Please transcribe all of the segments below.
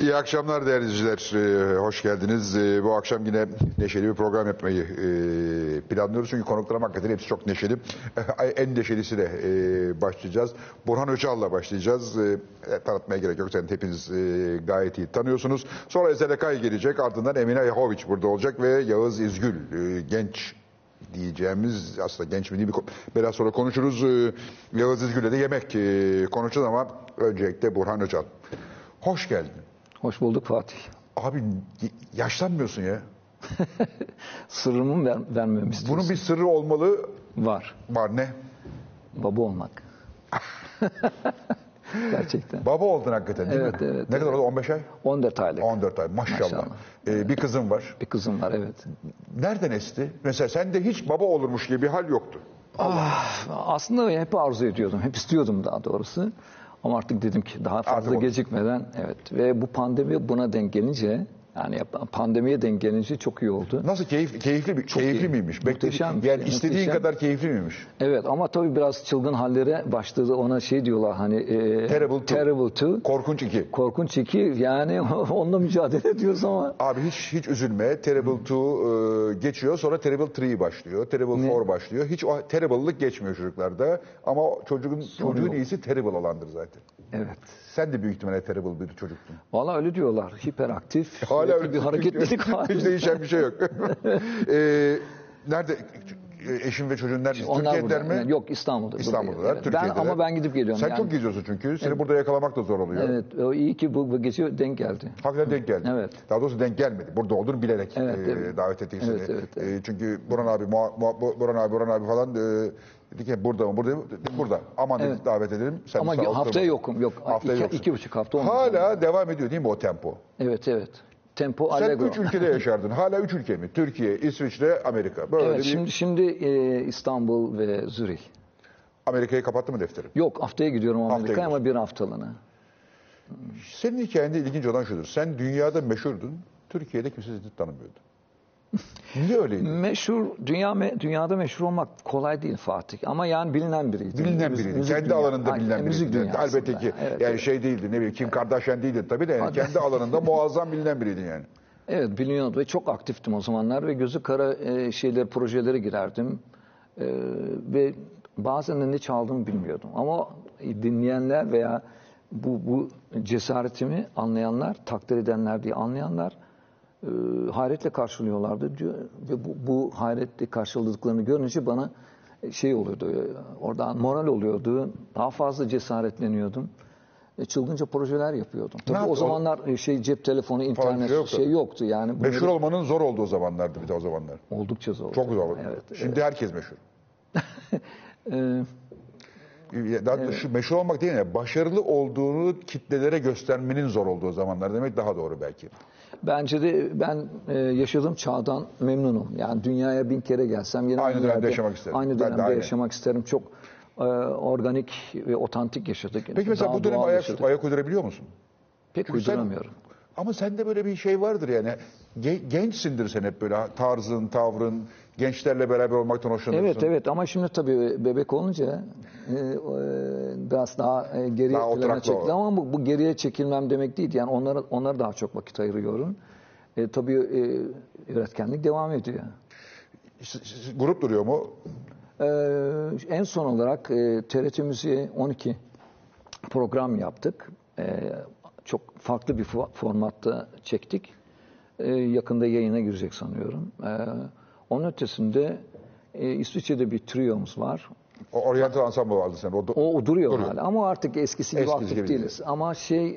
İyi akşamlar değerli izleyiciler. Ee, hoş geldiniz. Ee, bu akşam yine neşeli bir program yapmayı e, planlıyoruz. Çünkü konuklarım hakikaten hepsi çok neşeli. en neşelisiyle e, başlayacağız. Burhan Öcal'la başlayacağız. E, tanıtmaya gerek yok. Sen hepiniz e, gayet iyi tanıyorsunuz. Sonra Ezel Akay gelecek. Ardından Emine Yahoviç burada olacak ve Yağız İzgül e, genç diyeceğimiz aslında genç mi değil mi biraz sonra konuşuruz. Ee, Yağız İzgül'le de yemek e, konuşacağız ama öncelikle Burhan Öcal. Hoş geldin. Hoş bulduk Fatih. Abi yaşlanmıyorsun ya. Sırrımı ver, vermemi istiyorsun. Bunun bir sırrı olmalı. Var. Var ne? Baba olmak. Gerçekten. Baba oldun hakikaten değil Evet, mi? evet, Ne kadar oldu? 15 ay? 14 aylık. 14 ay maşallah. Maşallah. Ee, bir kızım var. Bir kızım var evet. Nereden esti? Mesela sende hiç baba olurmuş gibi bir hal yoktu. Ah, aslında hep arzu ediyordum. Hep istiyordum daha doğrusu. Ama artık dedim ki daha fazla Artık gecikmeden evet. Ve bu pandemi buna denk gelince yani pandemiye denk gelince çok iyi oldu. Nasıl keyif, keyifli bir keyifli iyi. miymiş? Muhteşem, yani istediğin muhteşem. kadar keyifli miymiş? Evet ama tabii biraz çılgın hallere başladı. Ona şey diyorlar hani e, Terrible two. terrible two. Korkunç iki. Korkunç iki yani onunla mücadele ediyoruz ama Abi hiç hiç üzülme. Terrible 2 e, geçiyor. Sonra Terrible 3 başlıyor. Terrible 4 başlıyor. Hiç o terrible'lık geçmiyor çocuklarda. Ama çocuğun çocuğun yok. iyisi terrible olandır zaten. evet. Sen de büyük ihtimalle terrible bir çocuktun. Valla öyle diyorlar. Hiperaktif. Hala öyle bir hareketlilik var. Hiç değişen bir şey yok. Ee, nerede eşin ve çocuğun nerede? Onlar Türkiye'deler burada. mi? Yani Yok İstanbul'da. İstanbul'dalar, Evet. Ben, Türkiye'deler. ama ben gidip geliyorum. Sen yani. çok geziyorsun çünkü. Seni burada yakalamak da zor oluyor. Evet. O iyi ki bu, bu gece denk geldi. Hakikaten denk geldi. Evet. Daha doğrusu denk gelmedi. Burada olduğunu bilerek Evet, e, evet. davet ettik seni. Evet, evet, evet. E, çünkü Burhan abi, muha, muha- Burhan abi, Burhan abi falan e, dedi ki burada mı? Burada mı? Burada. Aman dedik Evet. davet edelim. Sen Ama haftaya yokum. Yok. Haftaya iki, yoksun. iki buçuk hafta olmadı. Hala devam ediyor değil mi o tempo? Evet evet. Tempo Sen allegro. üç ülkede yaşardın. Hala üç ülke mi? Türkiye, İsviçre, Amerika. Böyle Evet bir şimdi şimdi e, İstanbul ve Zürih. Amerika'yı kapattı mı defteri? Yok haftaya gidiyorum Amerika'ya ama bir haftalığına. Senin hikayende ilginç olan şudur. Sen dünyada meşhurdun. Türkiye'de kimse seni tanımıyordu. Niye öyleydi? Meşhur dünya me- dünyada meşhur olmak kolay değil Fatih ama yani bilinen biriydi. Bilinen Müzik- biriydi. müzik Kendi dünya- alanında bilinen müzik biriydi. dünyasında. Elbette ki Evet, yani evet. şey değildi ne bileyim Kim Kardashian değildi tabii de yani kendi alanında muazzam bilinen biriydi yani. Evet biliniyordu ve çok aktiftim o zamanlar ve gözü kara e, şeyler projelere girerdim. E, ve bazen de ne çaldığımı bilmiyordum. Ama dinleyenler veya bu, bu cesaretimi anlayanlar, takdir edenler diye anlayanlar e, hayretle karşılıyorlardı. Diyor, ve bu, bu hayretle karşıladıklarını görünce bana şey oluyordu, e, oradan moral oluyordu. Daha fazla cesaretleniyordum. E, çılgınca projeler yapıyordum. Tabii yaptı? o zamanlar e, şey cep telefonu, internet şey yoktu. şey yoktu yani. Bunları- Meşhur olmanın zor olduğu zamanlardı bir de o zamanlar. Oldukça zor. Çok zor. Evet. Şimdi herkes meşhur. Ee, Daha şu meşhur olmak değil yani başarılı olduğunu kitlelere göstermenin zor olduğu zamanlar demek daha doğru belki. bence de ben e, yaşadığım çağdan memnunum. Yani dünyaya bin kere gelsem yine Aynı dönemde yaşamak isterim. Aynı dönemde aynı. yaşamak isterim. Çok e, organik ve otantik yaşadık. Peki mesela Daha bu doğal ayak, yaşadık. ayak uydurabiliyor musun? Pek Çünkü sen- uyduramıyorum. Ama sende böyle bir şey vardır yani. Ge- gençsindir sen hep böyle tarzın, tavrın, gençlerle beraber olmaktan hoşlanırsın. Evet evet ama şimdi tabii bebek olunca e, e, biraz daha e, geriye Daha plana o. ama bu, bu geriye çekilmem demek değil. Yani onlara onlara daha çok vakit ayırıyorum. E, tabii e, üretkenlik devam ediyor. Grup duruyor mu? Ee, en son olarak e, TRT Müziğe 12 program yaptık. Ee, çok farklı bir fo- formatta çektik. Ee, yakında yayına girecek sanıyorum. Ee, onun ötesinde e, İsviçre'de bir triyomuz var. O Oriental Ensemble vardı sen. O, O, o duruyor, Duruyor. hala ama artık eskisi gibi Eskisi aktif gibi değiliz. Ama şey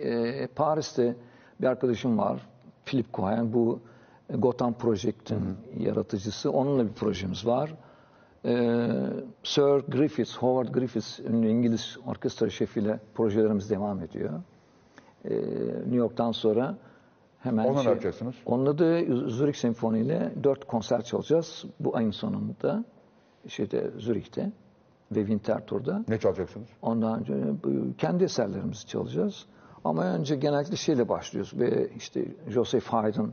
e, Paris'te bir arkadaşım var. Philip Cohen bu Gotham Project'in yaratıcısı. Onunla bir projemiz var. Ee, Sir Griffiths, Howard Griffiths ünlü İngiliz orkestra şefiyle projelerimiz devam ediyor. Ee, New York'tan sonra hemen Onunla ne yapacaksınız? Onunla da Zürich Senfoni ile dört konser çalacağız bu ayın sonunda. Şeyde Zürich'te ve Winterthur'da. ne çalacaksınız? Ondan önce kendi eserlerimizi çalacağız. Ama önce genellikle şeyle başlıyoruz ve işte Joseph Haydn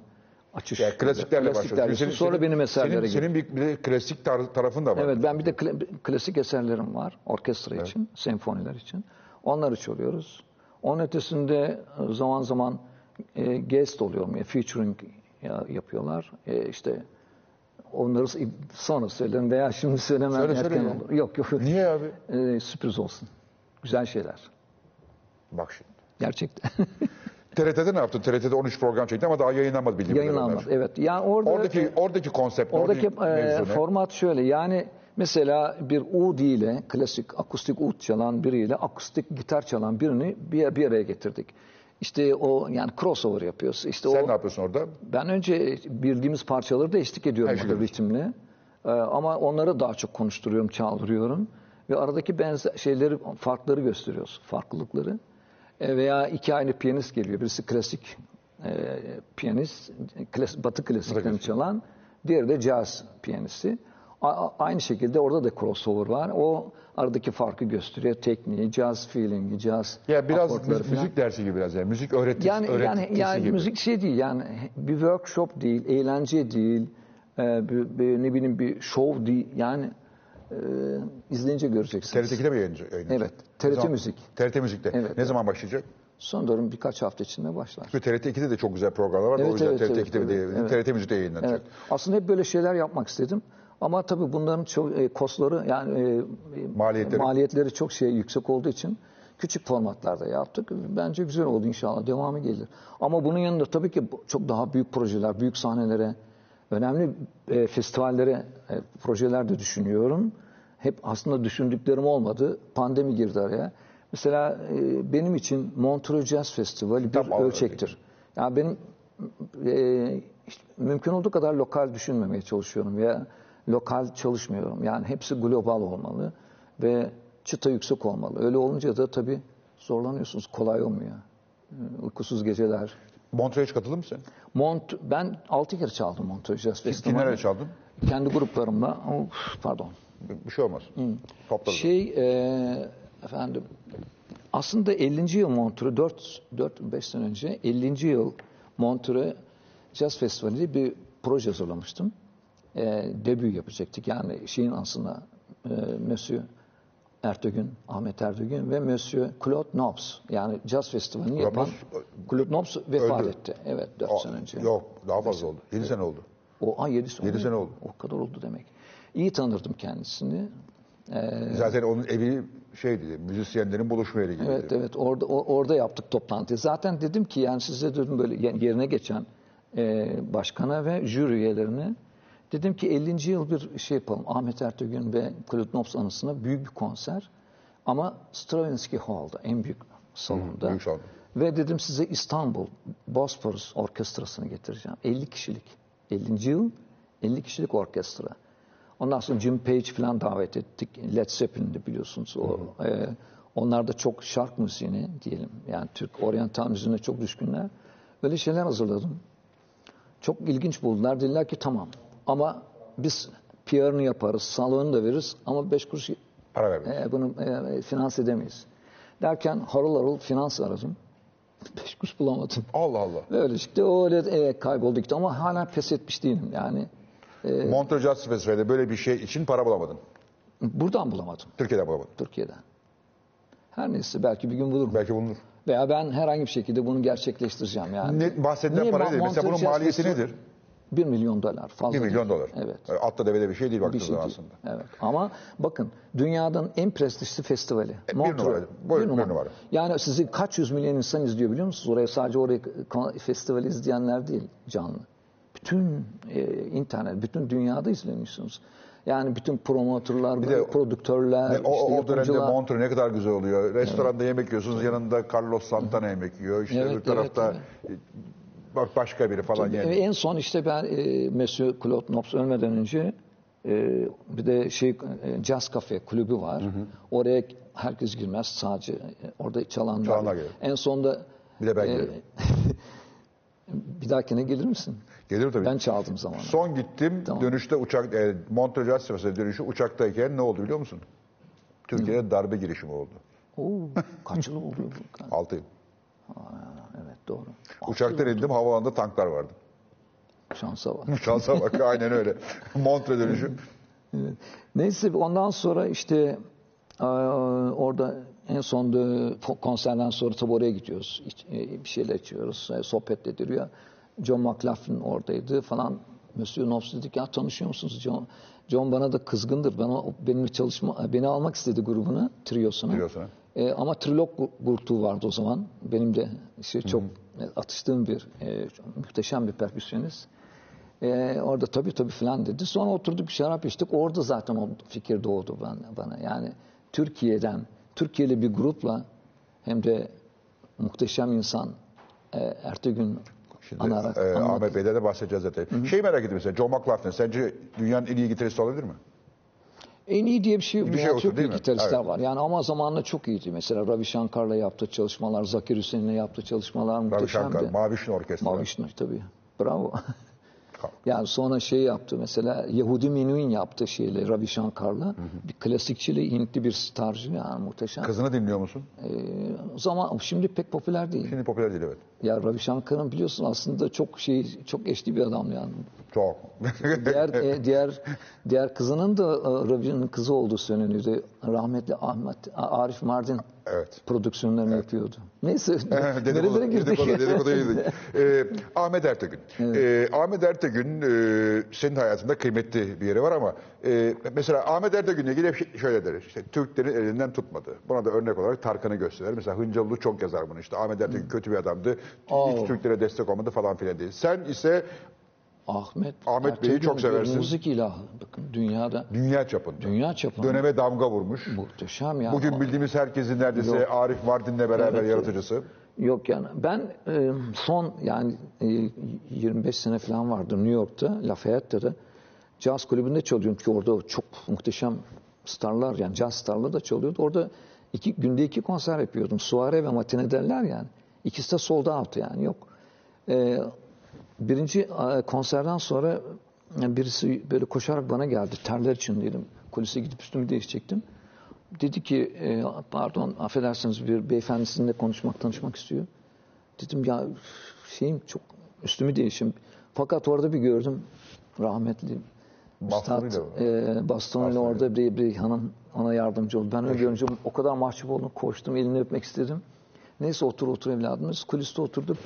açış. Yani klasiklerle klasiklerle. başlıyorsun. Sonra benim eserlere senin, senin bir, bir klasik tar- tarafın da var. Evet ben bir de kla- klasik eserlerim var orkestra için, senfoniler için. Onları çalıyoruz. Onun ötesinde zaman zaman e, guest oluyorum. Yani featuring ya- yapıyorlar. E, işte onları sonra söylerim veya şimdi söylemem Söyle, erken söyle ya. olur. Yok yok. Niye abi? E, sürpriz olsun. Güzel şeyler. Bak şimdi. Gerçekten. TRT'de ne yaptın? TRT'de 13 program çekti ama daha yayınlanmadı bildiğim kadarıyla. Yayınlanmadı. Evet. Yani orada Oradaki oradaki konsept, Oradaki oradaki e, format şöyle yani mesela bir ud ile klasik akustik ud çalan biriyle akustik gitar çalan birini bir, bir araya getirdik. İşte o yani crossover yapıyoruz. İşte Sen o ne yapıyorsun orada? ben önce bildiğimiz parçaları da eşlik ediyorum Eşlik orada ritimle. Ee, ama onları daha çok konuşturuyorum, çaldırıyorum ve aradaki benzer şeyleri, farkları gösteriyoruz, farklılıkları. E, veya iki aynı piyanist geliyor. Birisi klasik e, piyanist, klas, batı klasiklerini klasik. çalan, diğeri de caz piyanisti. A- aynı şekilde orada da crossover var. O aradaki farkı gösteriyor. Tekniği, caz feelingi, caz Ya biraz müzik, falan. dersi gibi biraz yani. Müzik öğretisi, Yani yani yani gibi. müzik şey değil yani bir workshop değil, eğlence değil, e, bir, bir, ne bileyim bir show değil. Yani e, izleyince göreceksiniz. TRT2'de mi yayınlanacak? Evet, TRT zaman- Müzik. TRT Müzik'te. Evet, ne evet. zaman başlayacak? Sanırım birkaç hafta içinde başlar. Çünkü TRT2'de de çok güzel programlar var. Evet, o yüzden evet, TRT2'de evet, de evet, TRT Müzik'te yayınlanacak. Evet. Aslında hep böyle şeyler yapmak istedim. Ama tabii bunların çok e, kostları yani e, Maliyetleri. maliyetleri çok şey yüksek olduğu için küçük formatlarda yaptık. Bence güzel oldu inşallah. Devamı gelir. Ama bunun yanında tabii ki çok daha büyük projeler, büyük sahnelere, önemli e, festivallere, e, projeler de düşünüyorum. Hep aslında düşündüklerim olmadı. Pandemi girdi araya. Mesela e, benim için Montreux Jazz Festivali bir Tam olarak ölçektir. Yani benim e, işte mümkün olduğu kadar lokal düşünmemeye çalışıyorum veya lokal çalışmıyorum. Yani hepsi global olmalı ve çıta yüksek olmalı. Öyle olunca da tabii zorlanıyorsunuz. Kolay olmuyor. E, Uykusuz geceler. Montreux'e katıldın mı sen? Mont, ben altı kere çaldım Montreux Jazz Festivali. Kimlerle çaldın? Kendi gruplarımla. Of, pardon. Bir- şey olmaz. Topladım. Şey e, efendim aslında 50. yıl Montreux 4 4 5 sene önce 50. yıl Montreux Jazz Festivali'nde bir proje hazırlamıştım. E, debü yapacaktık. Yani şeyin aslında e, Monsieur Ertugün, Ahmet Ertugün ve Monsieur Claude Nobs. Yani Jazz Festivali'ni yapan Claude Nobs vefat öldü. etti. Evet 4 Aa, sene önce. Yok daha fazla oldu. 7 sene oldu. O ay 7 sene. Yedi sene oldu. O kadar oldu demek. İyi tanırdım kendisini. Zaten onun evi şeydi, müzisyenlerin buluşma yeri gibi. Evet evet orada o- orada yaptık toplantıyı. Zaten dedim ki yani size dedim böyle ye- yerine geçen e, başkana ve jüri üyelerine dedim ki 50. yıl bir şey yapalım. Ahmet Ertegün ve Claude Nobs anısına büyük bir konser ama Stravinsky Hall'da en büyük salonda. büyük salon. Ve dedim size İstanbul Bosporus Orkestrası'nı getireceğim. 50 kişilik. 50. yıl 50 kişilik orkestra. Ondan sonra Jim Page falan davet ettik. Led Zeppelin'de biliyorsunuz. O, e, onlar da çok şark müziğine diyelim. Yani Türk oryantal müziğine çok düşkünler. Böyle şeyler hazırladım. Çok ilginç buldular. Dediler ki tamam ama biz PR'ını yaparız, salonu da veririz ama beş kuruş Para vermiş. e, bunu e, finans edemeyiz. Derken harıl harıl finans aradım. Beş kuruş bulamadım. Allah Allah. Ve öyle işte o öyle e, kayboldu gitti ama hala pes etmiş değilim yani. Montreux Jazz Festivali'de böyle bir şey için para bulamadın. Buradan bulamadım Türkiye'den bulamadın. Türkiye'den. Her neyse belki bir gün bulurum. Belki bulunur. Veya ben herhangi bir şekilde bunu gerçekleştireceğim yani. Ne, bahsedilen Niye para Ma- nedir? Mesela bunun Montreux maliyeti Festival- nedir? 1 milyon dolar fazla 1 milyon değil. dolar. Evet. Atla devede bir şey değil Bir baktığınız şey aslında. Evet. Ama bakın dünyanın en prestijli festivali. bir Montreux. numara. Buyurun, bir numara. Yani sizi kaç yüz milyon insan izliyor biliyor musunuz? Oraya sadece oraya kon- festivali izleyenler değil canlı. Bütün e, internet, bütün dünyada izleniyorsunuz. Yani bütün promotörler, de- prodüktörler, Ne- o, işte o dönemde. Montreux ne kadar güzel oluyor. Restoranda yemek yiyorsunuz yanında Carlos Santana yemek yiyor. İşte Evet, öbür tarafta bak başka biri falan yani. En son işte ben e, Monsieur Claude Nobs ölmeden önce e, bir de şey e, Jazz Cafe kulübü var. Oraya herkes girmez sadece e, orada çalanlar. Çalanlar gelir. En sonda Bir de ben e, bir dahakine gelir misin? Gelir tabii. Ben çaldım zamanı. Son gittim Tamam. dönüşte uçak e, Jazz Festivali dönüşü uçaktayken ne oldu biliyor musun? Türkiye'de darbe girişimi oldu. Oo, kaç yıl bu? 6 yıl. Evet doğru. Uçaktan indim havalanında tanklar vardı. Şansa bak. Şansa bak aynen öyle. Montre dönüşü. Evet. Neyse ondan sonra işte orada en fo- konserden sonra tabi oraya gidiyoruz. E, Bir şeyler içiyoruz. e, Sohbet ediliyor. John McLaughlin oradaydı falan. Monsieur Knopf dedik ya tanışıyor musunuz John? John bana da kızgındır. Bana benimle çalışma beni almak istedi grubuna, triyosuna. Triyosuna. E, ama trilog grubu vardı o zaman. Benim de işte çok atıştığım bir e, muhteşem bir perküsyonist. E, orada tabii tabii falan dedi. Sonra oturduk bir şarap içtik. Orada zaten o fikir doğdu bana. bana. Yani Türkiye'den, Türkiye'li bir grupla hem de muhteşem insan e, Ertegün Şimdi anarak e, Ahmet Bey'de de bahsedeceğiz zaten. Şey merak ettim mesela John McLaughlin sence dünyanın en iyi gitaristi olabilir mi? En iyi diye bir şey. Bir şey yoktu, çok değil gitaristler Evet. var. Yani ama zamanla çok iyiydi. Mesela Ravi Shankar'la yaptığı çalışmalar, Zakir Hüseyin'le yaptığı çalışmalar Ravi muhteşemdi. Shankar, Mavi Şin Orkestra. Mavi Şınır tabii. Bravo. yani sonra şey yaptı mesela Yehudi Menuhin yaptı şeyle Ravi Shankar'la. Bir klasikçili Hintli bir starcı yani muhteşem. Kızını dinliyor musun? Ee, zaman şimdi pek popüler değil. Şimdi popüler değil evet. Ya Ravi Shankar'ın biliyorsun aslında çok şey çok eşli bir adam yani. Çok. Diğer e, diğer diğer kızının da e, Ravi'nin kızı olduğu söyleniyordu. Rahmetli Ahmet Arif Mardin evet. prodüksiyonlarını yapıyordu. Neyse nerelere girdik? dedikodu, girdik. Ee, Ahmet Ertegün. Ee, Ahmet Ertegün e, senin hayatında kıymetli bir yeri var ama e, mesela Ahmet Ertegün'le ilgili hep şöyle deriz. İşte Türklerin elinden tutmadı. Buna da örnek olarak Tarkan'ı gösterir. Mesela Hıncalılı çok yazar bunu. İşte Ahmet Ertegün kötü bir adamdı. Hiç Oo. Türklere destek olmadı falan filan değil. Sen ise Ahmet Ahmet Bey'i çok seversin. Müzik ilahı. Bakın dünyada dünya çapında. dünya çapında Döneme damga vurmuş. muhteşem yani. Bugün bildiğimiz herkesin neredeyse Yok. Arif Mardin'le beraber Evet, yaratıcısı. Yok yani ben e, son yani e, 25 sene falan vardır New York'ta Lafayette'de caz kulübünde çalıyorum ki orada çok muhteşem starlar yani caz starları da çalıyordu. Orada iki, günde iki konser yapıyordum. Suare ve matine derler yani. İkisi de sold out yani yok. E, birinci e, konserden sonra yani birisi böyle koşarak bana geldi. Terler içindeydim. Kulise gidip üstümü değişecektim. Dedi ki e, pardon affedersiniz bir beyefendi sizinle konuşmak tanışmak istiyor. Dedim ya şeyim çok üstümü değişim. Fakat orada bir gördüm rahmetli Üstad e, bastonuyla orada bir, bir hanım ona yardımcı oldu. Ben öyle görünce o kadar mahcup oldum koştum elini öpmek istedim. Neyse otur otur evladımız kuliste oturduk.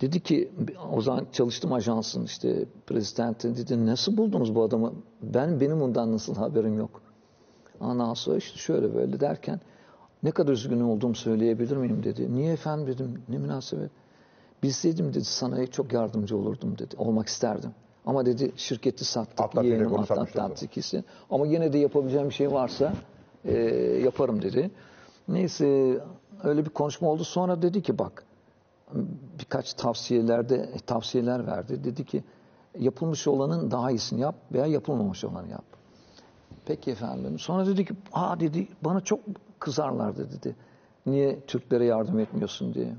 Dedi ki o zaman çalıştım ajansın işte prezidenti dedi nasıl buldunuz bu adamı? Ben benim bundan nasıl haberim yok. Ondan sonra işte şöyle böyle derken ne kadar üzgün olduğumu söyleyebilir miyim dedi. Niye efendim dedim ne münasebet. Bilseydim dedi sana çok yardımcı olurdum dedi. Olmak isterdim. Ama dedi şirketi sattık. Atlat yeğenim Atlat ikisi. Ama yine de yapabileceğim bir şey varsa e, yaparım dedi. Neyse öyle bir konuşma oldu. Sonra dedi ki bak birkaç tavsiyelerde tavsiyeler verdi. Dedi ki yapılmış olanın daha iyisini yap veya yapılmamış olanı yap. Peki efendim. Sonra dedi ki aa dedi bana çok kızarlardı dedi. Niye Türklere yardım etmiyorsun diye.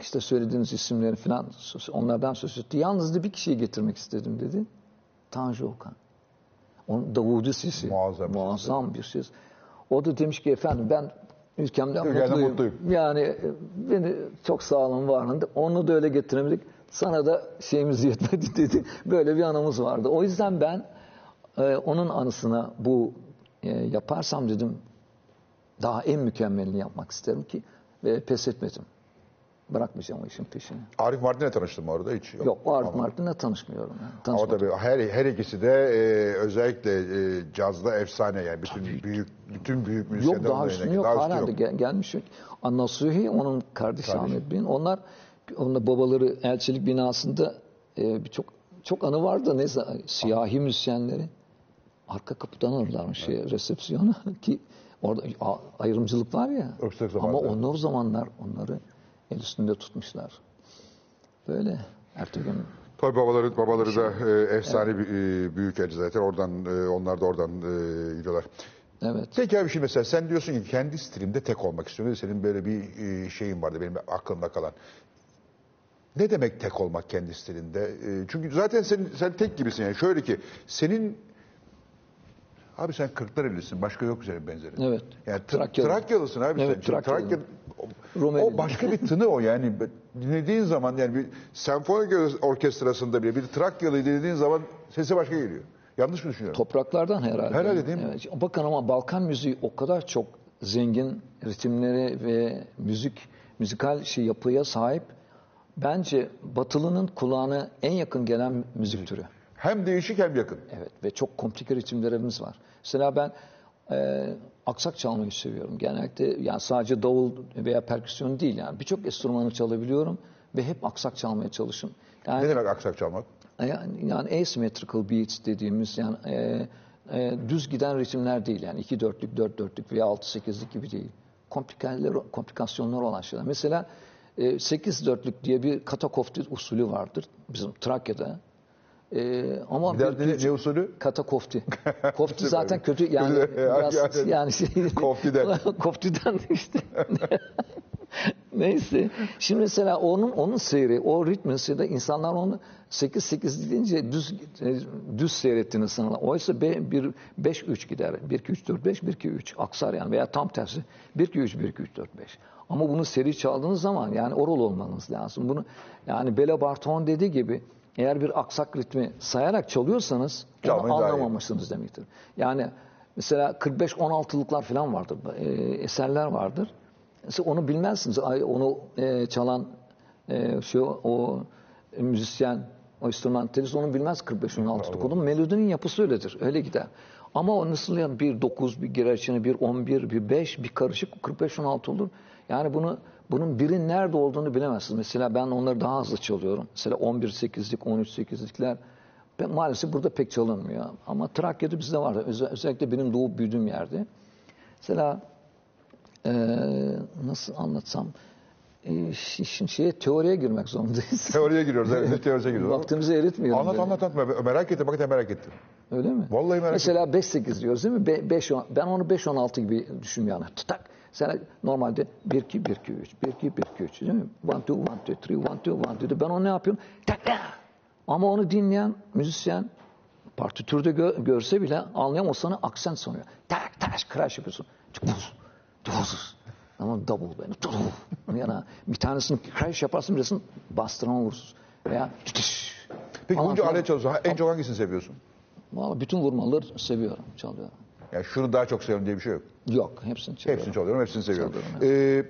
İşte söylediğiniz isimleri falan onlardan söz etti. Yalnız da bir kişiyi getirmek istedim dedi. Tanju Okan. Onun Davudi Sisi. Muazzam. Muazzam bir şey. O da demiş ki efendim ben ülkemden Ülkemden mutluyum. mutluyum. Yani e, beni çok sağ olun var olun. Onu da öyle getiremedik. Sana da şeyimiz yetmedi dedi. Böyle bir anımız vardı. O yüzden ben e, onun anısına bu e, yaparsam dedim daha en mükemmelini yapmak isterim ki ve pes etmedim. Bırakmayacağım o işin peşini. Arif Mardin'le tanıştın mı orada hiç? Yok, o Arif Martin'le tanışmıyorum. Yani. Ama Tanışmadım. tabii her, her ikisi de e, özellikle e, cazda efsane yani bütün büyük bütün büyük müzisyenler Yok daha yanında. yok. Daha Hala da yok. gel- gelmiş. Anna Suhi onun kardeşi. Ahmet Bey'in. Onlar onunla babaları elçilik binasında e, bir çok çok anı vardı. Neyse siyahi müzisyenleri arka kapıdan alırlarmış şey, resepsiyona ki orada a- ayrımcılık var ya. Ama onlar o zamanlar onları el üstünde tutmuşlar. Böyle Ertuğrul Tabii babaları babaları da e, efsane bir e, büyük elçi zaten oradan e, onlar da oradan e, gidiyorlar. evet. Peki abi şimdi mesela sen diyorsun ki kendi stilimde tek olmak istiyorum. Senin böyle bir e, şeyin vardı benim aklımda kalan. Ne demek tek olmak kendi stilinde? E, çünkü zaten sen, sen tek gibisin yani. Şöyle ki senin abi sen Kırklareli'sin. Başka yok senin benzerin. Evet. Yani Tra- Trakyalı. Trakyalısın abi Evet, sen. Çünkü Trakyalıyım. Trakya, o, Rumeli. o başka bir tını o yani. Dinlediğin zaman yani bir senfoni orkestrasında bile bir Trakyalı dinlediğin zaman sesi başka geliyor. Yanlış mı düşünüyorum? Topraklardan herhalde. Herhalde değil mi? Evet. Bakın ama Balkan müziği o kadar çok zengin ritimleri ve müzik, müzikal şey yapıya sahip. Bence Batılı'nın kulağına en yakın gelen müzik türü. Hem değişik hem yakın. Evet ve çok komplike ritimlerimiz var. Mesela ben e, aksak çalmayı seviyorum. Genellikle yani sadece davul veya perküsyon değil yani birçok enstrümanı çalabiliyorum ve hep aksak çalmaya çalışıyorum. Yani Ne demek aksak çalmak? yani, yani asymmetrical beats dediğimiz yani e, e, düz giden ritimler değil yani 2 dörtlük, 4 dörtlük veya 6 sekizlik gibi değil. Komplikasyonlar, komplikasyonlar olan şeyler. Mesela e, 8 dörtlük diye bir katakofti usulü vardır bizim Trakya'da. E, ama Bir daha bir- ne, usulü? Kata kofti. Kofti zaten kötü yani biraz yani- şey. Koftiden. Koftiden işte. Neyse. Şimdi mesela onun onun seyri, o ritmin seyri insanlar onu 8 8 deyince düz e, düz seyrettiğini sanırlar. Oysa be, bir 5 3 gider. 1 2 3 4 5 1 2 3 aksar yani veya tam tersi 1 2 3 1 2 3 4 5. Ama bunu seri çaldığınız zaman yani oral olmanız lazım. Bunu yani Bela Barton dediği gibi eğer bir aksak ritmi sayarak çalıyorsanız onu Çalmayı anlamamışsınız demektir. Yani mesela 45-16'lıklar falan vardır, e, eserler vardır. Mesela onu bilmezsiniz. Ay, Onu e, çalan e, şu o e, müzisyen, o enstrümantalist onu bilmez 45-16'lık. Onun melodinin yapısı öyledir. Öyle gider. Ama o nasıl yani bir 9, bir girer içine bir 11, bir 5, bir karışık 45-16 olur. Yani bunu bunun birin nerede olduğunu bilemezsiniz. Mesela ben onları daha hızlı çalıyorum. Mesela 11-8'lik, 13-8'likler ben maalesef burada pek çalınmıyor. Ama Trakya'da bizde var. Özel- özellikle benim doğup büyüdüğüm yerde. Mesela eee, nasıl anlatsam şimdi şeye teoriye girmek zorundayız. Teoriye giriyoruz. Evet, ne teorisine giriyoruz. Vaktimizi eritmiyorum. Anlat anlat anlat. Merak ettim. Hakikaten merak ettim. Öyle mi? Vallahi merak Mesela 5-8 diyoruz değil mi? Be- 5 on- ben onu 5-16 gibi düşünüyorum yani. Tak. Sen normalde 1-2, 1-2, 3, 1-2, 1-2, 3 değil mi? 1-2, 1-2, 3, 1-2, 1-2. Ben onu ne yapıyorum? Tak tak. Ama onu dinleyen müzisyen partitürde gö- görse bile anlayamaz. O sana aksan sanıyor. Tak tak crash yapıyorsun. Tıkbuz, tıkbuz. Ama double böyle. Tıkbuz. Yani bir tanesini crash yaparsın birisini bastıran vurursun. Veya tütüş. Peki bunca alet çalışıyorsun. En çok hangisini seviyorsun? Vallahi bütün vurmaları seviyorum, çalıyorum. Yani şunu daha çok seviyorum diye bir şey yok. Yok, hepsini çalıyorum. Hepsini çalıyorum, hepsini seviyorum. Çalıyorum, Ee,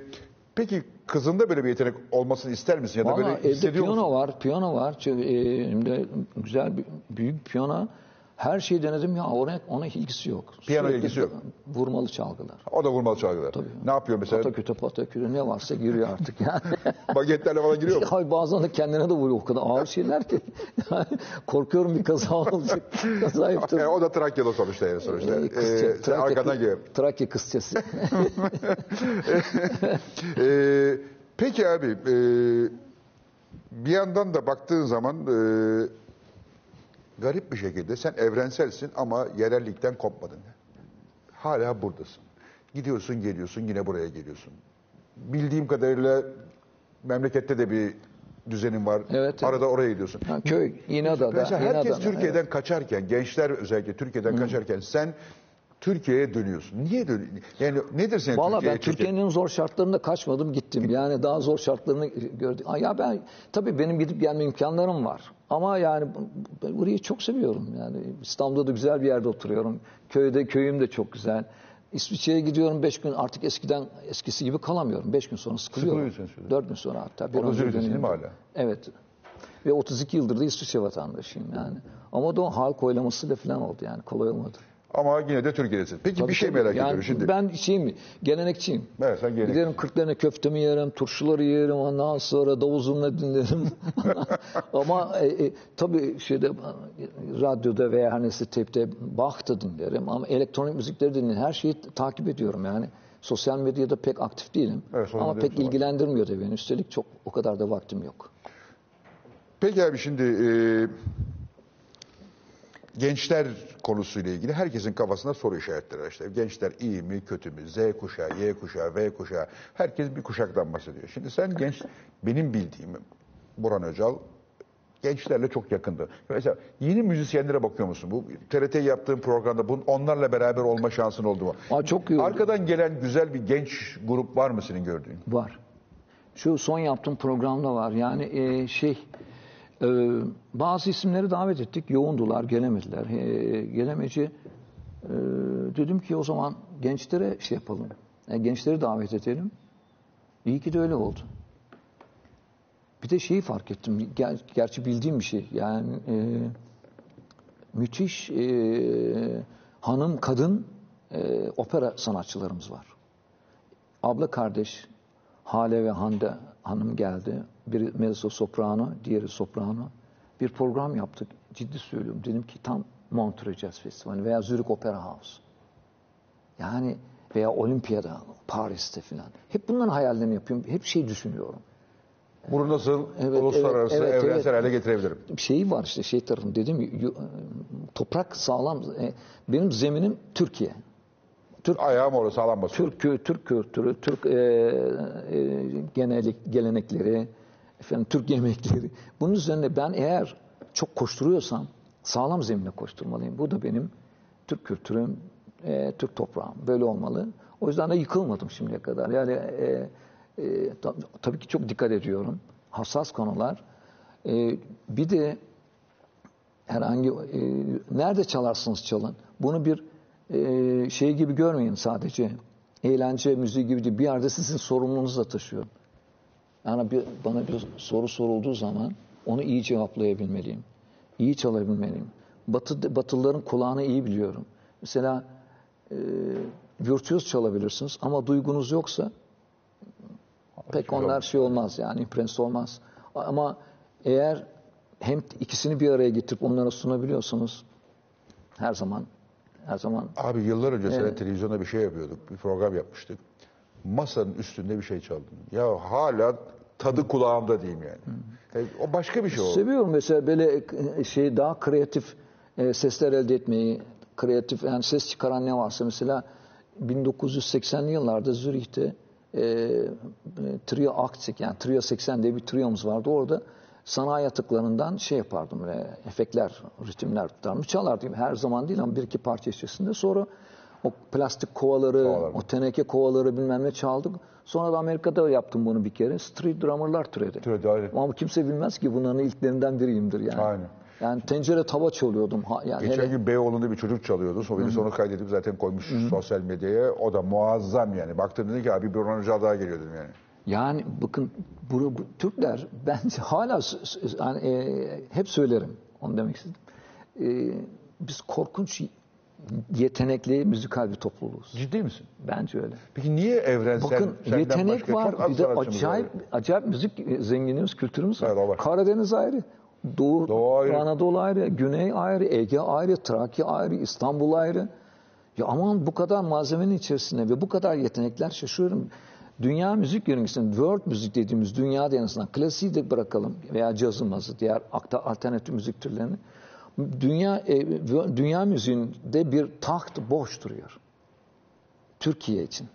peki kızında böyle bir yetenek olmasını ister misin? Ya da Vallahi böyle evde hissediyor piyano musun? var, piyano var. Çünkü, e, güzel bir büyük piyano. Her şeyi denedim ya ona, ona ilgisi yok. Piyano Sürekli ilgisi yok. Vurmalı çalgılar. O da vurmalı çalgılar. Ne yapıyor mesela? Pataküte pataküte ne varsa giriyor artık yani. Bagetlerle falan giriyor mu? Ay bazen de kendine de vuruyor o kadar ağır şeyler ki. Yani korkuyorum bir kaza olacak. Kaza yaptım. Yani o da Trakyalı sonuçta yani sonuçta. Ee, kızça- sen arkadan geliyor. Trakya kızçası. Ee, peki abi, e, bir yandan da baktığın zaman e, garip bir şekilde sen evrenselsin ama yerellikten kopmadın. Hala buradasın. Gidiyorsun geliyorsun yine buraya geliyorsun. Bildiğim kadarıyla memlekette de bir düzenin var. Evet, evet. Arada oraya gidiyorsun. Ha, köy, İnada'da. Mesela herkes İnada'da, Türkiye'den kaçarken, gençler özellikle Türkiye'den kaçarken sen Türkiye'ye dönüyorsun. Niye dönüyorsun? Yani nedir senin Valla Türkiye'ye? ben Türkiye'nin zor şartlarında kaçmadım gittim. Yani daha zor şartlarını gördüm. Ya ben tabii benim gidip gelme imkanlarım var. Ama yani ben burayı çok seviyorum. Yani İstanbul'da da güzel bir yerde oturuyorum. Köyde köyüm de çok güzel. İsviçre'ye gidiyorum beş gün artık eskiden eskisi gibi kalamıyorum. Beş gün sonra sıkılıyorum. Sıkılıyorsun şimdi. Dört gün sonra hatta. Bir Orada değil mi hala? Evet. Ve 32 yıldır da İsviçre vatandaşıyım yani. Ama da o halk oylamasıyla falan oldu yani kolay olmadı. Ama yine de Türkiye'desin. Peki Tabii bir şey tabii. merak Yani ediyorum şimdi. Ben şeyim, gelenekçiyim. Evet, sen gelenekçisin. Giderim 40 tane köftemi yerim, turşuları yerim, ondan sonra davul zurna dinlerim. ama e, e, tabii şeyde radyoda veya neyse tepte Bach da dinlerim ama elektronik müzikleri dinlerim. Her şeyi takip ediyorum yani. Sosyal medyada pek aktif değilim. Evet, sosyal ama medyada pek var. ilgilendirmiyor da beni. Üstelik çok o kadar da vaktim yok. Peki abi şimdi e, gençler konusuyla ilgili herkesin kafasında soru işaretleri var. İşte gençler iyi mi kötü mü? Z kuşağı, Y kuşağı, V kuşağı. Herkes bir kuşaktan bahsediyor. Şimdi sen genç, benim bildiğim Burhan Öcal gençlerle çok yakındı. Mesela yeni müzisyenlere bakıyor musun? Bu TRT yaptığın programda bunun onlarla beraber olma şansın oldu mu? Aa, çok iyi oldu. Arkadan gelen güzel bir genç grup var mı senin gördüğün? Var. Şu son yaptığım programda var. Yani e, şey Ee, bazı isimleri davet ettik. Yoğundular, gelemediler. Ee, gelemeci e, dedim ki o zaman gençlere şey yapalım. Gençleri davet edelim. İyi ki de öyle oldu. Bir de şeyi fark ettim. Ger- gerçi bildiğim bir şey. Yani e, müthiş e, hanım, kadın e, opera sanatçılarımız var. Abla kardeş Hale ve Hande hanım geldi. Biri mezzo soprano, diğeri soprano. Bir program yaptık. Ciddi söylüyorum. Dedim ki tam Montreux Jazz Festivali veya Zürich Opera House. Yani veya Olimpiyada, Paris'te falan. Hep bunların hayallerini yapıyorum. Hep şey düşünüyorum. Bunu nasıl Evet, uluslararası, evet, evet, evrensel evet. hale getirebilirim? Bir şeyi var işte şey tarafım dedim yu- toprak sağlam. E, Benim zeminim Türkiye. Ayağım orada sağlam basıyor. Türk Türk kültürü, Türk e, e, genelik, gelenekleri, efendim Türk yemekleri. Bunun üzerine ben eğer çok koşturuyorsam sağlam zemine koşturmalıyım. Bu da benim Türk kültürüm, e, Türk toprağım. Böyle olmalı. O yüzden de yıkılmadım şimdiye kadar. Yani e, e, ta- tabii ki çok dikkat ediyorum. Hassas konular. E, bir de herhangi e, nerede çalarsınız çalın. Bunu bir e, şey gibi görmeyin sadece. Eğlence müziği gibi değil. Bir yerde sizin sorumluluğunuzu da taşıyor. Yani bir, bana bir soru sorulduğu zaman onu iyi cevaplayabilmeliyim. İyi çalabilmeliyim. Batı, Batılıların kulağını iyi biliyorum. Mesela e, virtüöz çalabilirsiniz ama duygunuz yoksa pek onlar şey olmaz yani imprens olmaz. Ama eğer hem ikisini bir araya getirip onlara sunabiliyorsanız her zaman her zaman Abi yıllar önce sen televizyonda bir şey yapıyorduk. Bir program yapmıştık. Masanın üstünde bir şey çaldın. Ya hala tadı kulağımda diyeyim yani. E, O başka bir şey oldu. seviyorum mesela böyle e, şey daha kreatif e, sesler elde etmeyi, kreatif yani ses çıkaran ne varsa mesela 1980'li yıllarda Zürih'te e, e, Trio Aktik yani Trio 80 diye bir triyomuz vardı. Orada sanayi atıklarından şey yapardım böyle efektler, ritimler tutardım. Çalardım her zaman değil ama bir iki parça içerisinde. Sonra o plastik kovaları, Kovalar. o teneke kovaları bilmem ne çaldık. Sonra da Amerika'da yaptım bunu bir kere. Street drummer'lar türedi. Türedi, aynen. Ama kimse bilmez ki bunların ilklerinden biriyimdir yani. Aynen. Yani tencere tava çalıyordum. Ha, yani Geçen hele- gün Beyoğlu'nda bir çocuk çalıyordu. O videosunu kaydedip zaten koymuş sosyal medyaya. O da muazzam yani. Baktım dedi ki abi bir Hoca daha geliyor dedim yani. Yani bakın bunu, bu, Türkler bence hala yani, e, hep söylerim. Onu demek istedim. E, biz korkunç yetenekli müzikal bir topluluğuz. Ciddi misin? Bence öyle. Peki niye evrensel Bakın yetenek var. Bir de acayip var? acayip müzik zenginliğimiz, kültürümüz var. Evet, var. Karadeniz ayrı. Doğu, Doğu ayrı. Anadolu ayrı, Güney ayrı, Ege ayrı, Trakya ayrı, İstanbul ayrı. Ya aman bu kadar malzemenin içerisinde ve bu kadar yetenekler şaşıyorum. Dünya müzik yörüngesinde world müzik dediğimiz dünya en azından klasiği de bırakalım veya cazı mazı diğer alternatif müzik türlerini. Dünya e, dünya müziğinde bir taht boş duruyor. Türkiye için.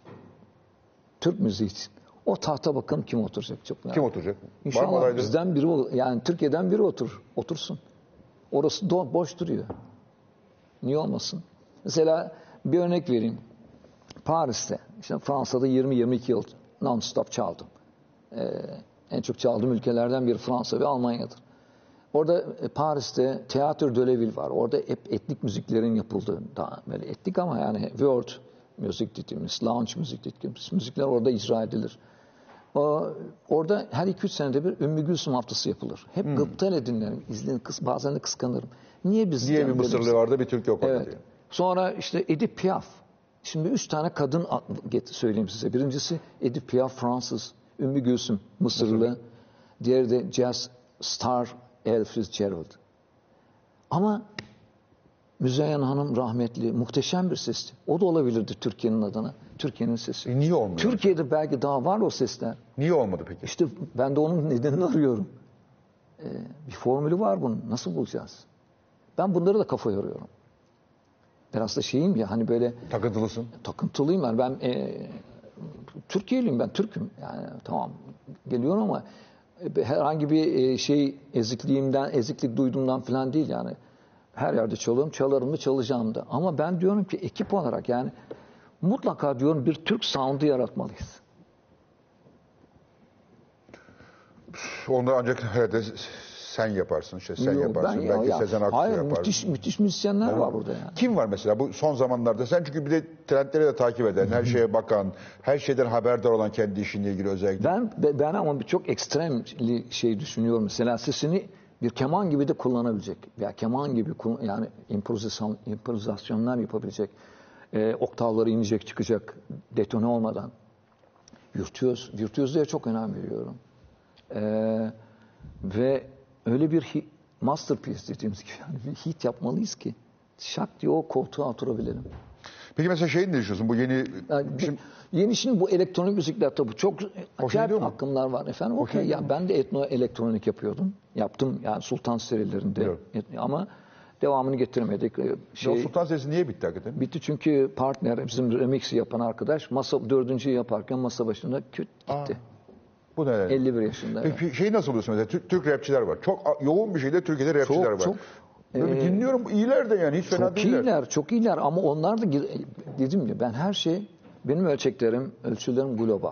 Türk müziği için. O tahta bakalım kim oturacak çok merak Kim oturacak? İnşallah bizden biri olur. Yani Türkiye'den biri otur, otursun. Orası do- boş duruyor. Niye olmasın? Mesela bir örnek vereyim. Paris'te, işte Fransa'da 20-22 yıl non-stop çaldım. Ee, en çok çaldığım ülkelerden biri Fransa ve Almanya'dır. Orada e, Paris'te Théâtre de la Ville var. Orada hep etnik müziklerin yapıldığı, daha böyle etnik ama yani world müzik dediğimiz, lounge müzik dediğimiz müzikler orada icra edilir. O, orada her 2-3 senede bir Ümmü Gülsüm haftası yapılır. Hep gıptal dinlerim, izlerim, kıs, bazen de kıskanırım. Niye biz... Niye bir Mısırlı vardı bir Türk yok Evet. diye. Sonra işte Edith Piaf. Şimdi üç tane kadın söyleyeyim size. Birincisi Edith Piaf Fransız, Ümmü Gülsüm Mısırlı. Diğeri de jazz star Ella Fitzgerald. Ama Müzeyyen Hanım rahmetli, muhteşem bir sesti. O da olabilirdi Türkiye'nin adına. Türkiye'nin sesi. E niye olmuyor? Türkiye'de belki daha var o sesler. Niye olmadı peki? İşte ben de onun nedenini arıyorum. Ee, bir formülü var bunun. Nasıl bulacağız? Ben bunları da kafa yoruyorum. Biraz da şeyim ya hani böyle Takıntılısın. takıntılıyım ben. Ben e, Türkiye'liyim ben Türk'üm. Yani tamam geliyorum ama e, herhangi bir e, şey ezikliğimden, eziklik duyduğumdan falan değil yani. Her yerde çalıyorum, çalarım mı çalacağım da. Ama ben diyorum ki ekip olarak yani mutlaka diyorum bir Türk sound'u yaratmalıyız. Onda ancak herhalde sen yaparsın, işte sen Yok, yaparsın, ben- belki ya- Sezen Aksu Hayır yapar. müthiş, müthiş müzisyenler var burada yani. Kim var mesela bu son zamanlarda? Sen çünkü bir de trendleri de takip eden, her şeye bakan, her şeyden haberdar olan kendi işinle ilgili özellikle. Ben be- ben ama bir çok ekstremli şey düşünüyorum. Mesela sesini bir keman gibi de kullanabilecek. Ya keman gibi yani improvizasyon improvizasyonlar yapabilecek. Ee, oktavları inecek, çıkacak detone olmadan. Virtüöz, virtüözlüğe çok önem veriyorum. Ee, ve öyle bir hi- masterpiece dediğimiz gibi yani bir hit yapmalıyız ki şak diye o koltuğa oturabilelim. Peki mesela şeyin ne düşünüyorsun? Bu yeni Yani Şimdi- yeni şimdi bu elektronik müzikler tabii çok acayip diyor mu? akımlar var efendim. Okey şey ya ben de etno elektronik yapıyordum. Yaptım yani Sultan serilerinde. Biliyorum. Et- ama devamını getiremedik. Ee, Ya Şey, Sultan Sesi niye bitti hakikaten? bitti çünkü partner bizim remix'i yapan arkadaş masa dördüncüyü yaparken masa başında küt gitti. Bu ne? 51 yaşında. evet. Peki şey nasıl buluyorsun mesela? Türk, Türk rapçiler var. Çok yoğun bir şekilde Türkiye'de rapçiler Çok, var. çok, Böyle e, dinliyorum iyiler de yani hiç fena Çok değiller. iyiler, çok iyiler ama onlar da dedim ya ben her şey benim ölçeklerim, ölçülerim global.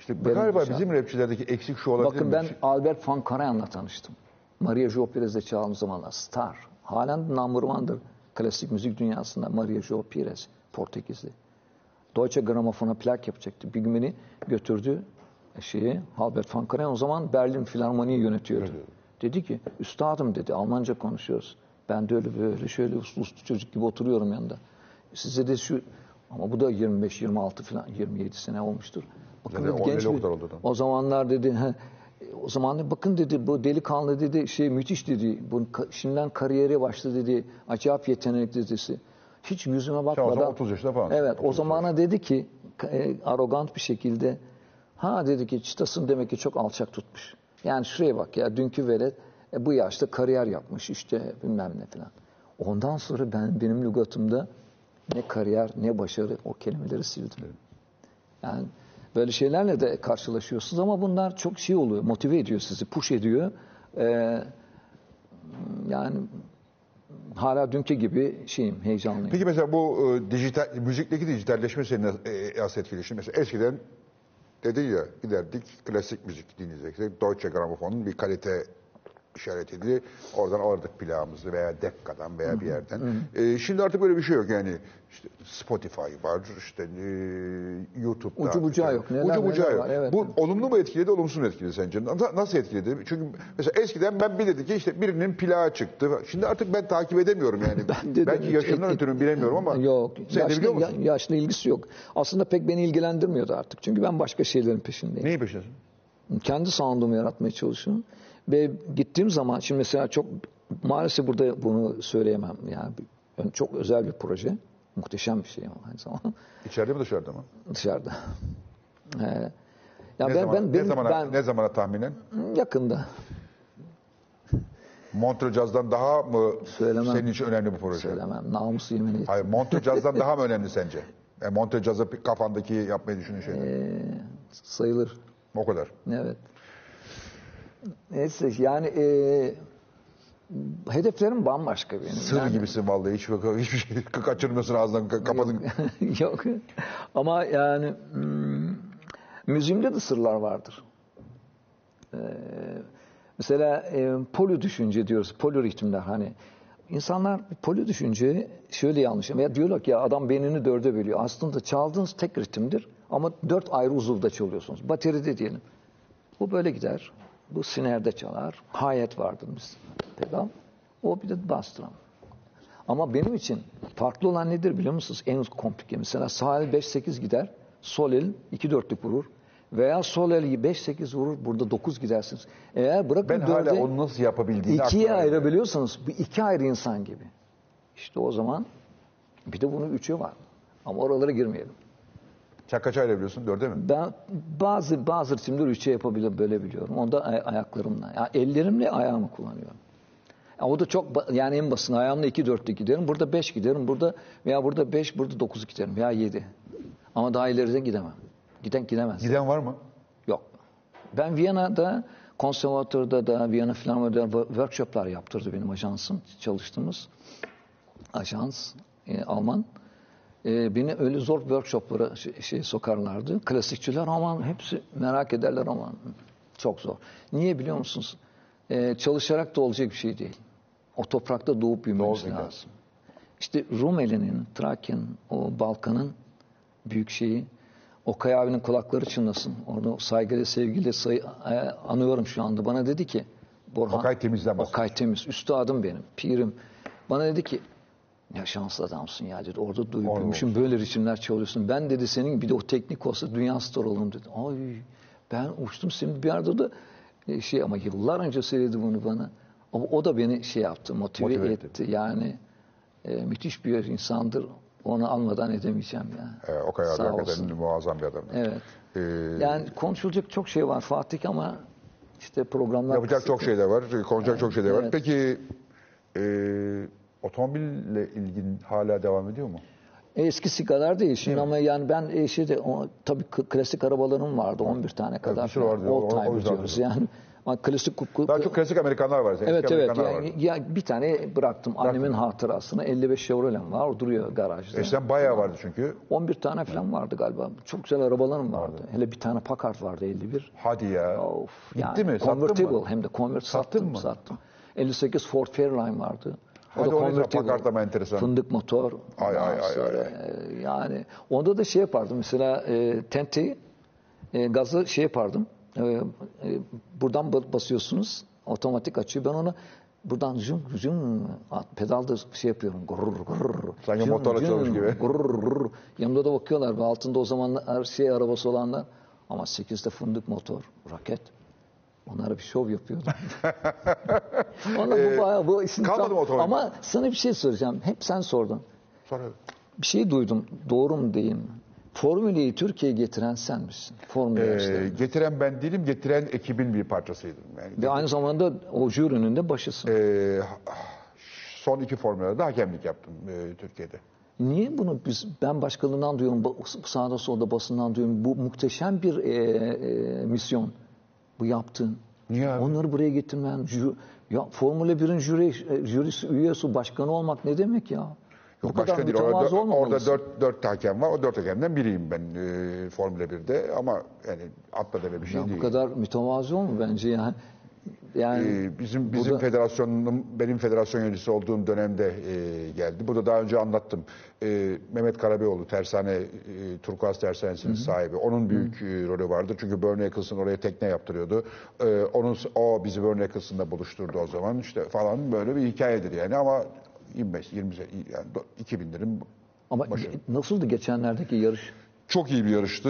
İşte Benim galiba güzel. bizim rapçilerdeki eksik şu olabilir Bakın mi? ben Albert Van Karajan'la tanıştım. Maria Jo Perez'le çaldığım zamanlar star. Halen number one'dır klasik müzik dünyasında Maria Jo Perez, Portekizli. Deutsche Grammophon'a plak yapacaktı. Bir gün beni götürdü şeyi Albert Van Karajan o zaman Berlin Filarmoni'yi yönetiyordu. Dedi ki üstadım dedi Almanca konuşuyoruz. Ben de öyle böyle şöyle uslu uslu çocuk gibi oturuyorum yanında. Size de şu ama bu da 25 26 falan 27 sene olmuştur. Bakın Zaten dedi, o genç bir, oldu o zamanlar dedi he, o zaman da bakın dedi bu delikanlı dedi şey müthiş dedi. Bu şimdiden kariyere başladı dedi. Acayip yetenekli dedisi. Hiç yüzüme bakmadan. zaman 30 yaşında falan. Evet 30 o zamana dedi ki e, arogant bir şekilde ha dedi ki çıtasını demek ki çok alçak tutmuş. Yani şuraya bak ya dünkü velet e, bu yaşta kariyer yapmış işte bilmem ne falan. Ondan sonra ben benim lügatımda ne kariyer ne başarı o kelimeleri sildim. Yani böyle şeylerle de karşılaşıyorsunuz ama bunlar çok şey oluyor, motive ediyor sizi, push ediyor. Ee, yani hala dünkü gibi şeyim, heyecanlıyım. Peki mesela bu e, dijital müzikteki dijitalleşme seni e, nasıl etkiledi? Şimdi Mesela eskiden dedin ya giderdik klasik müzik dinleyecektik. Deutsche Grammophon'un bir kalite işaretiydi. Oradan alırdık plağımızı veya Dekka'dan veya bir yerden. E, şimdi artık böyle bir şey yok yani. İşte Spotify var, işte e, YouTube'da. Ucu bucağı yok. Neler Ucu bucağı neler yok. var, evet. Bu olumlu mu etkiledi, olumsuz mu etkiledi sence? Na- Nasıl etkiledi? Çünkü mesela eskiden ben bilirdim ki işte birinin plağı çıktı. Şimdi artık ben takip edemiyorum yani. Ben de Belki et- ötürü bilemiyorum ama. Yok. Sen de biliyor musun? ya- yaşla ilgisi yok. Aslında pek beni ilgilendirmiyordu artık. Çünkü ben başka şeylerin peşindeyim. Neyi peşindesin? Kendi sound'umu yaratmaya çalışıyorum. Ve gittiğim zaman şimdi mesela çok maalesef burada bunu söyleyemem. Yani çok özel bir proje. Muhteşem bir şey ama aynı zamanda İçeride mi dışarıda mı? dışarıda. Ee, ya Ne, ben, zaman, ben, ne, benim- zamana, ben ne zamana tahminen? yakında Montreux Jazz'dan daha mı Söylemem. senin için önemli bu proje? söylemem. Namus yemin. Hayır, Montreux Jazz'dan daha mı önemli sence? Yani Montreux Jazz'ı kafandaki yapmayı düşündüğün şey. Ee, sayılır. O kadar. Evet. Neyse yani e, hedeflerim bambaşka benim. Sır Yani- gibisin vallahi. Hiç, hiçbir şey kaçırmıyorsun ağzından ka- kapadın. Yok. Ama yani hmm, müziğimde de sırlar vardır. Ee, mesela e, poli düşünce diyoruz. Poli ritimler hani. İnsanlar poli düşünce şöyle yanlış. Ya diyorlar ki ya adam beynini dörde bölüyor. Aslında çaldığınız tek ritimdir. Ama dört ayrı uzuvda çalıyorsunuz. Bateride diyelim. Bu böyle gider. Bu sinerde çalar. Hayet vardır biz. Pedal. O bir de bas drum. Ama benim için farklı olan nedir biliyor musunuz? En komplike. Mesela sağ el 5-8 gider. Sol el 2-4'lük vurur. Veya sol el 5-8 vurur. Burada 9 gidersiniz. Eğer bırakın Ben hala dörde onu nasıl yapabildiğini ikiye ayırabiliyorsanız bu iki ayrı insan gibi. İşte o zaman bir de bunun üçü var. Ama oralara girmeyelim. Sen kaç ayla biliyorsun? Dörde mi? Ben bazı bazı ritimleri üçe yapabilirim, böyle biliyorum. Onda ay- ayaklarımla. Yani ellerimle ayağımı kullanıyorum. Yani o da çok yani en basın ayağımla iki dörtlük giderim. Burada beş giderim. Burada veya burada beş, burada dokuz giderim veya yedi. Ama daha ileride gidemem. Giden gidemez. Giden var mı? Yok. Ben Viyana'da konservatuarda da Viyana Filarmoni'de wo- workshoplar yaptırdı benim ajansım. Çalıştığımız ajans e, Alman. E, beni öyle zor workshoplara şey, şey sokarlardı. Klasikçiler aman hepsi merak ederler aman. Çok zor. Niye biliyor musunuz? Ee, çalışarak da olacak bir şey değil. O toprakta doğup büyümemiz Doğru, lazım. İşte Rumeli'nin, Trakya'nın, o Balkan'ın büyük şeyi. Okay abinin kulakları çınlasın. Orada saygıyla, sevgiyle say- e, anıyorum şu anda. Bana dedi ki, Borhan, Okay bahsediyor. Okay Temiz, üstadım benim, pirim. Bana dedi ki, ya şanslı adamsın ya dedi. Orada duyup büyümüşüm, böyle ritimler çalıyorsun. Ben dedi senin bir de o teknik olsa dünya star olurum dedi. Ay ben uçtum şimdi bir arada da e, şey ama yıllar önce söyledi bunu bana. Ama o da beni şey yaptı, motive, Motive etti. etti. Yani e, müthiş bir insandır. Onu almadan edemeyeceğim ya. Ee, Okay abi Sağ olsun. muazzam bir adam. Evet. Ee, Yani konuşulacak çok şey var Fatih ama işte programlar Yapacak çok şey de var, konuşacak çok şey de var. evet. Peki e, otomobille ilgin hala devam ediyor mu? Eskisi kadar değil şimdi ama yani ben e, şeyde o, tabii klasik arabalarım vardı 11 tane kadar. bir sürü vardı. All O- o time yüzden diyoruz yani. Ama klasik ku- Daha çok klasik Amerikanlar var. eski Evet evet yani, var. ya bir tane bıraktım annemin hatırasını 55 Chevrolet'm var o duruyor garajda. Eskiden bayağı vardı çünkü. 11 tane falan vardı galiba. Çok güzel arabalarım vardı. Hele bir tane Packard vardı 51. Hadi ya. Of, Gitti yani mi? Sattın Convertible mı? hem de convert Sattın sattım, mı? sattım. 58 Ford Fairlane vardı. O Hadi da o convertible. Packard ama enteresan. Fındık motor. Ay, ay, ay, sonra, ay. e, Yani onda da şey yapardım mesela e, tenteyi e, gazı şey yapardım. E, e, buradan ba- basıyorsunuz otomatik açıyor. Ben onu buradan züm at- pedalda şey yapıyorum. Gurur gurur. Sanki züm, motorla çalışmış gibi. Gurur, gurur. Yanımda da bakıyorlar altında o zamanlar şey arabası olanlar ama 8'de fındık motor, raket. Onlara bir şov yapıyordum. Ona bu bayağı bu Ee, kalmadı tam- otomobil? Ama sana bir şey soracağım. Hep sen sordun. Sonra Bir şey duydum. Doğru mu değil mi? Formüleyi Türkiye'ye getiren sen misin? Formula e, yarışlarını. getiren ben değilim, getiren ekibin bir parçasıydım. Yani, Ve aynı zamanda o jürinin de başısın. e, son iki formülerde hakemlik yaptım e, Türkiye'de. Niye bunu biz ben başkalığından duyuyorum, sağda solda basından duyuyorum. Bu muhteşem bir e, e, misyon. Bu yaptığın. Niye abi? Onları buraya getirmen. Jü, ya Formula 1'in jüri, e, jürisi üyesi başkanı olmak ne demek ya? Yok, Bu kadar başka değil. Orada, orada dört, dört hakem var. O dört hakemden biriyim ben e, Formula 1'de. Ama yani atla deme bir şey Ya bu değil. kadar mütevazı olma bence yani. Yani Ee, bizim bizim burada- federasyonum benim federasyon yöneticisi olduğum dönemde e, geldi. Burada daha önce anlattım. E, Mehmet Karabeyoğlu tersane e, Turkuaz Tersanesi'nin sahibi. Onun büyük e, rolü vardı. Çünkü Burn Eccleston oraya tekne yaptırıyordu. E, onun o bizi Burn Eccleston'da buluşturdu o zaman. İşte falan böyle bir hikayedir yani ama 25 20 yani 2000'lerin ama başı. nasıldı geçenlerdeki yarış? Çok iyi bir yarıştı.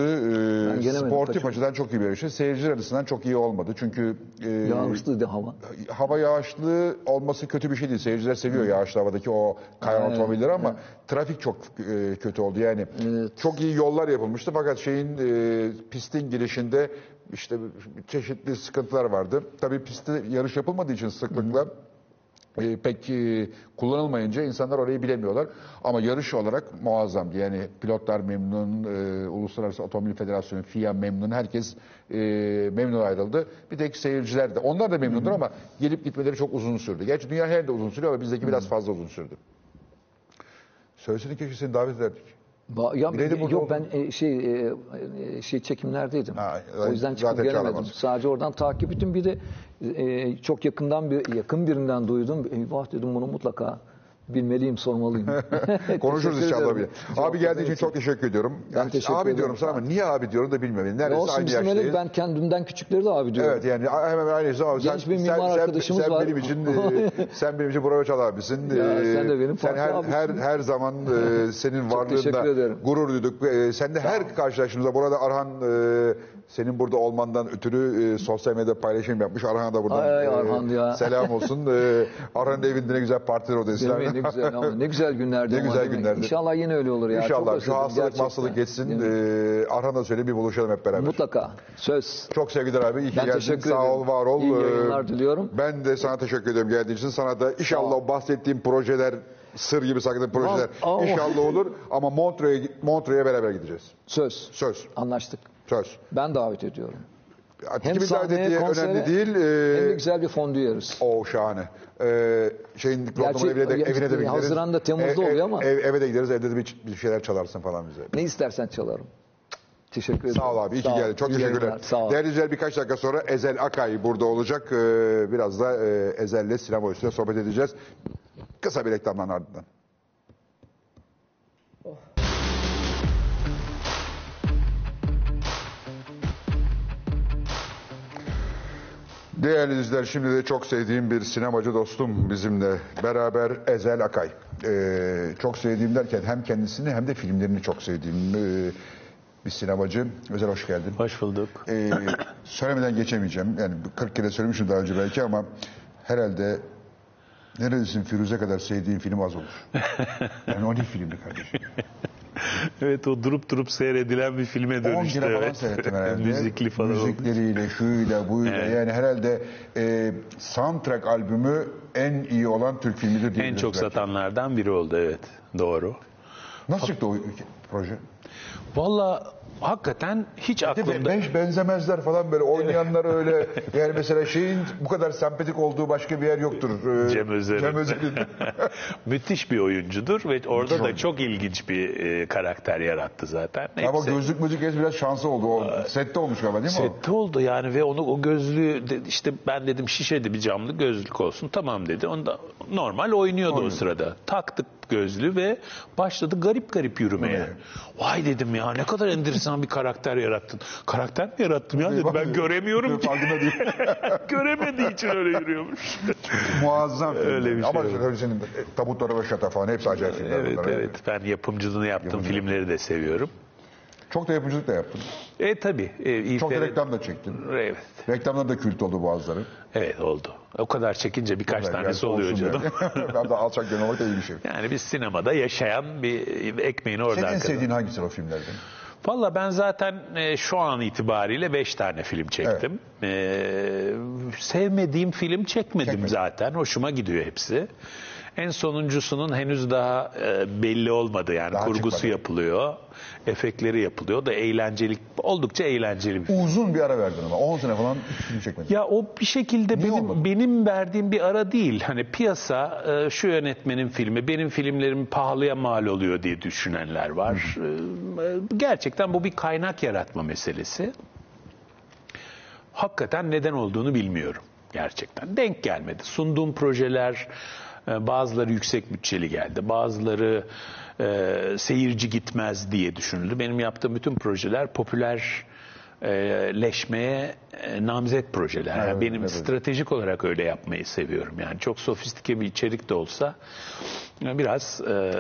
Ee, sportif açıdan çok iyi bir yarıştı. Seyirciler açısından çok iyi olmadı. Çünkü e, Yağışlıydı hava. hava yağışlı olması kötü bir şey değil. Seyirciler seviyor yağışlı havadaki o kayan Evet, otomobilleri ama trafik çok e, kötü oldu. Yani çok iyi yollar yapılmıştı fakat şeyin e, pistin girişinde işte çeşitli sıkıntılar vardı. Tabii pistte yarış yapılmadığı için sıklıkla e, pek e, kullanılmayınca insanlar orayı bilemiyorlar. Ama yarış olarak muazzamdı. Yani pilotlar memnun, e, Uluslararası Otomobil Federasyonu, FIA memnun, herkes e, memnun ayrıldı. Bir tek seyirciler de. Onlar da memnundur ama gelip gitmeleri çok uzun sürdü. Gerçi dünya her yerde uzun sürüyor ama bizdeki biraz fazla uzun sürdü. Söylesene keşke seni davet ederdik. Ba- ya, burada yok ben e, şey e, e, şey çekimlerdeydim. Ha, o yüzden çıkıp zaten gelemedim. çağıramaz. Sadece oradan takip ettim. Bir de e, çok yakından bir yakın birinden duydum. Eyvah dedim bunu mutlaka bilmeliyim, sormalıyım. Konuşuruz inşallah bir. Abi geldiğin için çok teşekkür ediyorum. Ben teşekkür abi ederim. diyorum sana ama niye abi diyorum da bilmiyorum. Ne Neredeyse olsun aynı yaştayız. ben kendimden küçükleri de abi diyorum. Evet yani hemen aynısı abi. Genç bir mimar arkadaşımız sen var. benim için e, sen benim için Bravo Çal abisin. Ya, E, sen de benim Sen her, abisin. her her zaman e, senin varlığında gurur duyduk. E, sen de her karşılaştığımızda burada Arhan e, senin burada olmandan ötürü e, sosyal medyada paylaşım yapmış. Arhan'a da buradan Ay, ay, Arhan ya. selam olsun. E, Arhan'ın evinde ne güzel partiler odası. Değil mi? Ne güzel ama ne güzel günlerdi. Ne güzel günlerdi. İnşallah yine öyle olur ya. Çok İnşallah şu özledim hastalık hastalık geçsin. E, Arhan'a söyle bir buluşalım hep beraber. Mutlaka. Söz. Çok sevgiler abi. İyi ki Ben geldin. teşekkür Sağ ol, var ol. İyi Ee, yayınlar diliyorum. Ben de sana teşekkür ediyorum geldiğin için. Sana da inşallah o bahsettiğim projeler sır gibi sakladığım projeler Aa. inşallah olur. Ama Montreux'e Montreux'e beraber gideceğiz. Söz. Söz. Anlaştık. Söz. Ben davet ediyorum. Hem sahneye, daveti konsere, önemli değil. Hem de Ee, güzel bir fondü yeriz. o şahane. Ee, şeyin diplomatımın evine de, evine de gideriz? Haziran'da, Temmuz'da oluyor ama. Ev, eve de gideriz. Evde de bir, bir şeyler çalarsın falan bize. Ne istersen çalarım. Teşekkür ederim. Sağ ol abi. İyi ki geldin. Çok teşekkürler. Sağ ol. Değerli izleyiciler birkaç dakika sonra Ezel Akay burada olacak. Ee, Biraz da e, Ezel'le sinema üstüne sohbet edeceğiz. Kısa bir reklamdan ardından. Değerli izleyiciler şimdi de çok sevdiğim bir sinemacı dostum bizimle beraber Ezel Akay. Ee, çok sevdiğim derken hem kendisini hem de filmlerini çok sevdiğim ee, bir sinemacı. Özel hoş geldin. Hoş bulduk. Ee, söylemeden geçemeyeceğim. Yani 40 kere söylemişim daha önce belki ama herhalde neredesin Firuze kadar sevdiğim film az olur. Yani o ne filmdi kardeşim? Evet o durup durup seyredilen bir filme 10 dönüştü. kere falan seyrettim herhalde. Müzikli falan. Müzikleriyle, şuyla, buyla. Evet. Yani herhalde e, soundtrack albümü en iyi olan Türk filmidir En çok belki. satanlardan biri oldu evet. Doğru. Nasıl çıktı o proje? Valla hakikaten hiç aklımda... Beş benzemezler falan böyle oynayanlar öyle. Yani mesela şeyin bu kadar sempatik olduğu başka bir yer yoktur. Ee, Cem Özer'in. Cem Özer'in. Müthiş bir oyuncudur ve orada Çok. da çok ilginç bir e, karakter yarattı zaten. Ama Hepsi- gözlük müzik biraz şansı oldu. O sette olmuş galiba değil mi o? Sette oldu yani ve onu o gözlüğü de- işte ben dedim şişede bir camlı gözlük olsun tamam dedi. Onda normal oynuyordu Oynuyordu. o sırada. Taktık gözlüğü ve başladı garip garip yürümeye. Vay dedim ya ne kadar enteresan bir karakter yarattın. Karakter mi yarattım ya dedim ben göremiyorum ki. Göremediği için öyle yürüyormuş. Muazzam film. Öyle bir şey Ama tabii senin e, Tabutları ve Şata falan hepsi acayip filmler. evet bunlar. evet ben yapımcılığını yaptım filmleri de seviyorum. Çok da yapımcılık da yaptın. E tabi. E, Çok da reklam da çektin. Evet. Reklamlar da kült oldu bazıları. Evet oldu. O kadar çekince birkaç Yani tanesi olsun oluyor yani. canım. ben de alçak gönül da iyi bir şey. Yani biz sinemada yaşayan bir ekmeğini Senin oradan en kazan. sevdiğin hangisi o filmlerden? Valla ben zaten e, şu an itibariyle beş tane film çektim. E, sevmediğim film çekmedim Çekmedin. zaten. Hoşuma gidiyor hepsi. En sonuncusunun henüz daha e, belli olmadı yani Daha kurgusu çıkmadı. yapılıyor, efektleri yapılıyor da eğlenceli, oldukça eğlenceli bir film. Uzun bir ara verdin ama 10 sene falan film çekmedin. Ya o bir şekilde Niye olmadı? benim benim verdiğim bir ara değil. Hani piyasa e, şu yönetmenin filmi, benim filmlerim pahalıya mal oluyor diye düşünenler var. E, Gerçekten bu bir kaynak yaratma meselesi. Hakikaten neden olduğunu bilmiyorum gerçekten. Denk gelmedi. Sunduğum projeler e, bazıları yüksek bütçeli geldi. Bazıları e, seyirci gitmez diye düşünüldü. Benim yaptığım bütün projeler popüler e, leşmeye e, namzet projeler. Evet, benim evet. stratejik olarak öyle yapmayı seviyorum. Yani çok sofistike bir içerik de olsa e, biraz e,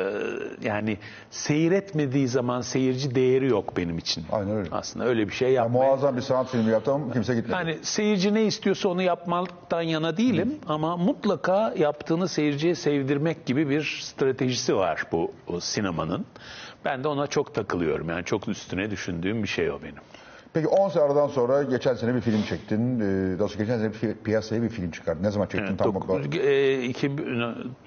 yani seyretmediği zaman seyirci değeri yok benim için. Aynen öyle. Aslında öyle bir şey Ya yapmaya muazzam bir sanat filmi yaptım kimse gitmedi. yani seyirci ne istiyorsa onu yapmaktan yana değilim ama mutlaka yaptığını seyirciye sevdirmek gibi bir stratejisi var bu o sinemanın. Ben de ona çok takılıyorum. Yani çok üstüne düşündüğüm bir şey o benim. Peki 10 sene aradan sonra geçen sene bir film çektin. Ee, daha sonra geçen sene bir piyasaya bir film çıkardın. Ne zaman çektin? tam Dok- e, iki-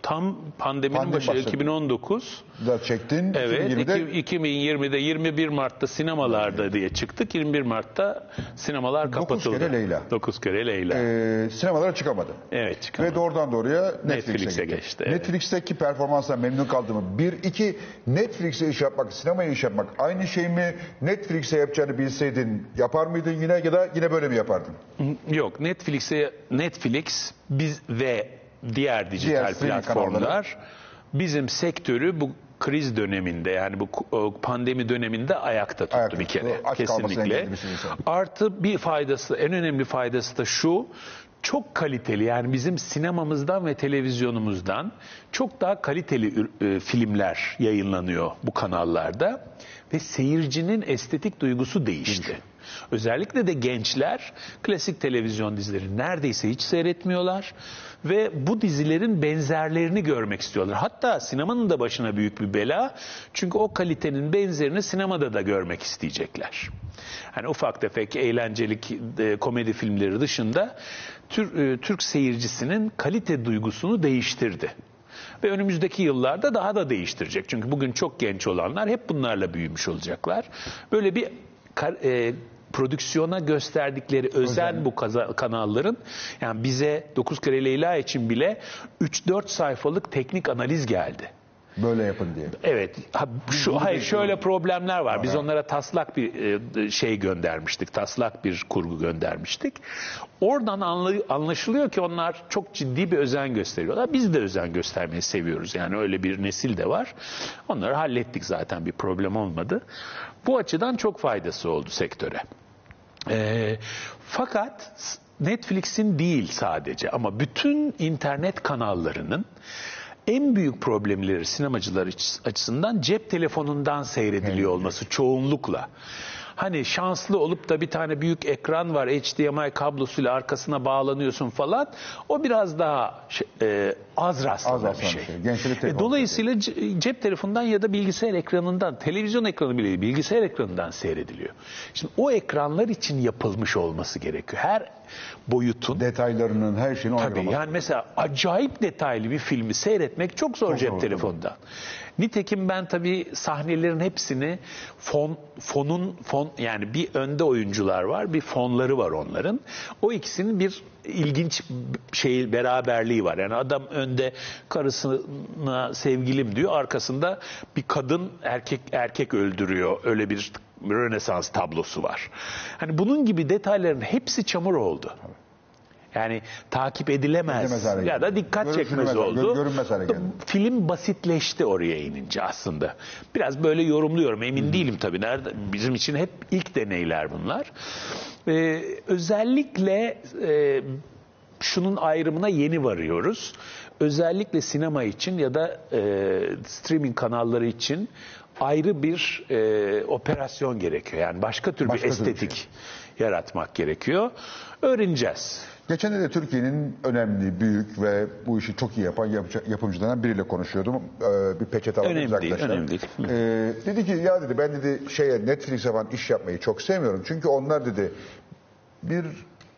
tam pandeminin Pandemi başı başladı. 2019. da çektin. Evet, 2020'de iki- 2020'de 21 Mart'ta sinemalarda diye çıktık. 21 Mart'ta sinemalar Dokuz kapatıldı. kere Leyla. 9 kere Leyla. e, sinemalara çıkamadı. evet, çıkamadı. Ve doğrudan doğruya Netflix'e, Netflix'e gitti. geçti, evet. Netflix'teki performansla memnun kaldın mı? Bir, iki, Netflix'e iş yapmak, sinemaya iş yapmak aynı şey mi? Netflix'e yapacağını bilseydin yapar mıydın yine ya da yine böyle mi yapardın? Yok Netflix'e Netflix biz ve diğer dijital Diğer streaming platformlar bizim sektörü bu kriz döneminde yani bu ku- pandemi döneminde ayakta tuttu Ayakta bir tuttu. kere Aç kesinlikle. engelledi bir sürü insan. Artı bir faydası en önemli faydası da şu çok kaliteli yani bizim sinemamızdan ve televizyonumuzdan çok daha kaliteli e, filmler yayınlanıyor bu kanallarda ve seyircinin estetik duygusu değişti. Özellikle de gençler klasik televizyon dizileri neredeyse hiç seyretmiyorlar ve bu dizilerin benzerlerini görmek istiyorlar. Hatta sinemanın da başına büyük bir bela. Çünkü o kalitenin benzerini sinemada da görmek isteyecekler. Hani ufak tefek eğlencelik e, komedi filmleri dışında e, Türk seyircisinin kalite duygusunu değiştirdi. Ve önümüzdeki yıllarda daha da değiştirecek. Çünkü bugün çok genç olanlar hep bunlarla büyümüş olacaklar. Böyle bir kar- e, prodüksiyona gösterdikleri özen bu kaza- kanalların yani bize 9 kere Leyla için bile 3-4 sayfalık teknik analiz geldi. Böyle yapın diye. Evet. Ha, şu hayır şöyle problemler var. Biz onlara taslak bir e, şey göndermiştik. Taslak bir kurgu göndermiştik. Oradan anlaşılıyor ki onlar çok ciddi bir özen gösteriyorlar. Biz de özen göstermeyi seviyoruz. Yani öyle bir nesil de var. Onları hallettik zaten bir problem olmadı. Bu açıdan çok faydası oldu sektöre. Ee, fakat Netflix'in değil sadece ama bütün internet kanallarının en büyük problemleri sinemacılar açı- açısından cep telefonundan seyrediliyor olması çoğunlukla. Hani şanslı olup da bir tane büyük ekran var HDMI kablosuyla arkasına bağlanıyorsun falan. O biraz daha şey- e, az rastlanan Az bir şey. bir şey. E, dolayısıyla ce- cep telefonundan ya da bilgisayar ekranından, televizyon ekranı bile değil, bilgisayar ekranından seyrediliyor. Şimdi o ekranlar için yapılmış olması gerekiyor. Her boyutun Detaylarının her şeyini Tabii yani mesela acayip detaylı bir filmi seyretmek çok zor Çok cep zor, telefonundan. Nitekim ben tabii sahnelerin hepsini fon fonun fon yani bir önde oyuncular var, bir fonları var onların. O ikisinin bir ilginç şey beraberliği var. Yani adam önde karısına sevgilim diyor, arkasında bir kadın erkek erkek öldürüyor. Öyle bir Rönesans tablosu var. Hani bunun gibi detayların hepsi çamur oldu. Yani takip edilemez ya da dikkat çekmez oldu. gör- görünmez hale geldi. Film basitleşti oraya inince aslında. Biraz böyle yorumluyorum emin değilim tabii. Nerede bizim için hep ilk deneyler bunlar. Ee, özellikle e, şunun ayrımına yeni varıyoruz. Özellikle sinema için ya da e, streaming kanalları için ayrı bir e, operasyon gerekiyor. Yani başka tür Başka bir tür bir estetik yaratmak gerekiyor. Öğreneceğiz. Geçen de Türkiye'nin önemli, büyük ve bu işi çok iyi yapan yapıcı- yapımcılarından biriyle konuşuyordum. Ee, bir peçete aldım Önemli değil, önemli değil. Ee, dedi ki ya dedi ben dedi şeye Netflix'e falan iş yapmayı çok sevmiyorum. Çünkü onlar dedi bir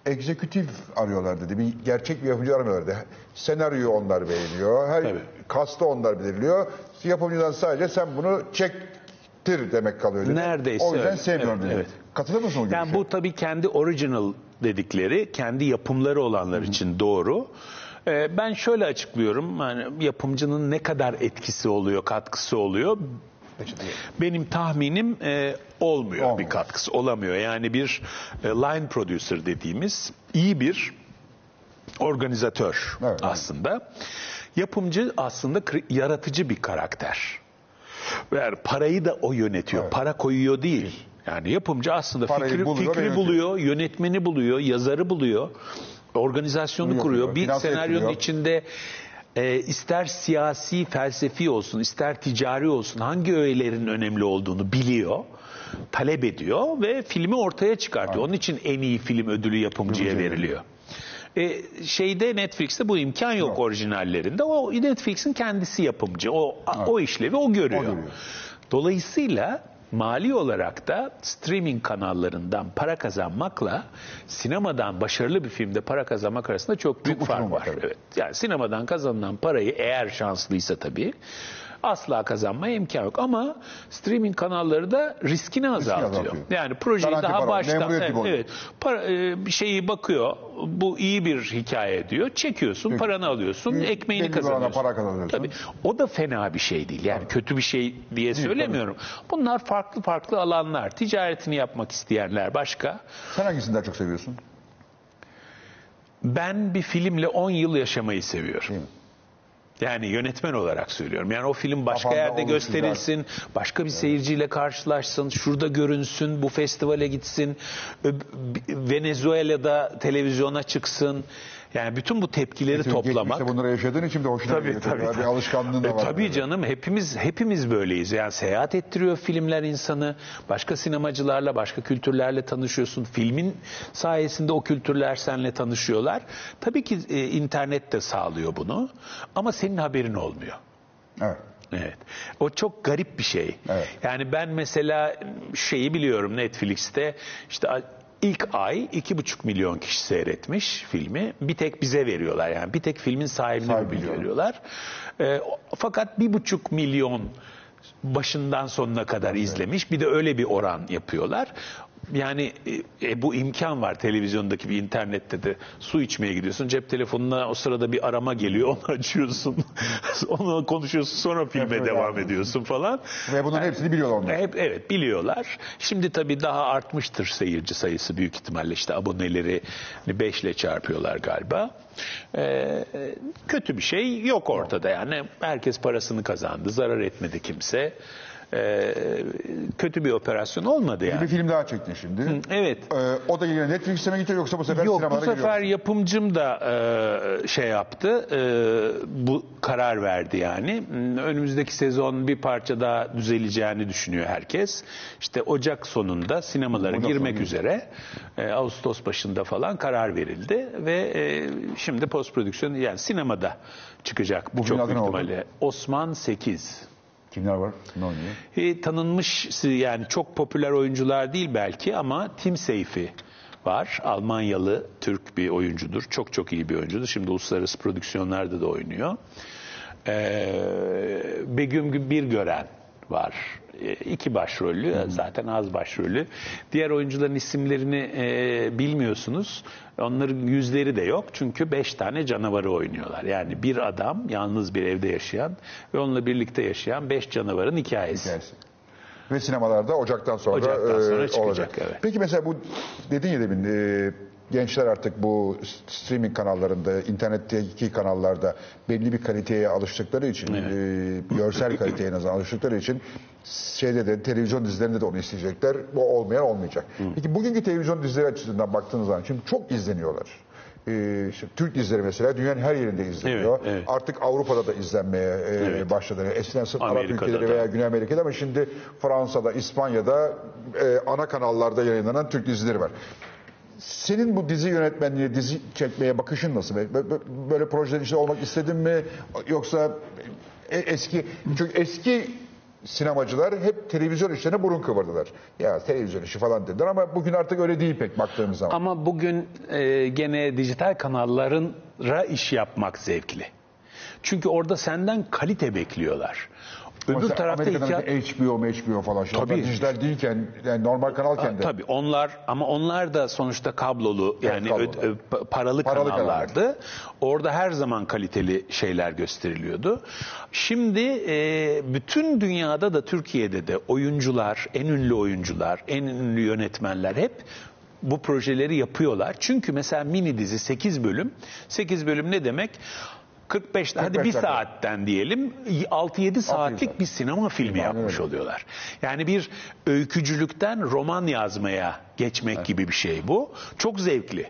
egzekutif arıyorlar dedi. Bir gerçek bir yapımcı aramıyorlar dedi. Senaryoyu onlar beğeniyor. Her Tabii. kastı onlar belirliyor. Yapımcıdan sadece sen bunu çektir demek kalıyor dedi. Neredeyse O yüzden öyle. sevmiyorum Evet, dedi. evet. Katılır mısın o Yani görüşe? bu tabii kendi original dedikleri, kendi yapımları olanlar için doğru. Ee, ben şöyle açıklıyorum. Yani yapımcının ne kadar etkisi oluyor, katkısı oluyor? Benim tahminim e, olmuyor Olmuyor. bir katkısı, olamıyor. Yani bir e, line producer dediğimiz iyi bir organizatör Evet. aslında. Yapımcı aslında yaratıcı bir karakter. Yani parayı da o yönetiyor. Para koyuyor değil. Yani yapımcı aslında Parayı fikri, buluyor fikri yönetiyor. buluyor, yönetmeni buluyor, yazarı buluyor, organizasyonu Bunu kuruyor. yapıyor, Bir finanse senaryonun ettiriyor. içinde e, ister siyasi, felsefi olsun, ister ticari olsun hangi öğelerin önemli olduğunu biliyor, talep ediyor ve filmi ortaya çıkartıyor. Onun için en iyi film ödülü yapımcıya veriliyor. E, şeyde Netflix'te bu imkan yok, Yok. orijinallerinde. O Netflix'in kendisi yapımcı. O o işlevi o görüyor. O görüyor. Dolayısıyla mali olarak da streaming kanallarından para kazanmakla sinemadan başarılı bir filmde para kazanmak arasında çok büyük Çok fark var, var. Evet. Yani sinemadan kazanılan parayı eğer şanslıysa tabii asla kazanmaya imkan yok. Ama streaming kanalları da riskini azaltıyor. azaltıyor. Yani projeyi Garanti daha para, baştan evet, para, e, şeyi bakıyor. Bu iyi bir hikaye diyor. Çekiyorsun, Peki. paranı alıyorsun, Bir- ekmeğini kazanıyorsun. para kazanıyorsun. Tabii. O da fena bir şey değil. Yani kötü bir şey diye söylemiyorum. Bunlar farklı farklı alanlar. Ticaretini yapmak isteyenler başka. Sen hangisini daha çok seviyorsun? Ben bir filmle 10 yıl yaşamayı seviyorum. Değil mi? Yani yönetmen olarak söylüyorum. Yani o film başka Kafanda yerde gösterilsin, başka bir seyirciyle karşılaşsın, şurada görünsün, bu festivale gitsin, Venezuela'da televizyona çıksın. Yani bütün bu tepkileri toplamak. Geçmişte bunları yaşadığın için de hoşuna Tabii gidiyor. tabii. Bir alışkanlığın da E, var. tabii canım hepimiz hepimiz böyleyiz. Yani seyahat ettiriyor filmler insanı. Başka sinemacılarla, başka kültürlerle tanışıyorsun. Filmin sayesinde o kültürler seninle tanışıyorlar. Tabii ki e, internet de sağlıyor bunu. Ama senin haberin olmuyor. Evet. Evet. O çok garip bir şey. Evet. Yani ben mesela şeyi biliyorum Netflix'te işte ilk ay iki buçuk milyon kişi seyretmiş filmi. Bir tek bize veriyorlar yani. Bir tek filmin sahibine Sahibi veriyorlar. O- fakat bir buçuk milyon başından sonuna kadar izlemiş. Bir de öyle bir oran yapıyorlar. Yani e, e, bu imkan var televizyondaki bir internette de su içmeye gidiyorsun. Cep telefonuna o sırada bir arama geliyor onu açıyorsun. onu konuşuyorsun sonra filme Evet, devam evet. ediyorsun falan. Ve bunların hepsini biliyorlar onlar. Hep evet biliyorlar. Şimdi tabii daha artmıştır seyirci sayısı büyük ihtimalle işte aboneleri 5 ile çarpıyorlar galiba. Ee, kötü bir şey yok ortada yani herkes parasını kazandı zarar etmedi kimse. Ee, kötü bir operasyon olmadı Bir yani. film daha çektin şimdi. Evet. Ee, o da yine Netflix'e mi gidiyor yoksa bu sefer Yok bu sinemalara sefer giriyor? yapımcım da e, şey yaptı. e, bu karar verdi yani. Önümüzdeki sezon bir parça daha düzeleceğini düşünüyor herkes. İşte Ocak sonunda sinemalara Ocak girmek sonu. üzere e, Ağustos başında falan karar verildi ve e, şimdi post prodüksiyon yani sinemada çıkacak bu çok büyük ne oldu? ihtimalle. Osman 8. Kimler var? Ne oynuyor? E, tanınmış yani çok popüler oyuncular değil belki ama Tim Seyfi var. Almanyalı Türk bir oyuncudur. Çok çok iyi bir oyuncudur. Şimdi uluslararası prodüksiyonlarda da oynuyor. E, Begüm Birgören var. E, iki başrollü zaten az başrollü. Diğer oyuncuların isimlerini e, bilmiyorsunuz. Onların yüzleri de yok çünkü beş tane canavarı oynuyorlar. Yani bir adam yalnız bir evde yaşayan ve onunla birlikte yaşayan beş canavarın hikayesi. Hikayesi. Ve sinemalarda Ocak'tan sonra, Ocaktan sonra e, çıkacak, olacak. evet. Peki mesela bu dedin ya demin e, gençler artık bu streaming kanallarında, internetteki kanallarda belli bir kaliteye alıştıkları için, e, görsel kaliteye en azından alıştıkları için şeyde de televizyon dizilerinde de onu isteyecekler. Bu olmayan olmayacak. Peki bugünkü televizyon dizileri açısından baktığınız zaman şimdi çok izleniyorlar. E, işte Türk dizileri mesela dünyanın her yerinde izleniyor. Evet, evet. Artık Avrupa'da da izlenmeye e, Evet. başladı. Eskiden sırf Arap ülkeleri da. veya Güney Amerika'da ama şimdi Fransa'da, İspanya'da e, ana kanallarda yayınlanan Türk dizileri var. Senin bu dizi yönetmenliği, dizi çekmeye bakışın nasıl? Böyle, projelerin içinde olmak istedin mi? Yoksa e- eski, çünkü eski sinemacılar hep televizyon işlerine burun kıvırdılar. Ya televizyon işi falan dediler ama bugün artık öyle değil pek baktığımız zaman. Ama bugün e, gene dijital kanallara iş yapmak zevkli. Çünkü orada senden kalite bekliyorlar. Öbür Mesela tarafta Amerika'da hikaye... HBO, HBO falan. Şimdi Tabii. onlar dijital değilken, yani normal kanalken de. Tabii onlar ama onlar da sonuçta kablolu yani kablolu. ö- ö- pa- paralı, Paralı kanallardı. Orada her zaman kaliteli şeyler gösteriliyordu. Şimdi e, bütün dünyada da Türkiye'de de oyuncular, en ünlü oyuncular, en ünlü yönetmenler hep bu projeleri yapıyorlar. Çünkü mesela mini dizi 8 bölüm. 8 bölüm ne demek? 45 hadi 45 bir dakika. saatten diyelim 6-7 saatlik bir sinema filmi yapmış öyle. oluyorlar. Yani bir öykücülükten roman yazmaya geçmek gibi bir şey bu. Çok zevkli.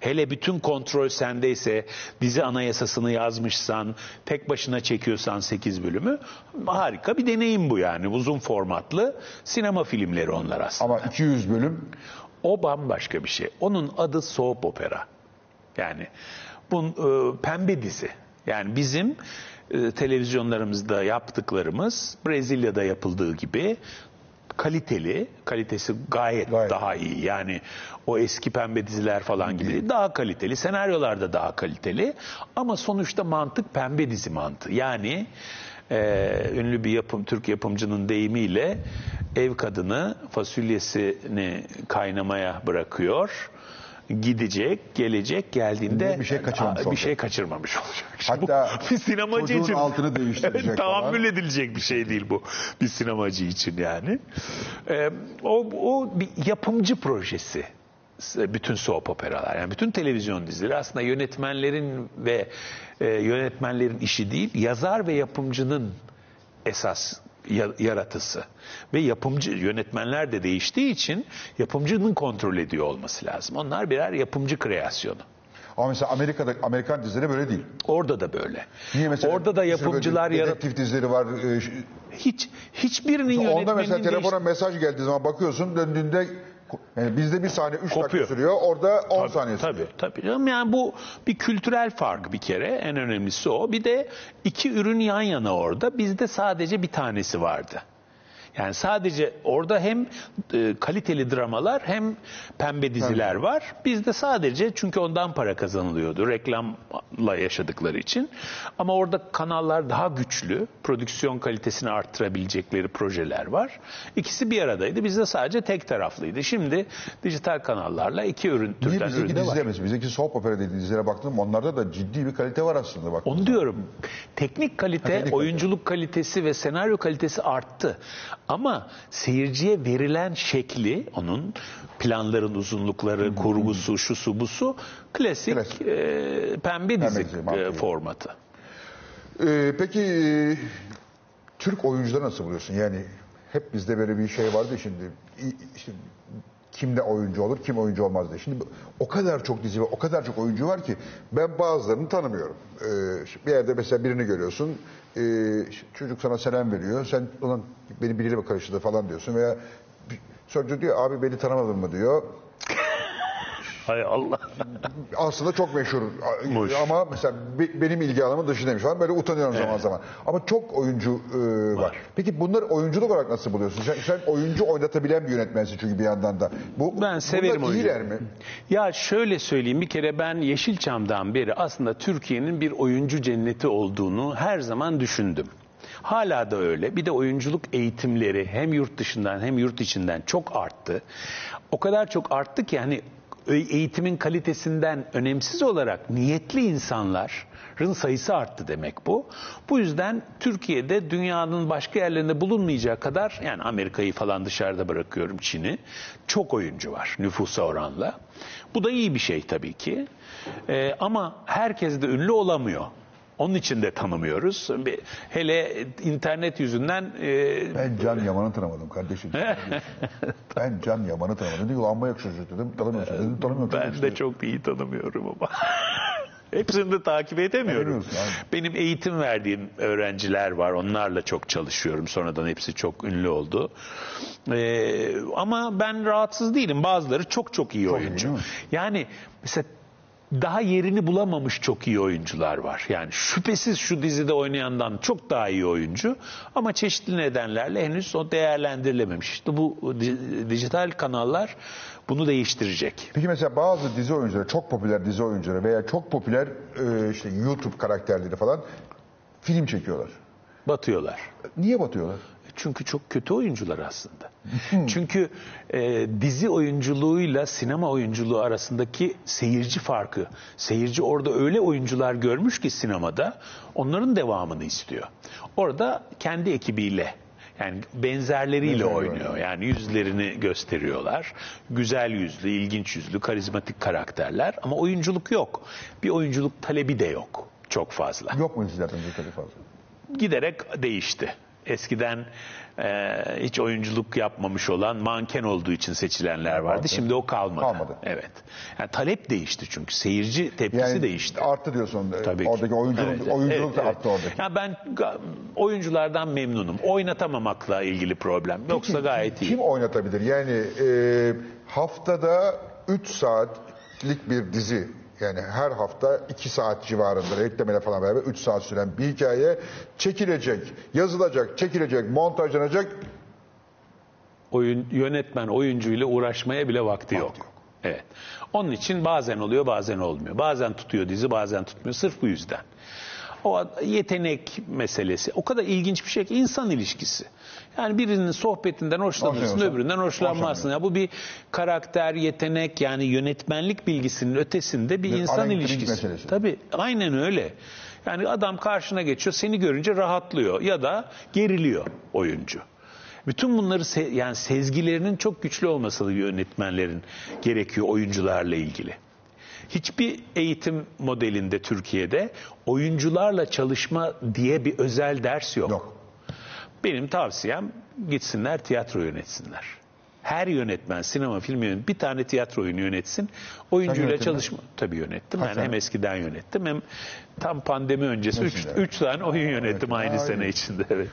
Hele bütün kontrol sendeyse, dizi anayasasını yazmışsan, tek başına çekiyorsan 8 bölümü harika bir deneyim bu yani. Uzun formatlı sinema filmleri onlar aslında. Ama 200 bölüm O bambaşka bir şey. Onun adı soap opera. Yani bu e, pembe dizi. Yani bizim e, televizyonlarımızda yaptıklarımız Brezilya'da yapıldığı gibi kaliteli, kalitesi gayet, Gayet. daha iyi. Yani o eski pembe diziler falan gibi değil. daha kaliteli, senaryolar da daha kaliteli ama sonuçta mantık pembe dizi mantığı. Yani e, ünlü bir yapım Türk yapımcının deyimiyle ev kadını fasulyesini kaynamaya bırakıyor. Gidecek, gelecek, geldiğinde Bir şey kaçırmamış bir olacak. şey kaçırmamış olacak. Hatta bu bir sinemacı için altını değiştirecek Evet, falan. tahammül edilecek bir şey değil bu bir sinemacı için yani. Ee, o, o bir yapımcı projesi bütün soap operalar yani bütün televizyon dizileri aslında yönetmenlerin ve e, yönetmenlerin işi değil yazar ve yapımcının esas yaratısı ve yapımcı yönetmenler de değiştiği için yapımcının kontrol ediyor olması lazım. Onlar birer yapımcı kreasyonu. Ama mesela Amerika'da Amerikan dizileri böyle değil. Orada da böyle. Niye mesela Orada da yapımcılar yarat dedektif dizileri var. e, hiç hiçbirinin Onda yönetmeninin mesela değiş- telefona mesaj geldiği zaman bakıyorsun döndüğünde yani bizde bir saniye 3 dakika Kopuyor. sürüyor. Orada 10 Tabii, saniye sürüyor. Tabii tabii canım yani bu bir kültürel fark bir kere en önemlisi o. Bir de iki ürün yan yana orada bizde sadece bir tanesi vardı. Yani sadece orada hem e, kaliteli dramalar hem pembe diziler var. Bizde sadece çünkü ondan para kazanılıyordu reklamla yaşadıkları için. Ama orada kanallar daha güçlü, prodüksiyon kalitesini arttırabilecekleri projeler var. İkisi bir aradaydı. Bizde sadece tek taraflıydı. Şimdi dijital kanallarla iki ürün Niye türden ürün de var. mesela? Bizdeki soap opera dediği dizilere baktım onlarda da ciddi bir kalite var aslında bak. Onu diyorum. Teknik kalite, Ha, teknik kalite. oyunculuk kalitesi ve senaryo kalitesi arttı. Ama seyirciye verilen şekli, onun planların uzunlukları, kurgusu, şusu busu klasik, Klasik. e, pembe dizi e, formatı. Ee, peki e, Türk oyuncuları nasıl buluyorsun? Yani hep bizde böyle bir şey vardı şimdi. İşte kimde oyuncu olur, kim oyuncu olmaz diye. Şimdi o kadar çok dizi ve o kadar çok oyuncu var ki ben bazılarını tanımıyorum. Ee, bir yerde mesela birini görüyorsun, işte çocuk sana selam veriyor, sen ona beni biriyle karıştırdı falan diyorsun veya sonra diyor abi beni tanımadın mı diyor. Hay Allah. aslında çok meşhur Muş. ama mesela be- benim ilgi alanımın dışındaymış falan böyle utanıyorum zaman zaman. Ama çok oyuncu e, var. Var. Peki bunları oyunculuk olarak nasıl buluyorsun? Sen, sen oyuncu oynatabilen bir yönetmensin çünkü bir yandan da. Bu, Ben severim oyuncu. iyiler mi? Ya şöyle söyleyeyim bir kere ben Yeşilçam'dan beri aslında Türkiye'nin bir oyuncu cenneti olduğunu her zaman düşündüm. Hala da öyle. Bir de oyunculuk eğitimleri hem yurt dışından hem yurt içinden çok arttı. O kadar çok arttı ki hani eğitimin kalitesinden önemsiz olarak niyetli insanların sayısı arttı demek bu. Bu yüzden Türkiye'de dünyanın başka yerlerinde bulunmayacağı kadar yani Amerika'yı falan dışarıda bırakıyorum Çin'i çok oyuncu var nüfusa oranla. Bu da iyi bir şey tabii ki. Ee, ama herkes de ünlü olamıyor. Onun için de tanımıyoruz. Hele internet yüzünden e, Ben Can Yaman'ı tanımadım kardeşim. ben Can Yaman'ı tanımadım. Dedi amma yakışıyor dedim. Tanımıyorsun dedim. Tanımıyorum. Ben de çok iyi tanımıyorum ama. Hepsini de takip edemiyorum. Benim eğitim verdiğim öğrenciler var. Onlarla çok çalışıyorum. Sonradan hepsi çok ünlü oldu. Ee, ama ben rahatsız değilim. Bazıları çok çok iyi oyuncu. yani mesela daha yerini bulamamış çok iyi oyuncular var. Yani şüphesiz şu dizide oynayandan çok daha iyi oyuncu ama çeşitli nedenlerle henüz o değerlendirilememiş. İşte bu di- dijital kanallar bunu değiştirecek. Peki mesela bazı dizi oyuncuları, çok popüler dizi oyuncuları veya çok popüler e, işte YouTube karakterleri falan film çekiyorlar. Batıyorlar. Niye batıyorlar? Çünkü çok kötü oyuncular aslında. Çünkü e, dizi oyunculuğuyla sinema oyunculuğu arasındaki seyirci farkı. Seyirci orada öyle oyuncular görmüş ki sinemada onların devamını istiyor. Orada kendi ekibiyle yani benzerleriyle Benzerleri oynuyor. Yani yüzlerini gösteriyorlar. Güzel yüzlü, ilginç yüzlü, karizmatik karakterler ama oyunculuk yok. Bir oyunculuk talebi de yok çok fazla Yok mu dizilerde tabii fazla? giderek değişti. Eskiden e, hiç oyunculuk yapmamış olan manken olduğu için seçilenler vardı. Vardı. Şimdi o kalmadı. Kalmadı. Evet. Yani talep değişti çünkü seyirci tepkisi Yani değişti. arttı diyorsun. Tabii ki. oradaki oyunculuk, Evet, oyunculuk evet, da evet. arttı oradaki. Ya ben ga- oyunculardan memnunum. Oynatamamakla ilgili problem. Yoksa gayet iyi. Kim oynatabilir? Yani e, haftada 3 saatlik bir dizi yani her hafta 2 saat civarında reklamıyla falan beraber 3 saat süren bir hikaye çekilecek, yazılacak, çekilecek, montajlanacak. oyun yönetmen oyuncuyla uğraşmaya bile vakti yok. yok. Evet. Onun için bazen oluyor, bazen olmuyor. Bazen tutuyor dizi, bazen tutmuyor. Sırf bu yüzden. O yetenek meselesi. O kadar ilginç bir şey ki insan ilişkisi. Yani birinin sohbetinden hoşlanırsın, öbüründen hoşlanmazsın. Ya bu bir karakter, yetenek yani yönetmenlik bilgisinin ötesinde bir Bir insan ilişkisi. meselesi. Tabii aynen öyle. Yani adam karşına geçiyor, seni görünce rahatlıyor ya da geriliyor oyuncu. Bütün bunları se- yani sezgilerinin çok güçlü olması yönetmenlerin gerekiyor oyuncularla ilgili. Hiçbir eğitim modelinde Türkiye'de oyuncularla çalışma diye bir özel ders yok. Yok. Benim tavsiyem gitsinler tiyatro yönetsinler. Her yönetmen, sinema, film yönetmeni bir tane tiyatro oyunu yönetsin. Oyuncuyla çalışma. Tabii yönettim. Ben tane? hem eskiden yönettim hem tam pandemi öncesi 3 Mesela. üç tane oyun yönettim aynı Ay. sene içinde. Evet.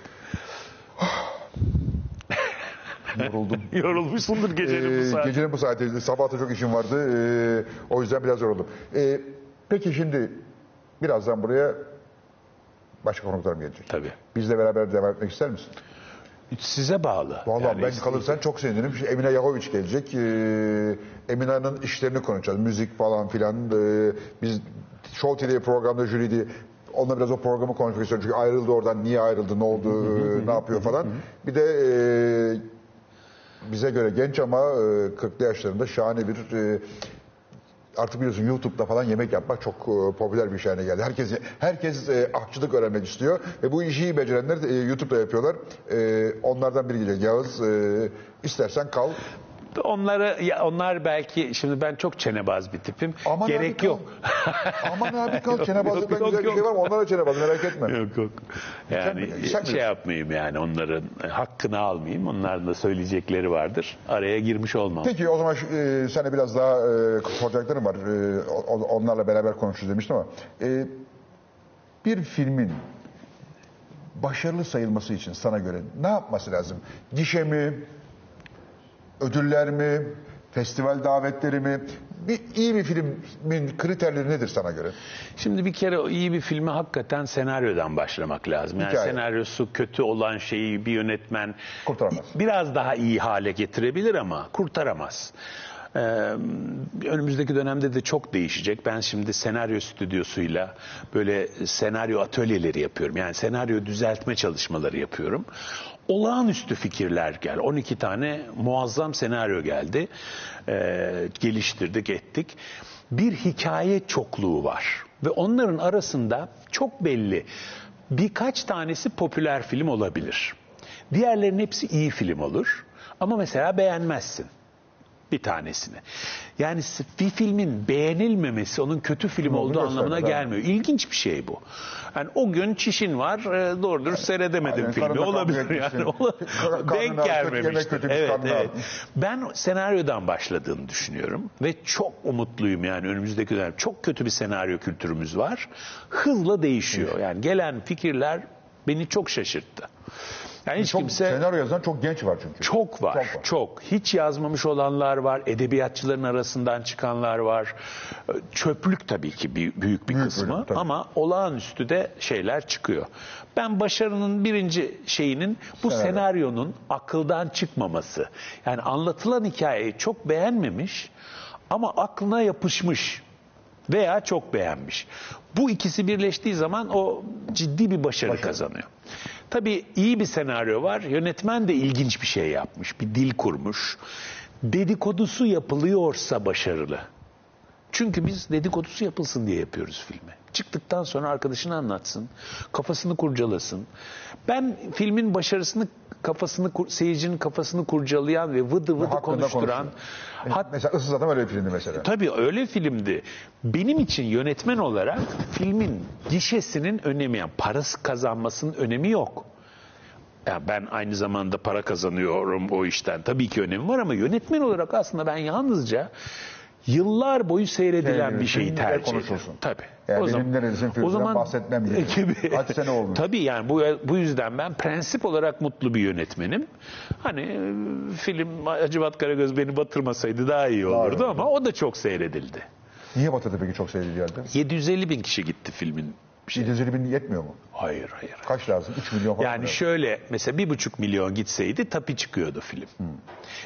Yoruldum. Yorulmuşsundur gecenin bu Ee, saati. gecenin bu saati, sabah da çok işim vardı. Ee, o yüzden biraz yoruldum. Ee, peki şimdi birazdan buraya başka konuklarım gelecek. Tabii. Bizle beraber devam etmek ister misin? Size bağlı. Vallahi Yani ben kalırsan çok sevinirim. Şimdi Emine Yahoviç gelecek. Ee, Emine'nin işlerini konuşacağız. Müzik falan filan. Ee, biz Show TV programda jüriydi. Onunla biraz o programı konuşmak istiyorum. Çünkü ayrıldı oradan. Niye ayrıldı? Ne oldu? ne yapıyor falan. Bir de e, bize göre genç ama e, 40'lı yaşlarında şahane bir e, artık biliyorsun YouTube'da falan yemek yapmak çok e, popüler bir şey haline geldi. Herkes herkes e, aşçılık öğrenmek istiyor ve bu işi becerenler e, YouTube'da yapıyorlar. E, onlardan biri gelecek Yağız. E, istersen kal. Onları ya onlar belki şimdi ben çok çenebaz bir tipim. Aman Gerek abi yok. Aman abi kal. Çenebazlıktan güzel bir şey var mı? Onlara çenebaz merak etme. Yok yok. Yani Sen- sen şey bilirsin. yapmayayım yani onların hakkını almayayım. Onların da söyleyecekleri vardır. Araya girmiş olmam. Peki o zaman şu- e, sana biraz daha e, soracaklarım var. E, o- onlarla beraber konuşuruz demiştim ama. E, bir filmin başarılı sayılması için sana göre ne yapması lazım? Gişe mi? Ödüller mi? Festival davetleri mi? Bir, iyi bir filmin kriterleri nedir sana göre? Şimdi bir kere iyi bir filme hakikaten senaryodan başlamak lazım. Yani Hikaye. senaryosu kötü olan şeyi bir yönetmen Kurtaramaz. biraz daha iyi hale getirebilir ama kurtaramaz. Önümüzdeki dönemde de çok değişecek. Ben şimdi senaryo stüdyosuyla böyle senaryo atölyeleri yapıyorum. Yani senaryo düzeltme çalışmaları yapıyorum. Olağanüstü fikirler geldi. 12 tane muazzam senaryo geldi. Ee, geliştirdik, ettik. Bir hikaye çokluğu var. Ve onların arasında çok belli birkaç tanesi popüler film olabilir. Diğerlerinin hepsi iyi film olur. Ama mesela beğenmezsin bir tanesini. Yani bir filmin beğenilmemesi onun kötü film olduğunu olduğu anlamına göstermez, gelmiyor. İlginç bir şey bu. Yani o gün çişin var, e, doğru dürüst seyredemedim Aynen, filmi. Olabilir yani. Denk kötü gelmemiştir. kötüymüş, Evet, evet. Ben senaryodan başladığını düşünüyorum ve çok umutluyum yani önümüzdeki dönem. Çok kötü bir senaryo kültürümüz var. Hızla değişiyor. Yani gelen fikirler beni çok şaşırttı. Yani hiç Çok kimse senaryo yazan çok genç var çünkü. çok var, Çok var. çok. Hiç yazmamış olanlar var, edebiyatçıların arasından çıkanlar var. Çöplük tabii ki büyük bir Büyük kısmı bölüm, tabii. ama olağanüstü de şeyler çıkıyor. Ben başarının birinci şeyinin bu Senaryo. senaryonun akıldan çıkmaması. Yani anlatılan hikayeyi çok beğenmemiş ama aklına yapışmış veya çok beğenmiş. Bu ikisi birleştiği zaman o ciddi bir başarı, kazanıyor. Tabii iyi bir senaryo var. Yönetmen de ilginç bir şey yapmış. Bir dil kurmuş. Dedikodusu yapılıyorsa başarılı. Çünkü biz dedikodusu yapılsın diye yapıyoruz filmi. Çıktıktan sonra arkadaşına anlatsın, kafasını kurcalasın. Ben filmin başarısını kafasını seyircinin kafasını kurcalayan ve vıdı vıdı Hakkında konuşturan hat, Mesela Issız Adam öyle bir filmdi mesela. Tabii öyle filmdi. Benim için yönetmen olarak filmin gişesinin önemi, yani parası kazanmasının önemi yok. Ya ben aynı zamanda para kazanıyorum o işten. Tabii ki önemi var ama yönetmen olarak aslında ben yalnızca yıllar boyu seyredilen Seyredilir, bir şeyi filmde tercih konuşulsun. ediyorum. Tabii. Yani benim neredesin filminden bahsetmem gibi. gibi. Kaç sene olmuş. Tabii yani bu, bu yüzden ben prensip olarak mutlu bir yönetmenim. Hani e, film Acıbat Karagöz beni batırmasaydı daha iyi olurdu iyi ama o da çok seyredildi. Niye Batı'da peki çok sevdiği yerde? 750 bin kişi gitti filmin. 750 bin yetmiyor mu? Hayır hayır. Kaç lazım? 3 milyon falan. Yani şöyle mesela bir buçuk milyon gitseydi tapi çıkıyordu film.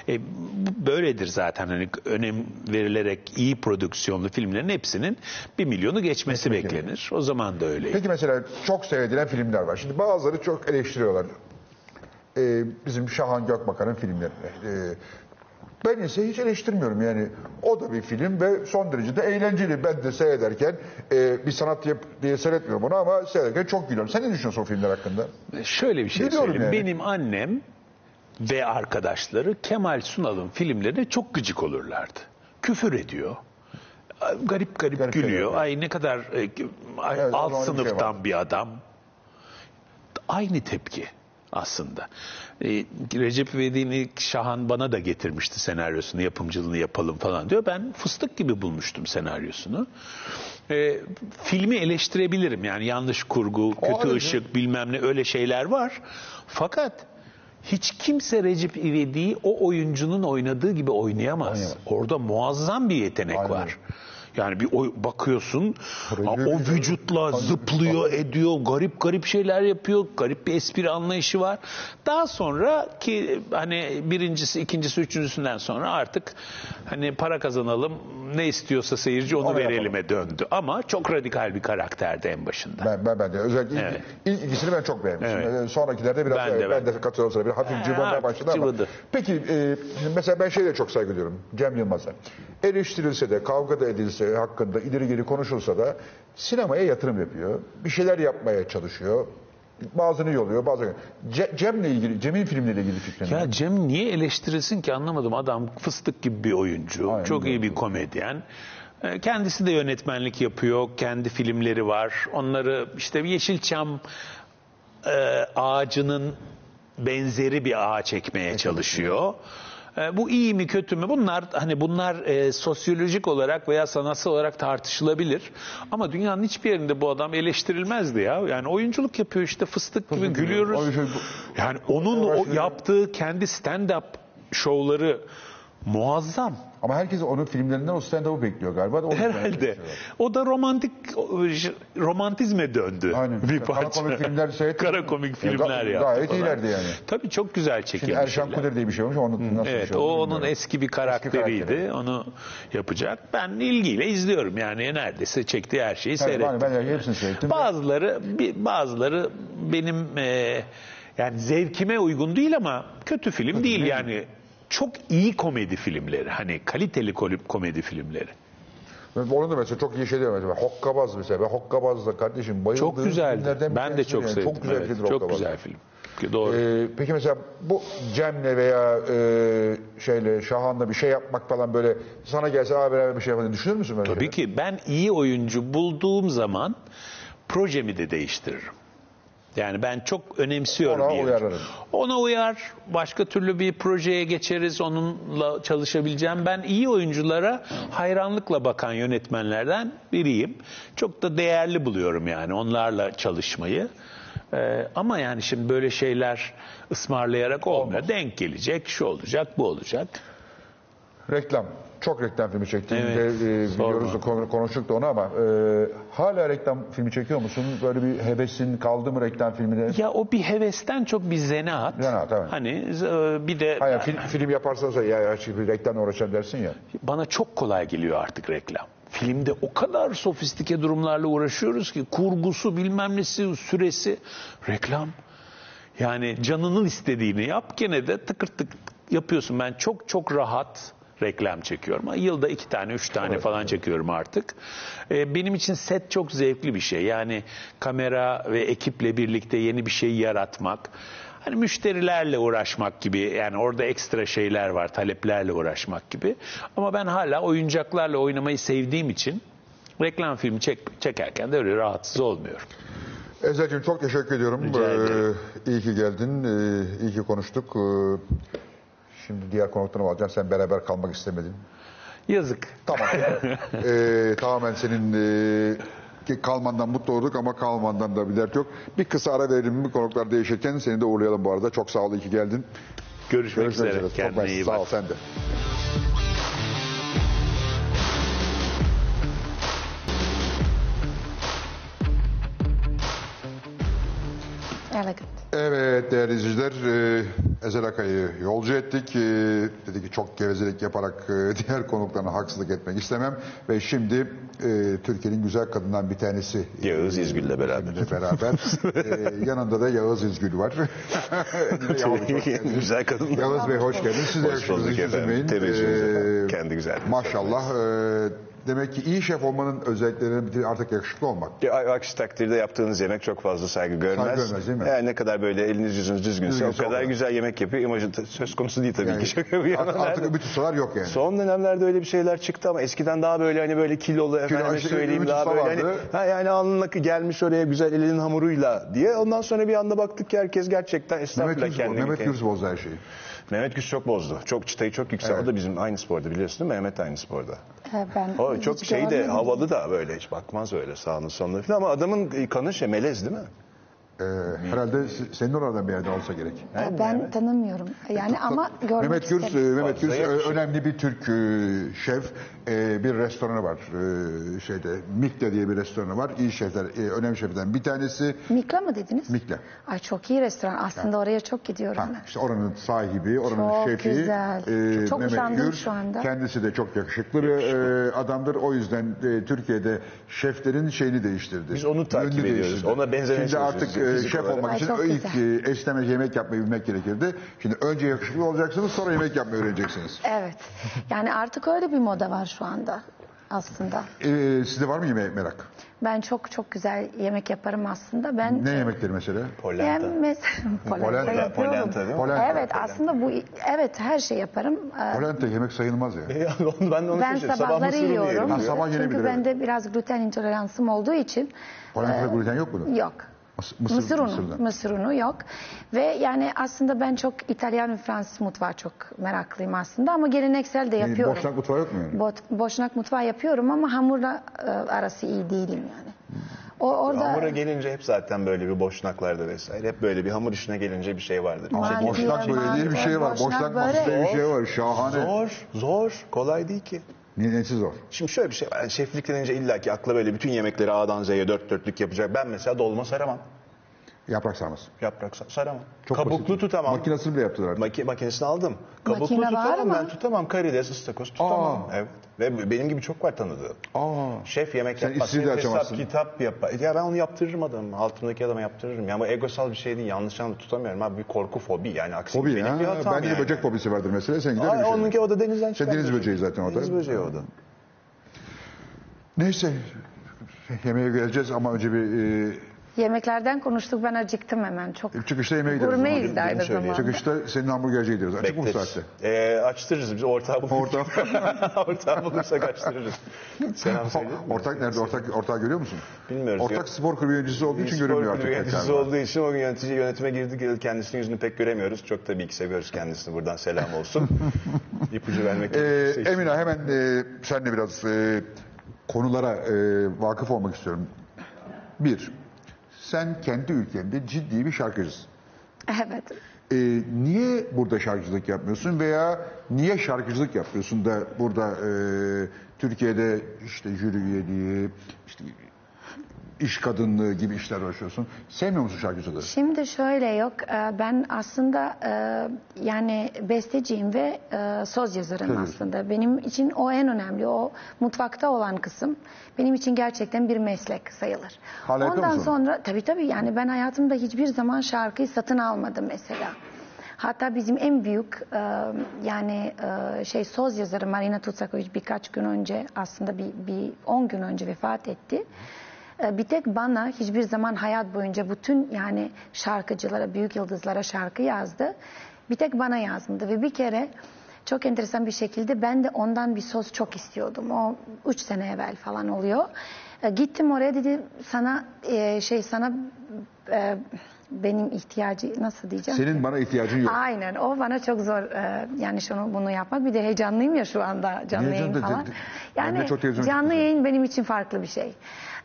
E, bu böyledir zaten hani önem verilerek iyi prodüksiyonlu filmlerin hepsinin bir milyonu geçmesi Geçmesi beklenir. O zaman da öyleydi. Peki mesela çok seyredilen filmler var. Şimdi bazıları çok eleştiriyorlar. Ee, bizim Şahan Gökbakar'ın filmlerini. Ee, ben ise hiç eleştirmiyorum yani. O da bir film ve son derece de eğlenceli. Ben de seyrederken e, bir sanat yap diye seyretmiyorum onu ama seyrederken çok gülüyorum. Sen ne düşünüyorsun o filmler hakkında? Şöyle bir şey Biliyorum söyleyeyim. yani. Benim annem ve arkadaşları Kemal Sunal'ın filmlerine çok gıcık olurlardı. Küfür ediyor. Garip garip, Garip gülüyor. geliyor. Ay ne kadar e, ay, Evet, o alt öyle bir şey sınıftan var. bir adam. Aynı tepki aslında. E, Recep İvedik'in Şahan bana da getirmişti senaryosunu, yapımcılığını yapalım falan diyor. Ben fıstık gibi bulmuştum senaryosunu. E, filmi eleştirebilirim. Yani yanlış kurgu, kötü ayrıca- ışık, bilmem ne öyle şeyler var. Fakat hiç kimse Recep İvedik'i o oyuncunun oynadığı gibi oynayamaz. Oynayamaz. Orada muazzam bir yetenek Aynen var. Yani bir o, bakıyorsun Proje o vücutla zıplıyor, ediyor, garip garip şeyler yapıyor, garip bir espri anlayışı var. Daha sonra ki hani birincisi, ikincisi, üçüncüsünden sonra artık hani para kazanalım, ne istiyorsa seyirci onu Onu verelim'e döndü. Ama çok radikal bir karakterdi en başında. Ben, ben, ben de özellikle ilk, Evet. ilk ikisini ben çok beğenmiştim. Evet. Sonrakilerde biraz Ben de, ben, ben de katılıyorum sana. Bir hafif artık başladı ama. Peki e, mesela ben şeye de çok saygı duyuyorum. Cem Yılmaz'a. Eleştirilse de kavga da edilse hakkında ileri geri konuşulsa da sinemaya yatırım yapıyor. Bir şeyler yapmaya çalışıyor. Bazını yoluyor, bazını. Ce, Cem'le ilgili, Cem'in filmleriyle ilgili fikrin. Ya Cem niye eleştirilsin ki anlamadım. Adam fıstık gibi bir oyuncu. Aynen çok iyi bir komedyen. Ee, Kendisi de yönetmenlik yapıyor. Kendi filmleri var. Onları işte Yeşilçam e, ağacının benzeri bir ağa çekmeye çalışıyor. E, bu iyi mi kötü mü? Bunlar hani bunlar e, sosyolojik olarak veya sanatsal olarak tartışılabilir. Ama dünyanın hiçbir yerinde bu adam eleştirilmezdi ya. Yani oyunculuk yapıyor işte fıstık gibi gülüyoruz. Yani onun o yaptığı kendi stand-up şovları muazzam. Ama herkes onun filmlerinden o stand-up'ı bekliyor galiba. onu Herhalde. O da romantik romantizme döndü. Aynen. Bir Kara parça. komik filmler seyrettim. Kara komik Ya, filmler yaptı. gayet falan. iyilerdi yani. Tabii çok güzel Şimdi çekilmiş Erşan şeyler. Kuder diye bir şey olmuş. Onun nasıl bir Evet, şey o onun eski bir karakteriydi. karakteri. Onu yapacak. Ben ilgiyle izliyorum yani neredeyse çektiği her şeyi Evet, seyrettim. ben, ben hepsini seyrettim. Bazıları bir- bazıları benim e, yani zevkime uygun değil ama kötü film değil yani. Çok iyi komedi filmleri. Hani kaliteli komedi filmleri. Onun da mesela çok iyi şey diyor mesela. Hokkabaz mesela. Ben Hokkabaz'da kardeşim bayıldığım Çok güzeldi. Ben de çok yani. sevdim. Çok güzel evet. filmdir Çok güzel film. Doğru. Ee, peki mesela bu Cem'le veya e, şeyle Şahan'la bir şey yapmak falan böyle sana gelse abi beraber bir şey yapalım düşünür müsün böyle Tabii şeyler? ki ben iyi oyuncu bulduğum zaman projemi de değiştiririm. Yani ben çok önemsiyorum. Ona uyarırım. Ona uyar. Başka türlü bir projeye geçeriz. Onunla çalışabileceğim. Ben iyi oyunculara hayranlıkla bakan yönetmenlerden biriyim. Çok da değerli buluyorum yani onlarla çalışmayı. Ee, ama yani şimdi böyle şeyler ısmarlayarak olmuyor. Denk gelecek, şu olacak, bu olacak. Reklam. Çok reklam filmi çektin. Evet, De, e, biliyoruz da konu- konuştuk da onu ama e, hala reklam filmi çekiyor musun? Böyle bir hevesin kaldı mı reklam filmine? Ya o bir hevesten çok bir zanaat. Zanaat, evet. Hani e, bir de Hayır, film, film yaparsan sonra ya, ya şimdi reklamla uğraşacağım dersin ya. bana çok kolay geliyor artık reklam. Filmde o kadar sofistike durumlarla uğraşıyoruz ki kurgusu bilmem nesi süresi reklam. Yani canının istediğini yap gene de tıkır tık yapıyorsun. Ben çok çok rahat reklam çekiyorum. Ama Yılda iki tane, üç tane falan çekiyorum artık. Ee, benim için set çok zevkli bir şey. Yani kamera ve ekiple birlikte yeni bir şey yaratmak. Hani müşterilerle uğraşmak gibi yani orada ekstra şeyler var, taleplerle uğraşmak gibi. Ama ben hala oyuncaklarla oynamayı sevdiğim için reklam filmi çek, çekerken de öyle rahatsız olmuyorum. Ezel'cim çok teşekkür ediyorum. Rica ederim. Ee, iyi ki geldin, ee, iyi ki konuştuk. Ee, şimdi diğer konuklarımı alacağım. Sen beraber kalmak istemedin. Yazık. Tamam. ee, tamamen senin ki kalmandan mutlu olduk ama kalmandan da bir dert yok. Bir kısa ara verelim mi konuklar değişirken seni de uğurlayalım bu arada. Çok sağ ol, iyi ki geldin. Görüşmek, Görüşmek üzere. üzere. Çok Kendine mersi. iyi Sağ bak. ol sen de. Evet değerli izleyiciler, e, Ezel Akay'ı yolcu ettik. E, dedi ki çok gevezelik yaparak e, diğer konuklarına haksızlık etmek istemem. Ve şimdi e, Türkiye'nin güzel kadından bir tanesi. Yağız İzgül'le beraber. beraber. E, yanında da Yağız İzgül var. Güzel kadın. Yağız Bey hoş geldiniz. Siz Hoş bulduk efendim. üzülmeyin. E, efendim. Kendi güzelliğiniz. Maşallah. E, demek ki iyi şef olmanın özelliklerinden biri artık yakışıklı olmak. Ya, Aksi takdirde yaptığınız yemek çok fazla saygı görmez. Saygı görmez, değil mi? Yani ne kadar böyle eliniz yüzünüz düzgünse Düzgünse o kadar o kadar. güzel yemek yapıyor. İmajı da söz konusu değil tabii Yani ki. Şaka bir yana artık, artık ümit ustalar yok yani. Son dönemlerde öyle bir şeyler çıktı ama eskiden daha böyle hani böyle kilolu efendime işte söyleyeyim Ümit daha Usta böyle hani vardı. ha yani alnına gelmiş oraya güzel elinin hamuruyla diye. Ondan sonra bir anda baktık ki herkes gerçekten Mehmet estağfurullah kendini. Mehmet Gürs bozdu her şeyi. Mehmet Güç çok bozdu. Çok çıtayı çok yükseldi. Evet. O da bizim aynı sporda biliyorsun değil mi? Mehmet de aynı sporda. Ben O çok şey de havalı da böyle hiç bakmaz öyle sağını soluna falan ama adamın kanı şey melez değil mi? Ee, herhalde se- senin oradan bir yerden olsa gerek. Ee, ben tanımıyorum. Yani ama görmek Mehmet Gürs, isterim. e, Mehmet Gürs Fazla ö- yakışık. önemli bir Türk e, şef. E, bir restoranı var e, şeyde. Mikle diye bir restoranı var. İyi şefler, e, önemli şeflerden bir tanesi Mikla mı dediniz? Mikle. Ay çok iyi restoran. Aslında oraya çok gidiyorum Ha, ben. işte oranın sahibi, oranın Çok şefi. güzel. e, Çok Mehmet utandım Gürs. şu anda. Kendisi de çok yakışıklı bir e, adamdır. O yüzden e, Türkiye'de şeflerin şeyini değiştirdi. Biz onu takip Yönünü ediyoruz. değiştirdi. Ona benzemeye Şimdi artık çalışıyoruz e, fizik şef olarak. olmak Ay, için çok ilk e, esneme yemek yapmayı bilmek gerekirdi. Şimdi önce yakışıklı olacaksınız sonra yemek yapmayı öğreneceksiniz. Evet. Yani artık öyle bir moda var şu anda aslında. E, sizde var mı yemeğe merak? Ben çok çok güzel yemek yaparım aslında. Ben Ne yemekleri mesela? Polenta. Yani mesela polenta Polenta, yapıyorum. polenta değil mi? Polenta. Evet aslında bu evet her şey yaparım. Ee, Polenta yemek sayılmaz ya. Ya, onu- ben de onu Ben şaşırdım. sabahları mısır unu yiyorum. Ha, sabah yenebilir, Çünkü evet. bende biraz gluten intoleransım olduğu için Polentada gluten yok mu? yok. Mıs- Mısır, mısır- unu, mısırdan. mısır unu yok. Ve yani aslında ben çok İtalyan ve Fransız mutfağı çok meraklıyım aslında ama geleneksel de Yani yapıyorum. Boşnak mutfağı yok mu yani? Bot- boşnak mutfağı yapıyorum ama hamurla e, arası iyi değilim yani. O orada Hamura gelince hep zaten böyle bir boşnaklarda vesaire. Hep böyle bir hamur işine gelince bir şey vardır. Mantı, Çekim- Boşnak böyle diye bir şey var. Boşnak Boşnak diye bir şey var. Şahane. Zor, zor. Kolay değil ki. Nesi zor? Şimdi şöyle bir şey var. Yani şeflik denince illaki akla böyle bütün yemekleri A'dan Z'ye dört dörtlük yapacak. Ben mesela dolma saramam. Yaprak sarması. Yaprak sa- saramam. Çok Kabuklu basit. tutamam. Makinesini bile yaptılar. Maki- makinesini aldım. Kabuklu Makine var tutamam ama- ben tutamam. Karides, ıstakoz tutamam. Aa. Evet. Ve benim gibi çok var tanıdığım. Aa. Şef yemek Sen yapmaz. istediği Şef hesap açamazsın. kitap yapar. Ya ben onu yaptırırım adamı. Altımdaki adama yaptırırım. Ya bu egosal bir şey değil. Yanlış anlamda tutamıyorum. Abi bir korku fobi yani. Aksi Fobi benim ya. bir hatam Bende de yani. böcek fobisi vardır mesela. Sen gider bir şey. onunki o da denizden çıkan. deniz bir şey. böceği zaten o da. Deniz böceği o da. Neyse. Yemeğe geleceğiz ama önce bir e, yemeklerden konuştuk ben acıktım hemen çok. çıkışta yemeğe gideriz. o zaman. Gurmeyiz de aynı söyleyeyim. zamanda. Çıkışta senin hamburgerciye gidiyoruz. Açık mı bu Bekleriz. saatte? Ee, açtırırız biz ortağı bulursak. Ortak. ortağı bulursak açtırırız. Selam söyleyeyim. mi? Ortak nerede? Ortak ortağı görüyor musun? Bilmiyoruz. Ortak spor kulübü yöneticisi olduğu için Spor görünmüyor kulübü artık. yöneticisi tekrar. olduğu için o gün yönetici yönetime girdik. geldi. Kendisinin yüzünü pek göremiyoruz. Çok tabii ki seviyoruz kendisini. Buradan selam olsun. İpucu vermek Ee, gerekirse. Emine hemen e, senle biraz e, konulara e, vakıf olmak istiyorum. Bir, sen kendi ülkende ciddi bir şarkıcısın. Evet. E, niye burada şarkıcılık yapmıyorsun veya niye şarkıcılık yapıyorsun da burada e, Türkiye'de işte jüri üyeliği, işte iş kadınlığı gibi işler uğraşıyorsun. Sevmiyor musun şarkıcılığı? Şimdi şöyle yok. e, Ben aslında e, yani besteciyim ve e, söz yazarım Tabii. aslında. Benim için o en önemli. O mutfakta olan kısım benim için gerçekten bir meslek sayılır. Hala Ondan musun? sonra tabii tabii yani ben hayatımda hiçbir zaman şarkıyı satın almadım mesela. Hatta bizim en büyük e, yani e, şey söz yazarı Marina Tutsakovic birkaç gün önce aslında bir, bir 10 gün önce vefat etti. E, Bir tek bana hiçbir zaman hayat boyunca bütün yani şarkıcılara, büyük yıldızlara şarkı yazdı. Bir tek bana yazmadı ve bir kere çok enteresan bir şekilde ben de ondan bir söz çok istiyordum. O üç sene evvel falan oluyor. E, Gittim oraya dedi sana e, şey sana e, benim ihtiyacı nasıl diyeceğim? Senin bana ihtiyacın yok. Aynen o bana çok zor e, yani şunu bunu yapmak bir de heyecanlıyım ya şu anda canlı Niye yayın falan. Yani canlı yayın benim için farklı bir şey.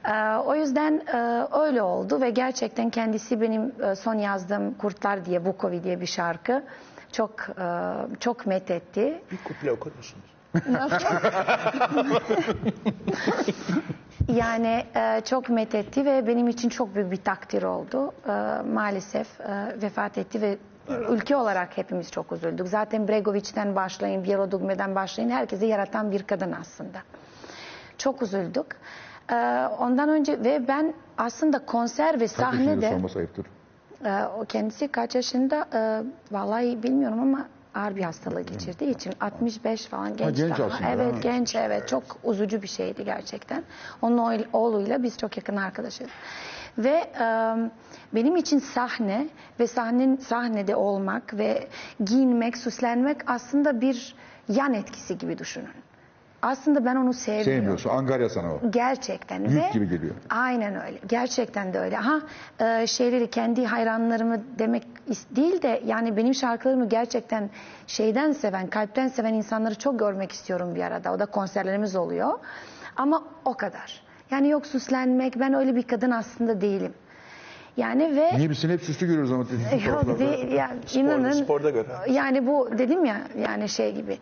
E, o yüzden e, öyle oldu ve gerçekten kendisi benim e, son yazdığım Kurtlar diye Bukovi diye bir şarkı çok e, çok met etti. Bir kuple okur musunuz? Yani e, çok methetti ve benim için çok büyük bir takdir oldu. E, maalesef e, vefat etti ve ülke olarak hepimiz çok üzüldük. Zaten Bregovic'den başlayın, Bielodugme'den başlayın herkesi yaratan bir kadın aslında. Çok üzüldük. E, ondan önce ve ben aslında konser ve Kaç sahnede... sorması ayıptır. Ee, o kendisi kaç yaşında e, vallahi bilmiyorum ama ağır bir hastalığı geçirdiği için 65 falan genç, genç daha. aslında, Evet ha. genç evet çok üzücü bir şeydi gerçekten. Onun oğl- oğluyla biz çok yakın arkadaşız. Ve e, benim için sahne ve sahnenin sahnede olmak ve giyinmek, süslenmek aslında bir yan etkisi gibi düşünün. Aslında ben onu sevmiyorum. Sevmiyorsun. Angarya sana o. Gerçekten. Yük ve gibi geliyor. Aynen öyle. Gerçekten de öyle. Ha e, şeyleri kendi hayranlarımı demek değil de yani benim şarkılarımı gerçekten şeyden seven, kalpten seven insanları çok görmek istiyorum bir arada. O da konserlerimiz oluyor. Ama o kadar. Yani yok süslenmek ben öyle bir kadın aslında değilim. Yani ve Niye biz seni hep süslü görüyoruz ama Yok değil, yani inanın. sporda göre. Yani bu dedim ya yani şey gibi.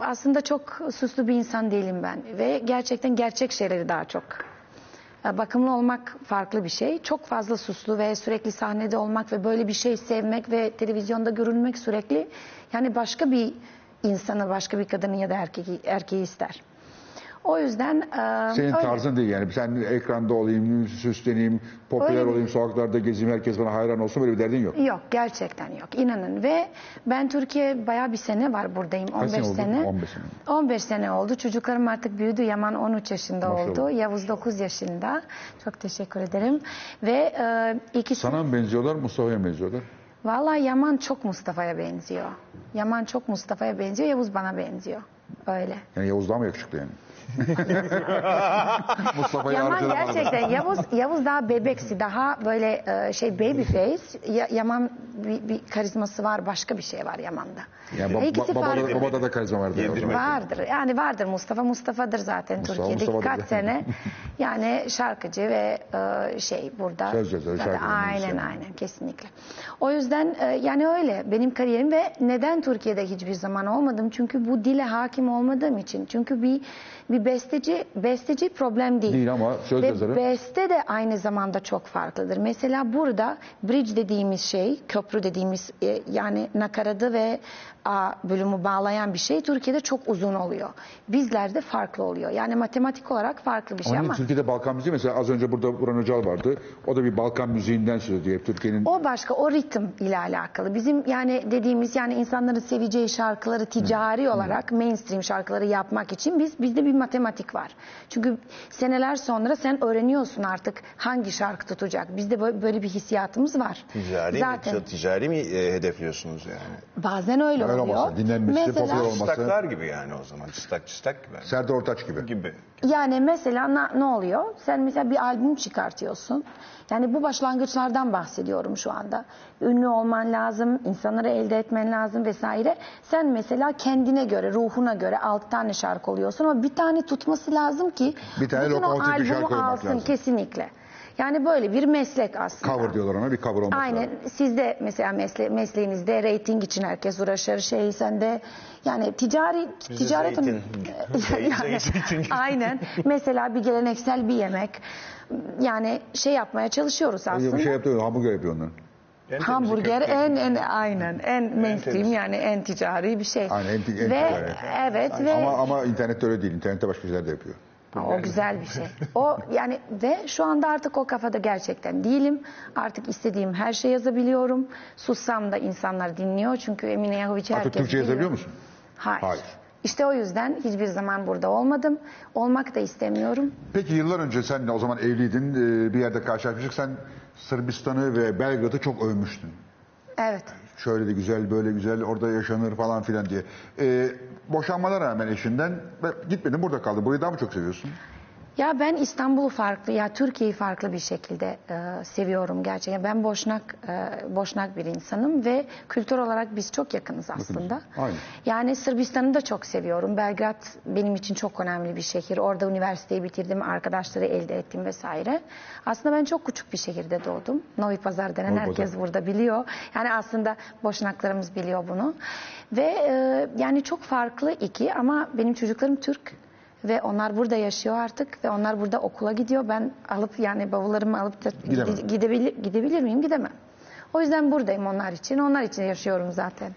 Aslında çok süslü bir insan değilim ben ve gerçekten gerçek şeyleri daha çok. E, Bakımlı olmak farklı bir şey. Çok fazla süslü ve sürekli sahnede olmak ve böyle bir şey sevmek ve televizyonda görünmek sürekli yani başka bir insanı, başka bir kadını ya da erkeği, erkeği ister. O yüzden e, Senin öyle. tarzın değil yani. Sen ekranda olayım, süsleneyim, popüler Öyle olayım, sokaklarda gezeyim, herkes bana hayran olsun böyle bir derdin yok. Yok gerçekten yok inanın ve ben Türkiye bayağı bir sene var buradayım 15 sene sene. 15 sene. 15 sene oldu çocuklarım artık büyüdü Yaman 13 yaşında Maşallah. oldu Yavuz 9 yaşında çok teşekkür ederim ve e, ikisi Sana mı benziyorlar, Mustafa'ya mı benziyorlar? vallahi Yaman çok Mustafa'ya benziyor Yaman çok Mustafa'ya benziyor Yavuz bana benziyor öyle. Yani Yavuz daha mı yakışıklı yani? Mustafa'yı Yaman gerçekten Yavuz Yavuz daha bebeksi daha böyle e, şey baby face Ya- Yaman bir, bir karizması var başka bir şey var Yaman'da. Yani bab- İkisi babada, farklı. babada da karizma vardı. o zaman. Vardır. Yani vardır Mustafa. Mustafa'dır zaten Mustafa, Türkiye'de Mustafa'dır. kaç sene. Yani şarkıcı ve e, şey burada. Söz yazarı, Zaten şarkıcı, Aynen aynen kesinlikle. O yüzden e, yani öyle benim kariyerim ve neden Türkiye'de hiçbir zaman olmadım? Çünkü bu dile hakim olmadığım için. Çünkü bir bir besteci besteci problem değil. Değil ama söz Ve yazarı. beste de aynı zamanda çok farklıdır. Mesela burada bridge dediğimiz şey, köprü dediğimiz e, yani nakaradı ve A bölümü bağlayan bir şey Türkiye'de çok uzun oluyor. Bizlerde farklı oluyor. Yani matematik olarak farklı bir şey Ama ama, Türkiye'de Balkan müziği mesela az önce burada Burhan Öcal vardı. O da bir Balkan müziğinden söz ediyor. Hep Türkiye'nin o başka, o ritim ile alakalı. Bizim yani dediğimiz yani insanların seveceği şarkıları ticari olarak mainstream şarkıları yapmak için biz bizde bir matematik var. Çünkü seneler sonra sen öğreniyorsun artık hangi şarkı tutacak. Bizde böyle, bir hissiyatımız var. Ticari Zaten mi, ticari mi e, hedefliyorsunuz yani? bazen öyle, Öyle olmasa, dinlenmesi, popüler olması. Çıstaklar gibi yani o zaman. Çıstak çıstak gibi. Serdar Ortaç gibi. gibi. Yani mesela na- ne oluyor? Sen mesela bir albüm çıkartıyorsun. Yani bu başlangıçlardan bahsediyorum şu anda. Ünlü olman lazım, insanları elde etmen lazım vesaire. Sen mesela kendine göre, ruhuna göre altı tane şarkı oluyorsun ama bir tane tutması lazım ki Bir tane bütün o lokomotif bir albümü şarkı olmak alsın lazım. kesinlikle. Yani böyle bir meslek aslında. Cover diyorlar ona bir cover olması Aynen. lazım. Sizde mesela mesle mesleğinizde reyting için herkes uğraşır. Şey sende yani ticari Bizde ticaret zeytin. yani, Zeytin. aynen. Mesela bir geleneksel bir yemek. Yani şey yapmaya çalışıyoruz aslında. Bir şey yapıyor, hamburger yapıyor onların. En Hamburger en en aynen en mainstream temiz. yani en ticari bir şey. Aynen, en en ve ticari. evet ve Ama ama internette öyle değil. İnternette başka şeyler de yapıyor. O güzel bir şey. O yani ve şu anda artık o kafada gerçekten değilim. Artık istediğim her şey yazabiliyorum. Sussam da insanlar dinliyor. Çünkü Emine Yahovic'i herkes Artık Türkçe biliyor. yazabiliyor musun? Hayır. Hayır. İşte o yüzden hiçbir zaman burada olmadım. Olmak da istemiyorum. Peki yıllar önce sen o zaman evliydin. ee, Bir yerde karşılaşmıştık. Sen Sırbistan'ı ve Belgrad'ı çok övmüştün. Evet. Şöyle de güzel, böyle güzel, orada yaşanır falan filan diye. Ee, boşanmalar rağmen eşinden gitmedin burada kaldın. Burayı daha mı çok seviyorsun? Ya ben İstanbul'u farklı, ya Türkiye'yi farklı bir şekilde e, seviyorum gerçekten. Ben Boşnak e, Boşnak bir insanım ve kültür olarak biz çok yakınız aslında. Aynen. Yani Sırbistan'ı da çok seviyorum. Belgrad benim için çok önemli bir şehir. Orada üniversiteyi bitirdim, arkadaşları elde ettim vesaire. Aslında ben çok küçük bir şehirde doğdum. Novi Pazar denen Novi herkes Pazar. burada biliyor. Yani aslında Boşnaklarımız biliyor bunu. Ve e, yani çok farklı iki ama benim çocuklarım Türk. Ve onlar burada yaşıyor artık ve onlar burada okula gidiyor. Ben alıp yani bavullarımı alıp da Gidemem. gidebilir, gidebilir miyim? Gidemem. O yüzden buradayım onlar için. Onlar için yaşıyorum zaten.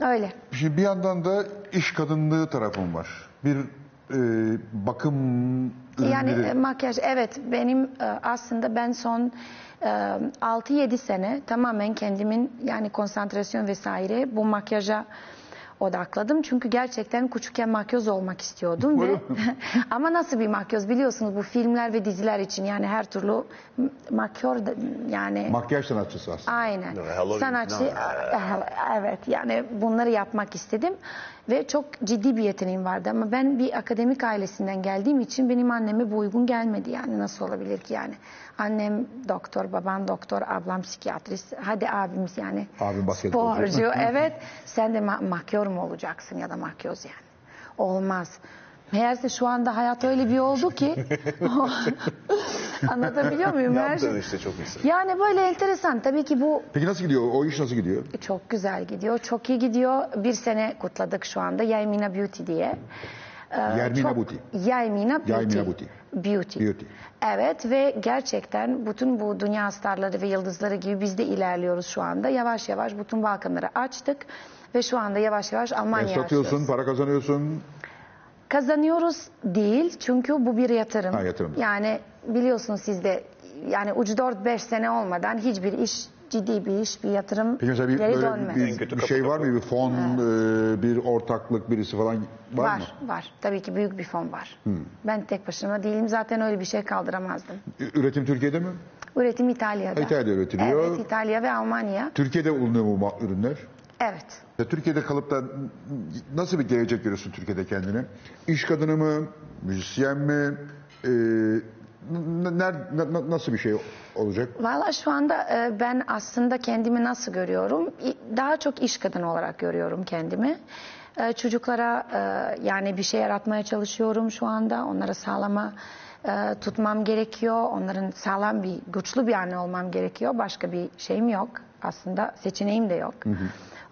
Öyle. Şimdi bir yandan da iş kadınlığı tarafım var. Bir e, bakım ürünleri. Yani e, makyaj evet benim e, aslında ben son e, 6-7 sene tamamen kendimin yani konsantrasyon vesaire bu makyaja odakladım. Çünkü gerçekten küçükken makyöz olmak istiyordum ve ama nasıl bir makyöz biliyorsunuz bu filmler ve diziler için. Yani her türlü makyör yani Makyaj sanatçısı aslında. Aynen. Halloween Sanatçı evet yani bunları yapmak istedim. Ve çok ciddi bir yeteneğim vardı. Ama ben bir akademik ailesinden geldiğim için benim anneme bu uygun gelmedi yani. Nasıl olabilir ki yani annem doktor babam doktor ablam psikiyatrist hadi abimiz yani basketbolcu. sporcu evet sen de ma- makyör mü olacaksın ya da makyoz yani olmaz Meğerse şu anda hayat öyle bir oldu ki Anlatabiliyor muyum? Her Yaptığın şey. işte çok iyisin. Yani böyle enteresan. Tabii ki bu Peki nasıl gidiyor? O iş nasıl gidiyor? çok güzel gidiyor. Çok iyi gidiyor. Bir sene kutladık şu anda. Yaymina Beauty diye. Ee, Yaymina çok- Beauty. Yaymina Beauty. Yaymina Beauty. Beauty. Beauty. Evet ve gerçekten bütün bu dünya starları ve yıldızları gibi biz de ilerliyoruz şu anda. Yavaş yavaş bütün Balkanları açtık ve şu anda yavaş yavaş Almanya'ya satıyorsun, açıyoruz. para kazanıyorsun. Kazanıyoruz değil çünkü bu bir yatırım. Ha, yatırım. Yani biliyorsunuz siz de yani ucu 4-5 sene olmadan hiçbir iş ciddi bir iş, bir yatırım Peki mesela bir, geri böyle dönmez. bir, kötü bir şey var mı? Bir fon, e, bir ortaklık birisi falan var, Var, mı? var. Tabii ki büyük bir fon var. Ben tek başıma değilim. Zaten öyle bir şey kaldıramazdım. Üretim Türkiye'de mi? Üretim İtalya'da. İtalya'da üretiliyor. Evet, İtalya ve Almanya. Türkiye'de bulunuyor bu ürünler. Evet. Ya Türkiye'de kalıp da nasıl bir gelecek görüyorsun Türkiye'de kendini? İş kadını mı? Müzisyen mi? E, n- ner- na- na- nasıl bir şey olacak? Valla şu anda e, ben aslında kendimi nasıl görüyorum? Daha çok iş kadını olarak görüyorum kendimi. E, Çocuklara e, yani bir şey yaratmaya çalışıyorum şu anda. Onlara sağlama tutmam gerekiyor. Onların sağlam bir, güçlü bir anne olmam gerekiyor. Başka bir şeyim yok. Aslında seçeneğim de yok.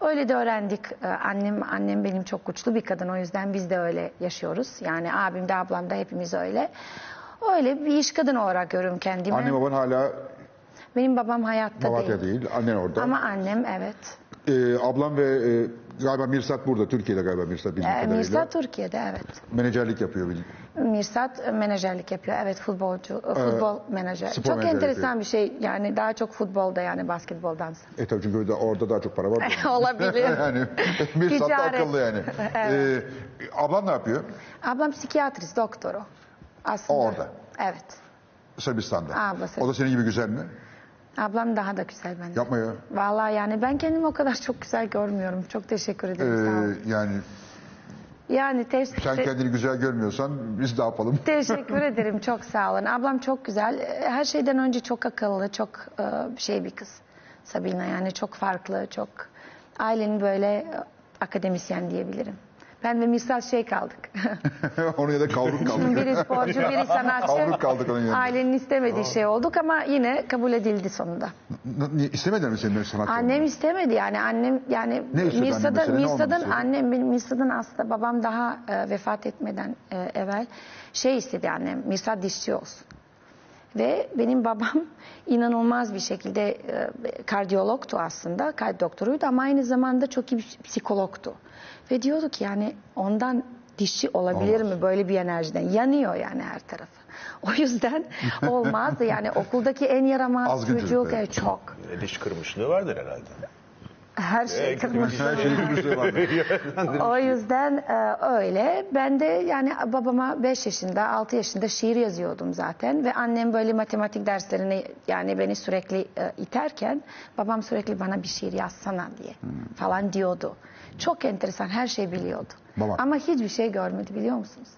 Öyle de öğrendik. Annem annem benim çok güçlü bir kadın. O yüzden biz de öyle yaşıyoruz. Yani abim de ablam da hepimiz öyle. Öyle bir iş kadını olarak görüyorum kendimi. Anne baban hala Benim babam hayatta Malatya değil. değil, annen orada. Ama annem evet. Ee, ablam ve e, galiba Mirsat burada, Türkiye'de galiba Mirsat bildiğim Ee, kadarıyla. Mirsat Türkiye'de evet. Menajerlik yapıyor. bildiğim. Mirsat e, menajerlik yapıyor. Evet futbolcu, e, futbol menajer. spor Çok enteresan yapıyor. bir şey. Yani daha çok futbolda yani basketboldansa. E tabii çünkü orada, orada daha çok para var. Olabilir. yani Mirsat da Ticaret. akıllı yani. Ee, ablan ne yapıyor? Ablam psikiyatrist, doktoru. Aslında. O orada. Evet. Sırbistan'da. Ablası. O da senin gibi güzel mi? Ablam daha da güzel benden. Yapma ya. Vallahi yani ben kendimi o kadar çok güzel görmüyorum. Çok teşekkür ederim. sağ olun. Ee, yani Yani te- sen kendini güzel görmüyorsan biz ne yapalım? Teşekkür ederim. Çok sağ olun. Ablam çok güzel. Her şeyden önce çok akıllı, çok e, şey bir kız. Sabina yani çok farklı, çok ailenin böyle e, akademisyen diyebilirim. Ben ve Mirsal şey kaldık. Onu ya da kavruk kaldık. biri sporcu, biri sanatçı. Kavruk kaldık onun yanında. Ailenin istemediği şey olduk ama yine kabul edildi sonunda. N- niye- İstemediler mi senin sanatçı Annem istemedi yani annem yani Ne istedi annem Mirsa'dan mesela? Ne olmak Mirsa'dan istedi? annem benim Mirsa'dan aslında babam daha e, vefat etmeden e, evvel şey istedi annem Mirsa dişçi olsun. Ve benim babam inanılmaz bir şekilde e, kardiyologtu aslında, kalp doktoruydu ama aynı zamanda çok iyi bir psikologtu. Ve diyordu ki yani ondan dişçi olabilir mi böyle bir enerjiden? Yanıyor yani her tarafı. O yüzden olmazdı yani okuldaki en yaramaz Azgın çocuk e, çok. E, Diş kırmışlığı vardır herhalde. Her şey. Her şeyin bir şey var. O yüzden e, öyle. Ben de yani babama 5 yaşında, 6 yaşında şiir yazıyordum zaten ve annem böyle matematik derslerini yani beni sürekli e, iterken babam sürekli bana bir şiir yazsana diye falan diyordu. Çok enteresan her şey biliyordu. Baba. Ama hiçbir şey görmedi biliyor musunuz?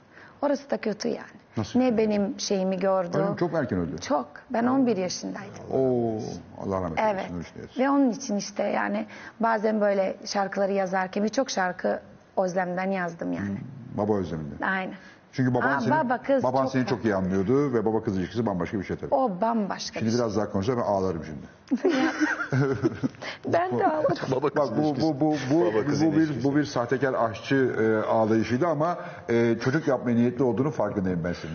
Orası da kötü yani. Nasıl? Ne benim şeyimi gördü. Öyle mi? Çok erken öldü. Çok. Ben 11 yaşındaydım. Oo, Allah rahmet eylesin. Evet. Ve onun için işte yani bazen böyle şarkıları yazarken birçok şarkı Özlem'den yazdım yani. Baba özleminde. Aynen. Çünkü baban, Aa, seni, baba, kız baban çok seni çok iyi anlıyordu ve baba kız ilişkisi bambaşka bir şey tabii. O bambaşka Şimdi bir şey. biraz daha konuşalım ben ağlarım şimdi. Ben de ağlarım. Bak bu bu bu bu, Baba kız bu bir bu bir sahtekar aşçı e, ağlayışıydı ama e, çocuk yapmaya niyetli olduğunu farkındayım ben senin.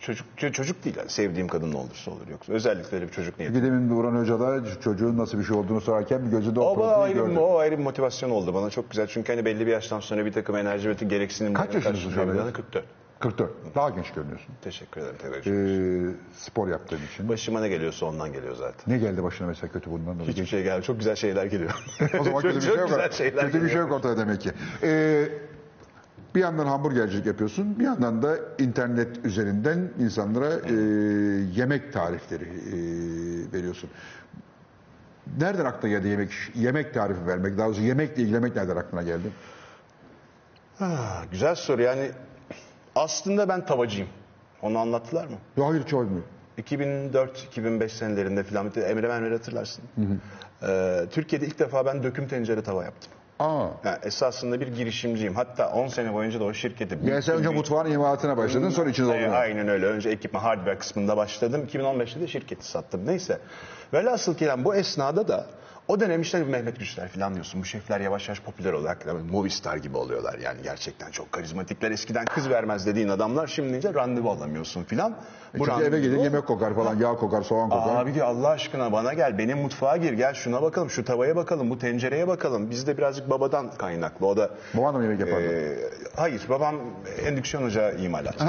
Çocuk, ço- çocuk değil yani. Sevdiğim kadın ne olursa olur. Yoksa özellikle öyle bir çocuk niyeti. Gidemin Duran Hoca'da çocuğun nasıl bir şey olduğunu sorarken bir gözünde o O bana ayrı, gördüm. o ayrı bir motivasyon oldu bana çok güzel. Çünkü hani belli bir yaştan sonra bir takım enerji ve gereksinimlerin Kaç yaşındasın şu anda? 44. 44. Daha genç görünüyorsun. Teşekkür ederim. Tekrar E, spor yaptığın için. Başıma ne geliyorsa ondan geliyor zaten. Ne geldi başına mesela kötü bundan dolayı? Hiçbir şey geldi. Çok güzel şeyler geliyor. O zaman kötü bir Çok şey yok. güzel şeyler Kötü bir şey geliyor. yok ortada demek ki. Ee, bir yandan hamburgercilik yapıyorsun, bir yandan da internet üzerinden insanlara e, yemek tarifleri e, veriyorsun. Nereden aklına geldi yemek yemek tarifi vermek? Daha doğrusu yemekle ilgilenmek nereden aklına geldi? Ha, güzel soru yani aslında ben tavacıyım. Onu anlattılar mı? Ya hayır hiç olmuyor. 2004-2005 senelerinde filan Emre Menver'i hatırlarsın. Ee, Türkiye'de ilk defa ben döküm tencere tava yaptım. Aa. Yani esasında bir girişimciyim. Hatta 10 sene boyunca da o şirketi... Yani sen önce mutfağın imalatına başladın sonra içine Aynen, doldurdun. aynen öyle. Önce ekipman hardware kısmında başladım. 2015'te de şirketi sattım. Neyse. Velhasıl kelam bu esnada da o dönem işte Mehmet Güçler falan diyorsun. Bu şefler yavaş yavaş popüler olarak yani movie star gibi oluyorlar. Yani gerçekten çok karizmatikler. Eskiden kız vermez dediğin adamlar şimdi de randevu alamıyorsun filan. Çünkü eve gidin yemek kokar falan, yağ kokar, soğan kokar. Abi diyor Allah aşkına bana gel benim mutfağa gir gel şuna bakalım şu tavaya bakalım bu tencereye bakalım. Bizde birazcık babadan kaynaklı o da Baban da mı yemek yapardı? ee, hayır babam endüksiyon ocağı imalat.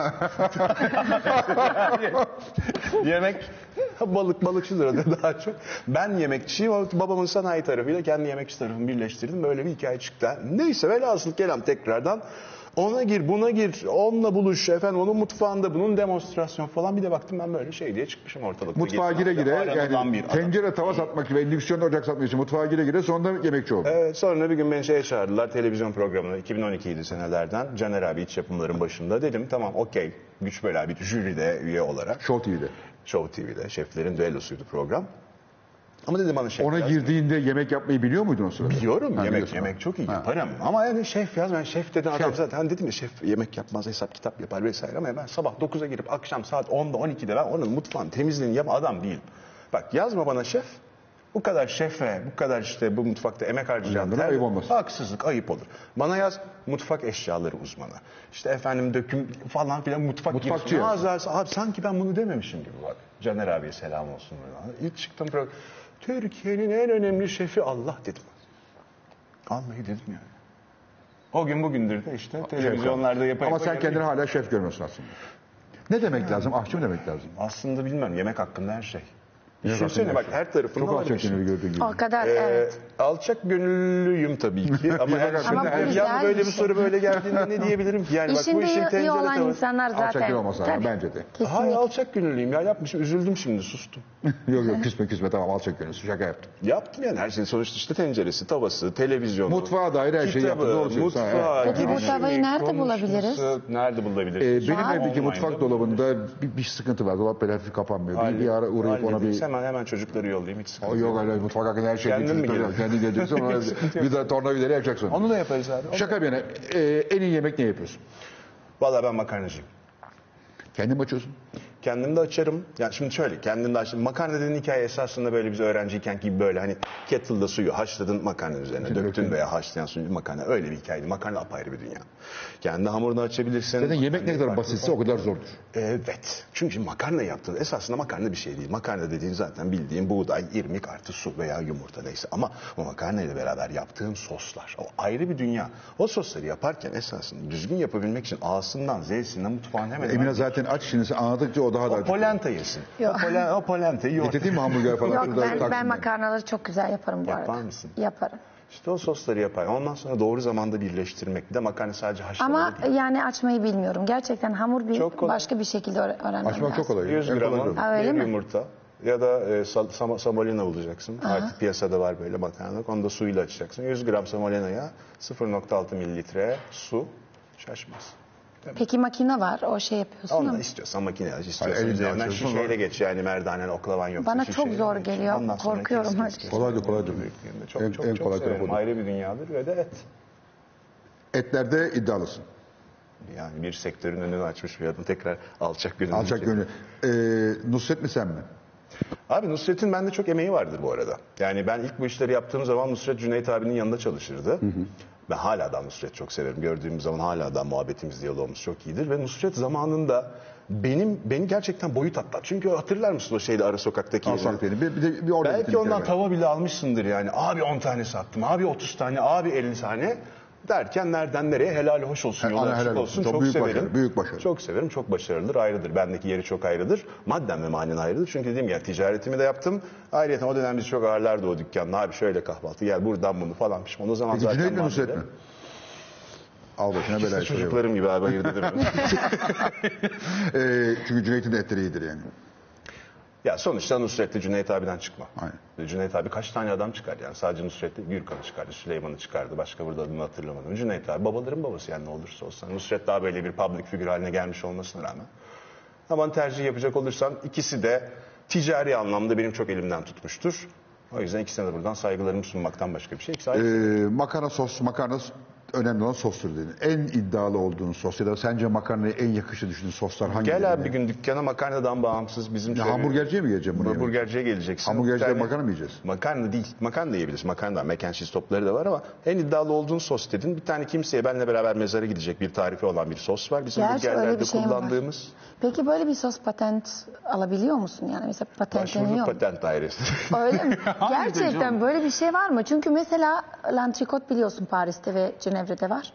yemek balık balıkçıdır da daha çok. Ben yemekçiyim o babamın sanayi tarafıyla kendi yemekçi tarafımı birleştirdim. Böyle bir hikaye çıktı. Neyse velhasıl kelam tekrardan ona gir buna gir onunla buluş efendim onun mutfağında bunun demonstrasyon falan bir de baktım ben böyle şey diye çıkmışım ortalıkta. Mutfağa gire gire yani bir adam. tencere tava satmak ve endüksiyon ocak satmak için mutfağa gire gire sonunda yemekçi oldu. Evet, sonra bir gün beni şeye çağırdılar televizyon programına 2012'ydi senelerden. Caner abi iç yapımların başında dedim tamam okey güç böyle bir jüride üye olarak. Show TV'de. Show TV'de şeflerin düellosuydu program. Ama dedim bana şef Ona yaz. girdiğinde yemek yapmayı biliyor muydun o sırada? Biliyorum Ha, yemek yemek çok iyi Ha. yaparım. Ama yani şef yaz ben şef dedim adam zaten dedim ya şef yemek yapmaz hesap kitap yapar vesaire ama ben sabah 9'a girip akşam saat 10'da 12'de ben onun mutfağın temizliğini yapan adam değilim. Bak yazma bana şef. Bu kadar şefe, bu kadar işte bu mutfakta emek harcayan Uyandırma, ayıp olmaz. Haksızlık, ayıp olur. Bana yaz mutfak eşyaları uzmanı. İşte efendim döküm falan filan mutfak Mutfakçı girişimi. abi sanki ben bunu dememişim gibi bak. Caner abiye selam olsun. buradan. İlk çıktım program. Türkiye'nin en önemli şefi Allah dedim. Vallahi dedim yani. O gün bugündür de işte televizyonlarda yapayım. Ama sen kendini hala şef görmüyorsun aslında. Ne demek lazım? Aşçı mı demek lazım? Aslında bilmem yemek hakkında her şey. Düşünsene bak her her tarafından Çok alçak alabilirsin. gönüllü gördüğün gibi. O kadar Ee, evet. Alçak gönüllüyüm tabii ki ama yani Ama şimdi bu yani güzel böyle bir bir şey. soru böyle geldiğinde ne diyebilirim ki yani bak bu İşinde işin iyi, iyi tencere olan tavası. insanlar zaten. Alçak gönüllü olmasa Tabii. bence de. Hayır Kesinlikle. alçak gönüllüyüm ya yapmışım üzüldüm şimdi sustum. yok yok küsme küsme tamam alçak gönüllüsü şaka yaptım. Yaptım yani her şey sonuçta işte tenceresi, tavası, televizyonu. Mutfağa dair her şeyi yaptın, doğru söylüyorsun. Ha, Mutfağı, evet. Peki bu girişimi, tavayı nerede konuşması, bulabiliriz? Nerede bulabiliriz? Ee, benim evdeki mutfak dolabında bir, bir sıkıntı var. Dolap böyle hafif kapanmıyor. Bir, bir ara uğrayıp ona bir... Hemen hemen çocukları yollayayım hiç sıkıntı O yok öyle mutfak hakkında her şeyi Kendin mi çocuklar-? Kendi geleceksin ona bir de tornavidayla yapacaksın. Onu da yaparız abi. Şaka bir yana e, en iyi yemek ne yapıyorsun? Valla ben makarnacıyım. Kendin mi açıyorsun? Kendim de açarım. Yani şimdi şöyle kendim de açarım. Makarna dediğin hikaye esasında böyle biz öğrenciyken gibi böyle hani kettle'da suyu haşladın makarna üzerine döktün döktün. veya haşlayan suyu makarna öyle bir hikayeydi. Makarna apayrı bir dünya. Kendi hamurunu açabilirsin. Zaten yemek ne kadar basitse o kadar zordur. Evet. Çünkü makarna yaptığın esasında makarna bir şey değil. Makarna dediğin zaten bildiğin buğday, irmik artı su veya yumurta neyse. Ama o makarna ile beraber yaptığın soslar o ayrı bir dünya. O sosları yaparken esasında düzgün yapabilmek için ağzından, zeysinden mutfağın hemen Emine zaten aç şimdi sen anladıkça o daha da o acıkıyor. polenta yesin. Yok. O, polen, o polenteyi yoğurt. Getireyim mi hamburger falan? Yok Şurada ben, ben Taksim'de. makarnaları çok güzel yaparım bu Yapar arada. mısın? Yaparım. İşte o sosları yapar. Ondan sonra doğru zamanda birleştirmek. Bir de makarna sadece haşlama Ama değil. yani açmayı bilmiyorum. Gerçekten hamur bir Çok kolay. başka bir şekilde öğre- öğrenmem Açmak çok lazım. kolay. 100 En kolay gramın yolu. Ha, öyle bir mi? yumurta ya da e, sal, sam- samolina bulacaksın. Artık piyasada var böyle makarna. Onu da suyla açacaksın. 100 gram samolinaya 0.6 mililitre su şaşmaz. Peki makine var o şey yapıyorsun Onu da ama. istiyorsan makineye aç, istiyorsan Hayır, üzerinden açıyorsun şişeyle geç yani merdanen oklavan yoksa Bana çok şişeyle zor geç. geliyor. Ondan sonra Korkuyorum kes, kes, hadi. kes. Kolaydır, kolaydır. Çok, En- çok, en çok kolay severim. tarafı odur. Ayrı bir dünyadır ve de et. Etlerde iddialısın. Yani bir sektörün önünü açmış bir adam tekrar alçak gönüllü. Alçak gönüllü. Ee, Nusret mi sen mi? Abi Nusret'in bende çok emeği vardır bu arada. Yani ben ilk bu işleri yaptığım zaman Nusret Cüneyt abinin yanında çalışırdı. Ben hala da Nusret çok severim. Gördüğüm zaman hala da muhabbetimiz, diyalogumuz çok iyidir. Ve Nusret zamanında benim beni gerçekten boyut atlat. Çünkü hatırlar mısın o şeyde ara sokaktaki? Alçak beni. Bir, bir de bir orada Belki ondan tava bile almışsındır yani. Abi 10 tane sattım, abi 30 tane, abi 50 tane. Derken nereden nereye helal hoş olsun, yolu açık helal olsun. olsun. Çok Çok, büyük severim. başarı, büyük başarı. Çok severim, çok başarılıdır, ayrıdır. Bendeki yeri çok ayrıdır. Madden ve manen ayrıdır. Çünkü dediğim gibi ticaretimi de yaptım. Ayrıca o dönem bizi çok ağırlardı o dükkanda. Abi şöyle kahvaltı gel buradan bunu falan pişman. O zaman Peki zaten mi? Al başına belayı çocuklarım gibi abi ayırt edemem. Ee, çünkü Cüneyt'in de etleri iyidir yani. Ya sonuçta Nusret de Cüneyt abiden çıkma. Aynen. Ve Cüneyt abi kaç tane adam çıkar yani. Sadece Nusret değil, Gürkan'ı çıkardı, Süleyman'ı çıkardı. Başka burada adını hatırlamadım. Cüneyt abi babaların babası yani ne olursa olsun. Nusret daha böyle bir public figür haline gelmiş olmasına rağmen. Ama tercih yapacak olursam ikisi de ticari anlamda benim çok elimden tutmuştur. O yüzden ikisine de buradan saygılarımı sunmaktan başka bir şey. Ee, makarna sos, makarna önemli olan sostur dedin. En iddialı olduğun sos ya da sence makarnaya en yakışır düşündüğün soslar hangi? Gel abi bir gün dükkana makarnadan bağımsız bizim Ya şöyle- hamburgerciye mi geleceğim yemek? Hamburgerciye geleceksin. Hamburgercide Bir tane- makarna mı yiyeceğiz? Makarna değil. Makarna da yiyebiliriz. Makarna and cheese topları da var ama en iddialı olduğun sos dedin. Bir tane kimseye benle beraber mezara gidecek bir tarifi olan bir sos var. Bizim Gerçi öyle burgerlerde bir şey mi var? kullandığımız. Peki böyle bir sos patent alabiliyor musun? Yani mesela Başvurduk patentleniyor mu? patent dairesi. Öyle mi? Gerçekten böyle bir şey var mı? Çünkü mesela l'antrikot biliyorsun Paris'te ve Cenevre'de var.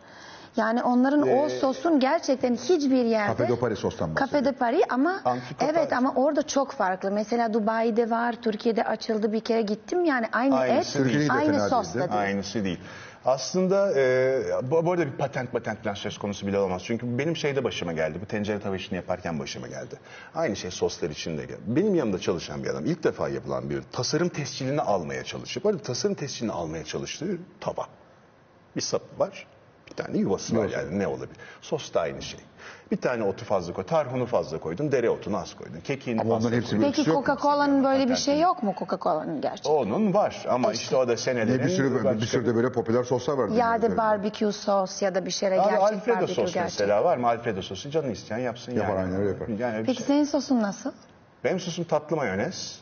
Yani onların o sosun gerçekten hiçbir yerde... Café de Paris sostan bahsediyor. de Paris ama Antrikot evet Paris. ama orada çok farklı. Mesela Dubai'de var, Türkiye'de açıldı bir kere gittim. Yani aynı Aynısı et, değil. Aynı fena sos değil, değil. Aynısı değil. Aslında e, bu, bu arada bir patent patent söz konusu bile olmaz. Çünkü benim şeyde başıma geldi. Bu tencere tava işini yaparken başıma geldi. Aynı şey soslar için de geldi. Benim yanımda çalışan bir adam ilk defa yapılan bir ürün. Tasarım tescilini almaya çalışıyor. Bu arada tasarım tescilini almaya çalıştığı ürün tava. Bir sapı var. Bir tane yuvası var yani ne olabilir. Sos da aynı şey. Bir tane otu fazla koy. Tarhunu fazla koydun. Dereotunu az koydun. Kekiğini Ama fazla hepsi koydun. bir- Peki Yok mu? Coca-Cola'nın böyle bir şey yok mu Coca-Cola'nın gerçekten? Onun var ama işte o da senelerin... Ne bir sürü bir sürü de böyle popüler soslar var. Da barbekü sos ya da bir şeyler Abi gerçek Alfredo barbekü sos gerçek. mesela var mı? Alfredo sosu canı isteyen yapsın Yapar, yani. aynen öyle yapar. Yani öyle bir Peki şey. senin sosun nasıl? Benim sosum tatlı mayonez.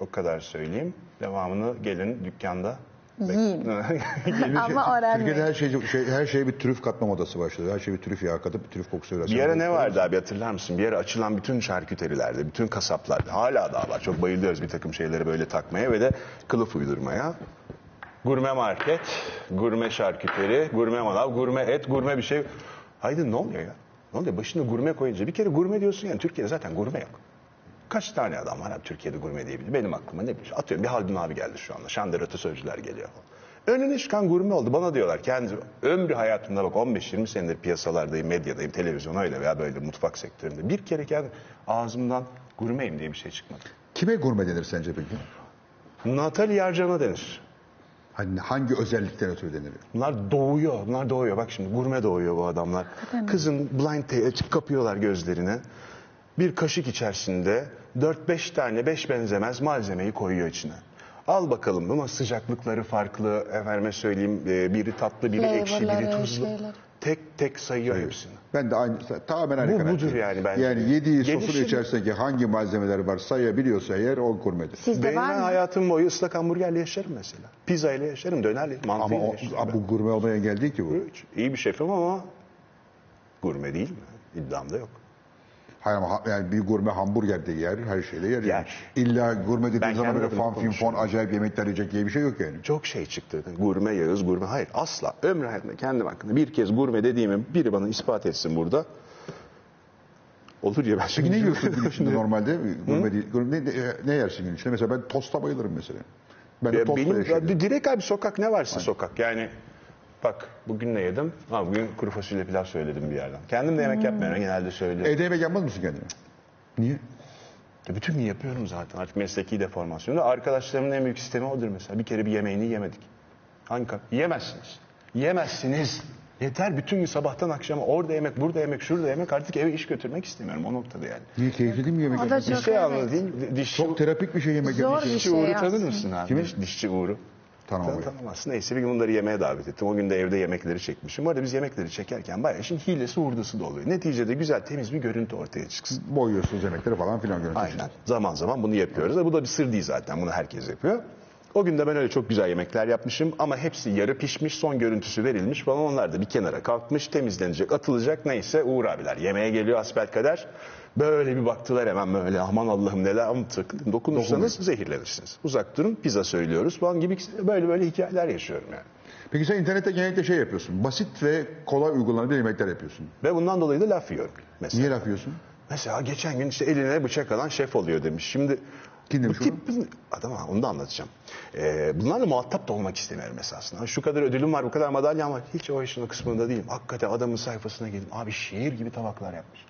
O kadar söyleyeyim. Devamını gelin dükkanda. Yiyin. Ama öğrenmeyin. Türkiye'de her şey, şey her şeye bir trüf katma modası başladı. Her şeye bir trüf yağı katıp bir trüf kokusu üretiyor. Bir ara ne vardı abi hatırlar mısın? Bir ara açılan bütün şarküterilerde, bütün kasaplarda hala daha var. Çok bayılıyoruz bir takım şeyleri böyle takmaya ve de kılıf uydurmaya. Gurme market, gurme şarküteri, gurme manav, gurme et, gurme bir şey. Haydi ne oluyor ya? Ne oluyor? Başına gurme koyunca bir kere gurme diyorsun yani Türkiye'de zaten gurme yok. Kaç tane adam var abi Türkiye'de gurme diyebilir? Benim aklıma ne bileyim. Atıyorum bir Haldun abi geldi şu anda. Şandır atasözcüler geliyor. Önüne çıkan gurme oldu. Bana diyorlar kendi ömrü hayatımda bak 15-20 senedir piyasalardayım, medyadayım, televizyon öyle veya böyle mutfak sektöründe. Bir kere kendi ağzımdan gurmeyim diye bir şey çıkmadı. Kime gurme denir sence peki? Natali Yarcan'a denir. Hani hangi özellikten ötürü denir? Bunlar doğuyor. Bunlar doğuyor. Bak şimdi gurme doğuyor bu adamlar. Kızın blind tape açıp kapıyorlar gözlerini. Bir kaşık içerisinde 4-5 tane 5 benzemez malzemeyi koyuyor içine. Al bakalım bunu sıcaklıkları farklı. Efendime söyleyeyim e, biri tatlı biri ekşi biri Flavorları, tuzlu. şeyleri. Tek tek sayıyor hepsini. Ben de aynı, tamamen aynı Bu kanaatteyim. budur yani bence. Yani yediği sosun Gelişim- içerisindeki hangi malzemeler var sayabiliyorsa eğer o gurmedir. Sizde Benim var ben mı? hayatım boyu ıslak hamburgerle yaşarım mesela. Pizza ile yaşarım, dönerle, Ama mantıyla o, yaşarım. ama bu gurme olmaya engel değil ki bu. Hiç. İyi bir şefim ama gurme değil mi? İddiam da yok. Hayır ama yani bir gurme hamburger de yer, her şeyde yer. yani. Yer. İlla gurme dediğin Ben zaman böyle fan fin fon acayip yemekler yiyecek diye bir şey yok yani. Çok şey çıktı. Gurme yağız, gurme. Hayır asla. Ömrü hayatımda kendim hakkında bir kez gurme dediğimi biri bana ispat etsin burada. Olur ya ben şimdi... ne yiyorsun gün içinde normalde? Gurme değil, gurme, ne, ne yersin gün içinde? Mesela ben tosta bayılırım mesela. Ben de Ya tosta benim, direkt abi sokak ne varsa sokak. Yani bak bugün ne yedim? Ha, bugün kuru fasulye pilav söyledim bir yerden. Kendim de yemek yapmıyorum. Genelde söylüyorum. Evde yemek yapmaz mısın kendine? Niye? Ya bütün gün yapıyorum zaten artık mesleki deformasyonu. Arkadaşlarımın en büyük sistemi odur mesela. Bir kere bir yemeğini yemedik. Hangi kap? Yiyemezsiniz. Yiyemezsiniz. Yeter bütün gün sabahtan akşama orada yemek, burada yemek, şurada yemek artık eve iş götürmek istemiyorum o noktada yani. Niye keyifli değil mi yemek O da yapmak? Bir Çok şey evet. anlatayım. Dişçi, Çok terapik bir şey yemek Zor yapmak. bir dişçi şey Uğur'u tanır aslında. mısın abi? Kimi? Diş- Dişçi Uğur'u. Tanımam. Sen tanımazsın. Neyse bir gün bunları yemeğe davet ettim. O gün de evde yemekleri çekmişim. Bu arada biz yemekleri çekerken bayağı işin hilesi hurdası da oluyor. Neticede güzel temiz bir görüntü ortaya çıksın. Boyuyorsunuz yemekleri falan filan görüntüsü. Aynen. Zaman zaman bunu yapıyoruz. Bu da bir sır değil zaten. Bunu herkes yapıyor. O gün de ben öyle çok güzel yemekler yapmışım ama hepsi yarı pişmiş, son görüntüsü verilmiş falan. Onlar da bir kenara kalkmış, temizlenecek, atılacak neyse Uğur abiler yemeğe geliyor asbelkader. Böyle bir baktılar hemen böyle aman Allah'ım neler ama tık- dokunursanız zehirlenirsiniz. Uzak durun pizza söylüyoruz falan gibi böyle böyle hikayeler yaşıyorum yani. Peki sen internette genellikle şey yapıyorsun. Basit ve kolay uygulanabilir yemekler yapıyorsun. Ve bundan dolayı da laf yiyorum mesela. Niye laf yiyorsun? Mesela geçen gün işte eline bıçak alan şef oluyor demiş. Şimdi Kim demiş bu tip adam ha, onu da anlatacağım. Ee, bunlarla muhatap da olmak istemiyorum esasında. Şu kadar ödülüm var, bu kadar madalyam var. Hiç o işin o kısmında değilim. Hakikaten adamın sayfasına girdim. Abi şiir gibi tabaklar yapmış.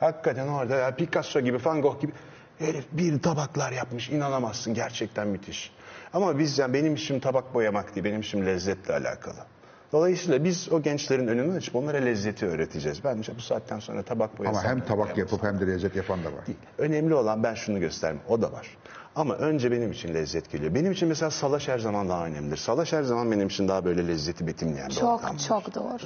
Hakikaten orada ya Picasso gibi, Van Gogh gibi herif bir tabaklar yapmış. İnanamazsın gerçekten müthiş. Ama biz yani benim işim tabak boyamak değil, benim işim lezzetle alakalı. Dolayısıyla biz o gençlerin önünü açıp onlara lezzeti öğreteceğiz. Bence bu saatten sonra tabak boyası. Ama hem tabak yapıp hem de lezzet yapan da var. Değil. Önemli olan ben şunu göstermem. O da var. Ama önce benim için lezzet geliyor. Benim için mesela salaş her zaman daha önemlidir. Salaş her zaman benim için daha böyle lezzeti betimleyen bir. Çok çok doğru.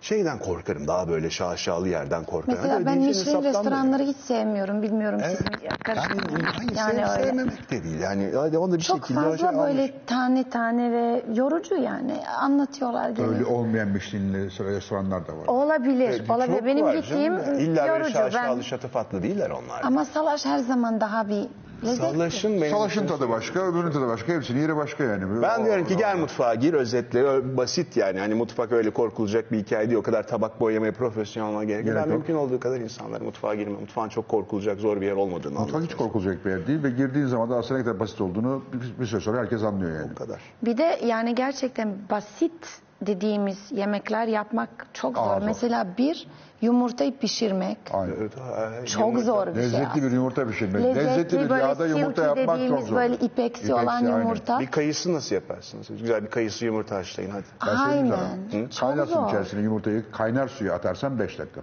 Şeyden korkarım. Daha böyle şaşalı yerden korkarım. Mesela ben diyeceğini Michelin restoranları hiç sevmiyorum. Bilmiyorum Evet. sizin Yani, karıştırmayın. hayır, Yani sev- öyle. sevmemek de değil. Yani hadi onu bir Çok şekilde fazla şey böyle almış. tane tane ve yorucu yani anlatıyorlar gene. Öyle olmayan Michelin'li restoranlar da var. Olabilir, Evet, olabilir. Benim gittiğim ya. İlla böyle yorucu. şaşalı Ben... şatafatlı değiller onlar. Ama salaş her zaman daha bir. Salaşın benim Salaşın tadı başka, öbürünün tadı başka. Hepsinin yeri başka yani. Ben O- diyorum ki o- gel mutfağa gir özetle Ö- basit yani hani mutfak öyle korkulacak bir hikaye değil o kadar tabak boyamaya profesyonel olma gerek yok. Gerek Ben yok. mümkün olduğu kadar insanlar mutfağa girme mutfağın çok korkulacak zor bir yer olmadığını Mutfak hiç anlatıyorum. korkulacak bir yer değil ve girdiğin zaman da aslında ne kadar basit olduğunu bir, bir süre sonra herkes anlıyor yani. Bu kadar. Bir de yani gerçekten basit dediğimiz yemekler yapmak çok zor. Aa, zor. Mesela bir yumurtayı pişirmek Aynen. Çok yumurta- zor bir şey. Lezzetli bir yumurta pişirmek. Lezzetli, Lezzetli bir böyle yağda yumurta yapmak çok zor. böyle ipeksi olan aynen. yumurta. Bir kayısı nasıl yaparsınız? Güzel bir kayısı yumurta haşlayın hadi. Ben. Aynen. Hı? Kaynarsın zor. içerisine yumurtayı, kaynar suya atarsan 5 dakika.